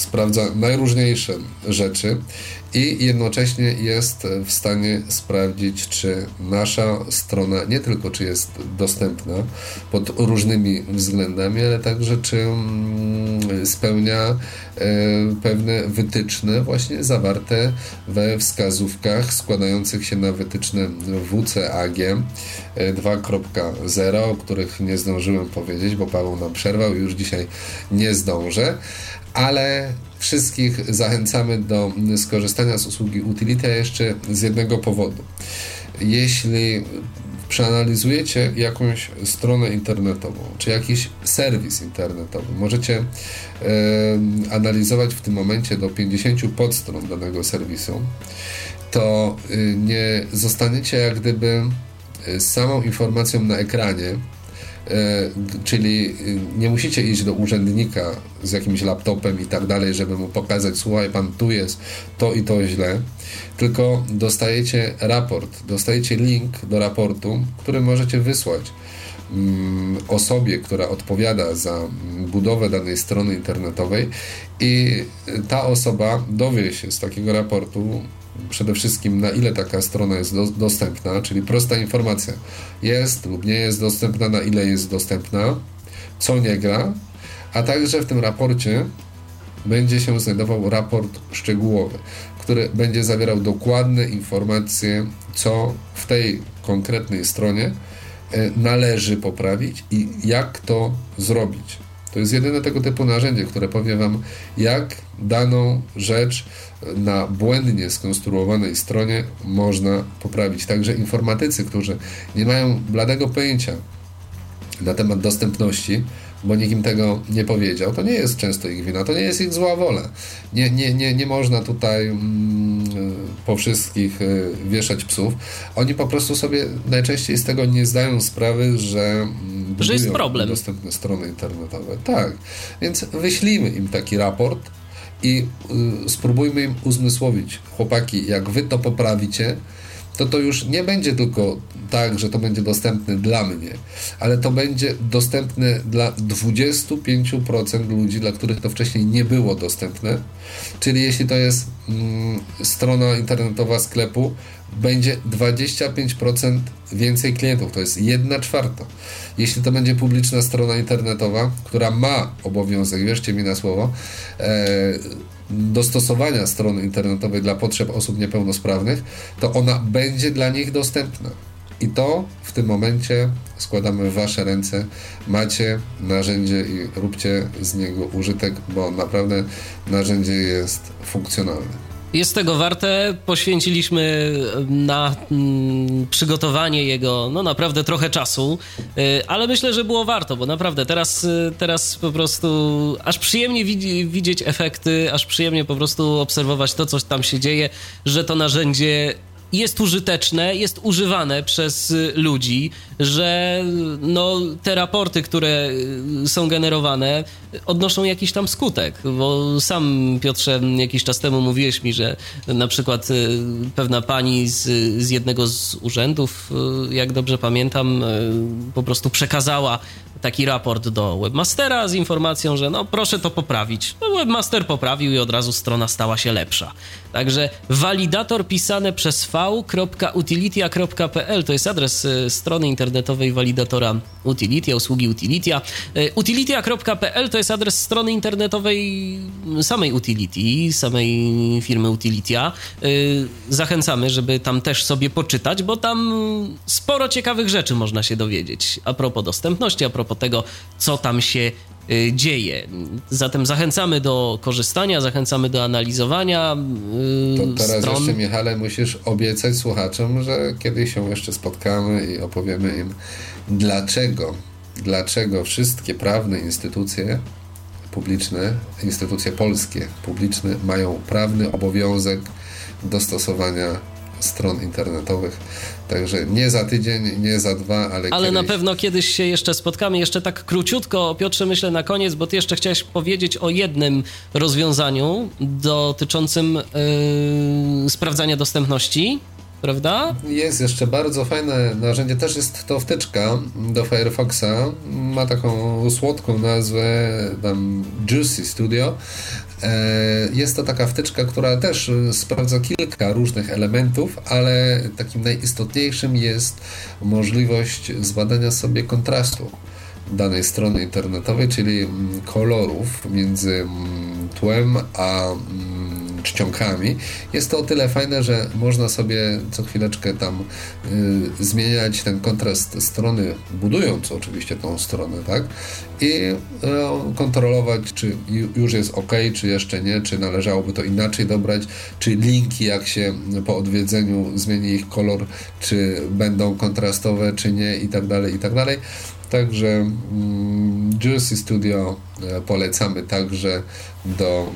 sprawdza najróżniejsze rzeczy i jednocześnie jest w stanie sprawdzić, czy nasza strona nie tylko czy jest dostępna pod różnymi względami, ale także czy mm, spełnia e, pewne wytyczne właśnie zawarte we wskazówkach składających się na wytyczne WCAG e, 2.0, o których nie zdążyłem powiedzieć, bo Paweł nam przerwał i już dzisiaj nie zdążę ale wszystkich zachęcamy do skorzystania z usługi Utility jeszcze z jednego powodu. Jeśli przeanalizujecie jakąś stronę internetową, czy jakiś serwis internetowy, możecie e, analizować w tym momencie do 50 podstron danego serwisu, to y, nie zostaniecie jak gdyby z samą informacją na ekranie, E, czyli nie musicie iść do urzędnika z jakimś laptopem i tak dalej, żeby mu pokazać, słuchaj, pan tu jest to i to źle, tylko dostajecie raport, dostajecie link do raportu, który możecie wysłać mm, osobie, która odpowiada za budowę danej strony internetowej i ta osoba dowie się z takiego raportu, przede wszystkim na ile taka strona jest do, dostępna, czyli prosta informacja jest lub nie jest dostępna, na ile jest dostępna, co nie gra, a także w tym raporcie będzie się znajdował raport szczegółowy, który będzie zawierał dokładne informacje, co w tej konkretnej stronie należy poprawić i jak to zrobić. To jest jedyne tego typu narzędzie, które powie Wam, jak daną rzecz na błędnie skonstruowanej stronie można poprawić. Także informatycy, którzy nie mają bladego pojęcia na temat dostępności, bo nikt im tego nie powiedział. To nie jest często ich wina, to nie jest ich zła wola. Nie, nie, nie, nie można tutaj mm, po wszystkich y, wieszać psów. Oni po prostu sobie najczęściej z tego nie zdają sprawy, że, mm,
że jest problem.
dostępne strony internetowe. Tak, więc wyślijmy im taki raport i y, spróbujmy im uzmysłowić, chłopaki, jak wy to poprawicie, to to już nie będzie tylko tak, że to będzie dostępne dla mnie, ale to będzie dostępne dla 25% ludzi, dla których to wcześniej nie było dostępne. Czyli jeśli to jest mm, strona internetowa sklepu, będzie 25% więcej klientów, to jest 1 czwarta. Jeśli to będzie publiczna strona internetowa, która ma obowiązek, wierzcie mi na słowo, e, dostosowania strony internetowej dla potrzeb osób niepełnosprawnych, to ona będzie dla nich dostępna. I to w tym momencie składamy w Wasze ręce. Macie narzędzie i róbcie z niego użytek, bo naprawdę narzędzie jest funkcjonalne.
Jest tego warte. Poświęciliśmy na mm, przygotowanie jego no naprawdę trochę czasu, y, ale myślę, że było warto, bo naprawdę teraz, y, teraz po prostu aż przyjemnie widzi, widzieć efekty, aż przyjemnie po prostu obserwować to, co tam się dzieje, że to narzędzie jest użyteczne, jest używane przez ludzi, że no, te raporty, które są generowane, odnoszą jakiś tam skutek. Bo sam, Piotrze, jakiś czas temu mówiłeś mi, że na przykład y, pewna pani z, z jednego z urzędów, y, jak dobrze pamiętam, y, po prostu przekazała taki raport do webmastera z informacją, że no proszę to poprawić. No, webmaster poprawił i od razu strona stała się lepsza. Także walidator pisane przez v.utilitia.pl to jest adres e, strony internetowej walidatora Utilitia, usługi Utilitia. E, Utilitia.pl to jest adres strony internetowej samej Utility, samej firmy Utilitia. E, zachęcamy, żeby tam też sobie poczytać, bo tam sporo ciekawych rzeczy można się dowiedzieć a propos dostępności, a propos tego, co tam się dzieje. Zatem zachęcamy do korzystania, zachęcamy do analizowania.
Yy, to teraz stron. jeszcze, Michale, musisz obiecać słuchaczom, że kiedyś się jeszcze spotkamy i opowiemy im, dlaczego, dlaczego wszystkie prawne instytucje publiczne, instytucje polskie publiczne mają prawny obowiązek dostosowania stron internetowych. Także nie za tydzień, nie za dwa, ale.
Ale
kiedyś...
na pewno kiedyś się jeszcze spotkamy. Jeszcze tak króciutko, Piotrze, myślę na koniec, bo ty jeszcze chciałeś powiedzieć o jednym rozwiązaniu dotyczącym yy, sprawdzania dostępności prawda?
Jest jeszcze bardzo fajne narzędzie, też jest to wtyczka do Firefoxa. Ma taką słodką nazwę tam Juicy Studio. E, jest to taka wtyczka, która też sprawdza kilka różnych elementów, ale takim najistotniejszym jest możliwość zbadania sobie kontrastu danej strony internetowej, czyli mm, kolorów między mm, tłem a mm, czcionkami. Jest to o tyle fajne, że można sobie co chwileczkę tam y, zmieniać ten kontrast strony, budując oczywiście tą stronę, tak? I y, kontrolować, czy już jest ok, czy jeszcze nie, czy należałoby to inaczej dobrać, czy linki, jak się po odwiedzeniu zmieni ich kolor, czy będą kontrastowe, czy nie, i tak dalej, i tak dalej. Także mm, Juicy Studio e, polecamy także do,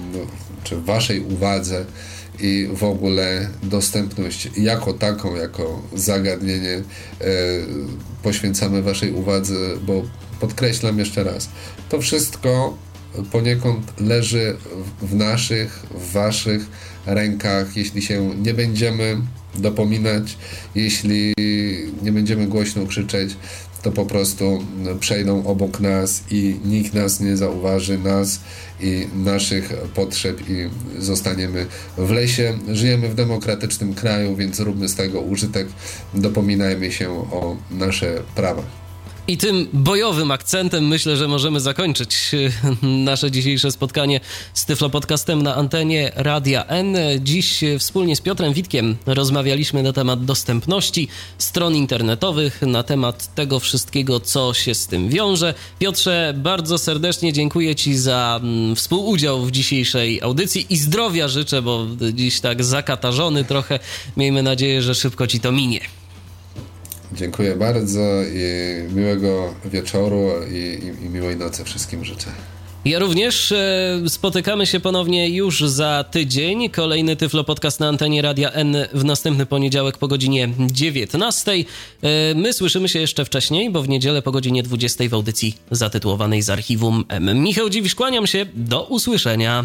czy waszej uwadze i w ogóle dostępność jako taką, jako zagadnienie e, poświęcamy waszej uwadze, bo podkreślam jeszcze raz, to wszystko poniekąd leży w naszych, w waszych rękach, jeśli się nie będziemy dopominać, jeśli nie będziemy głośno krzyczeć, to po prostu przejdą obok nas i nikt nas nie zauważy, nas i naszych potrzeb i zostaniemy w lesie. Żyjemy w demokratycznym kraju, więc róbmy z tego użytek, dopominajmy się o nasze prawa.
I tym bojowym akcentem myślę, że możemy zakończyć e, nasze dzisiejsze spotkanie z Tyflo Podcastem na antenie Radia N. Dziś wspólnie z Piotrem Witkiem rozmawialiśmy na temat dostępności stron internetowych, na temat tego wszystkiego, co się z tym wiąże. Piotrze, bardzo serdecznie dziękuję Ci za mm, współudział w dzisiejszej audycji i zdrowia życzę, bo dziś tak zakatarzony trochę. Miejmy nadzieję, że szybko Ci to minie.
Dziękuję bardzo i miłego wieczoru i, i, i miłej nocy wszystkim życzę.
Ja również e, spotykamy się ponownie już za tydzień. Kolejny Tyflo Podcast na antenie Radia N w następny poniedziałek po godzinie 19. E, my słyszymy się jeszcze wcześniej, bo w niedzielę po godzinie 20 w audycji zatytułowanej z archiwum M. Michał Dziwisz, kłaniam się. Do usłyszenia.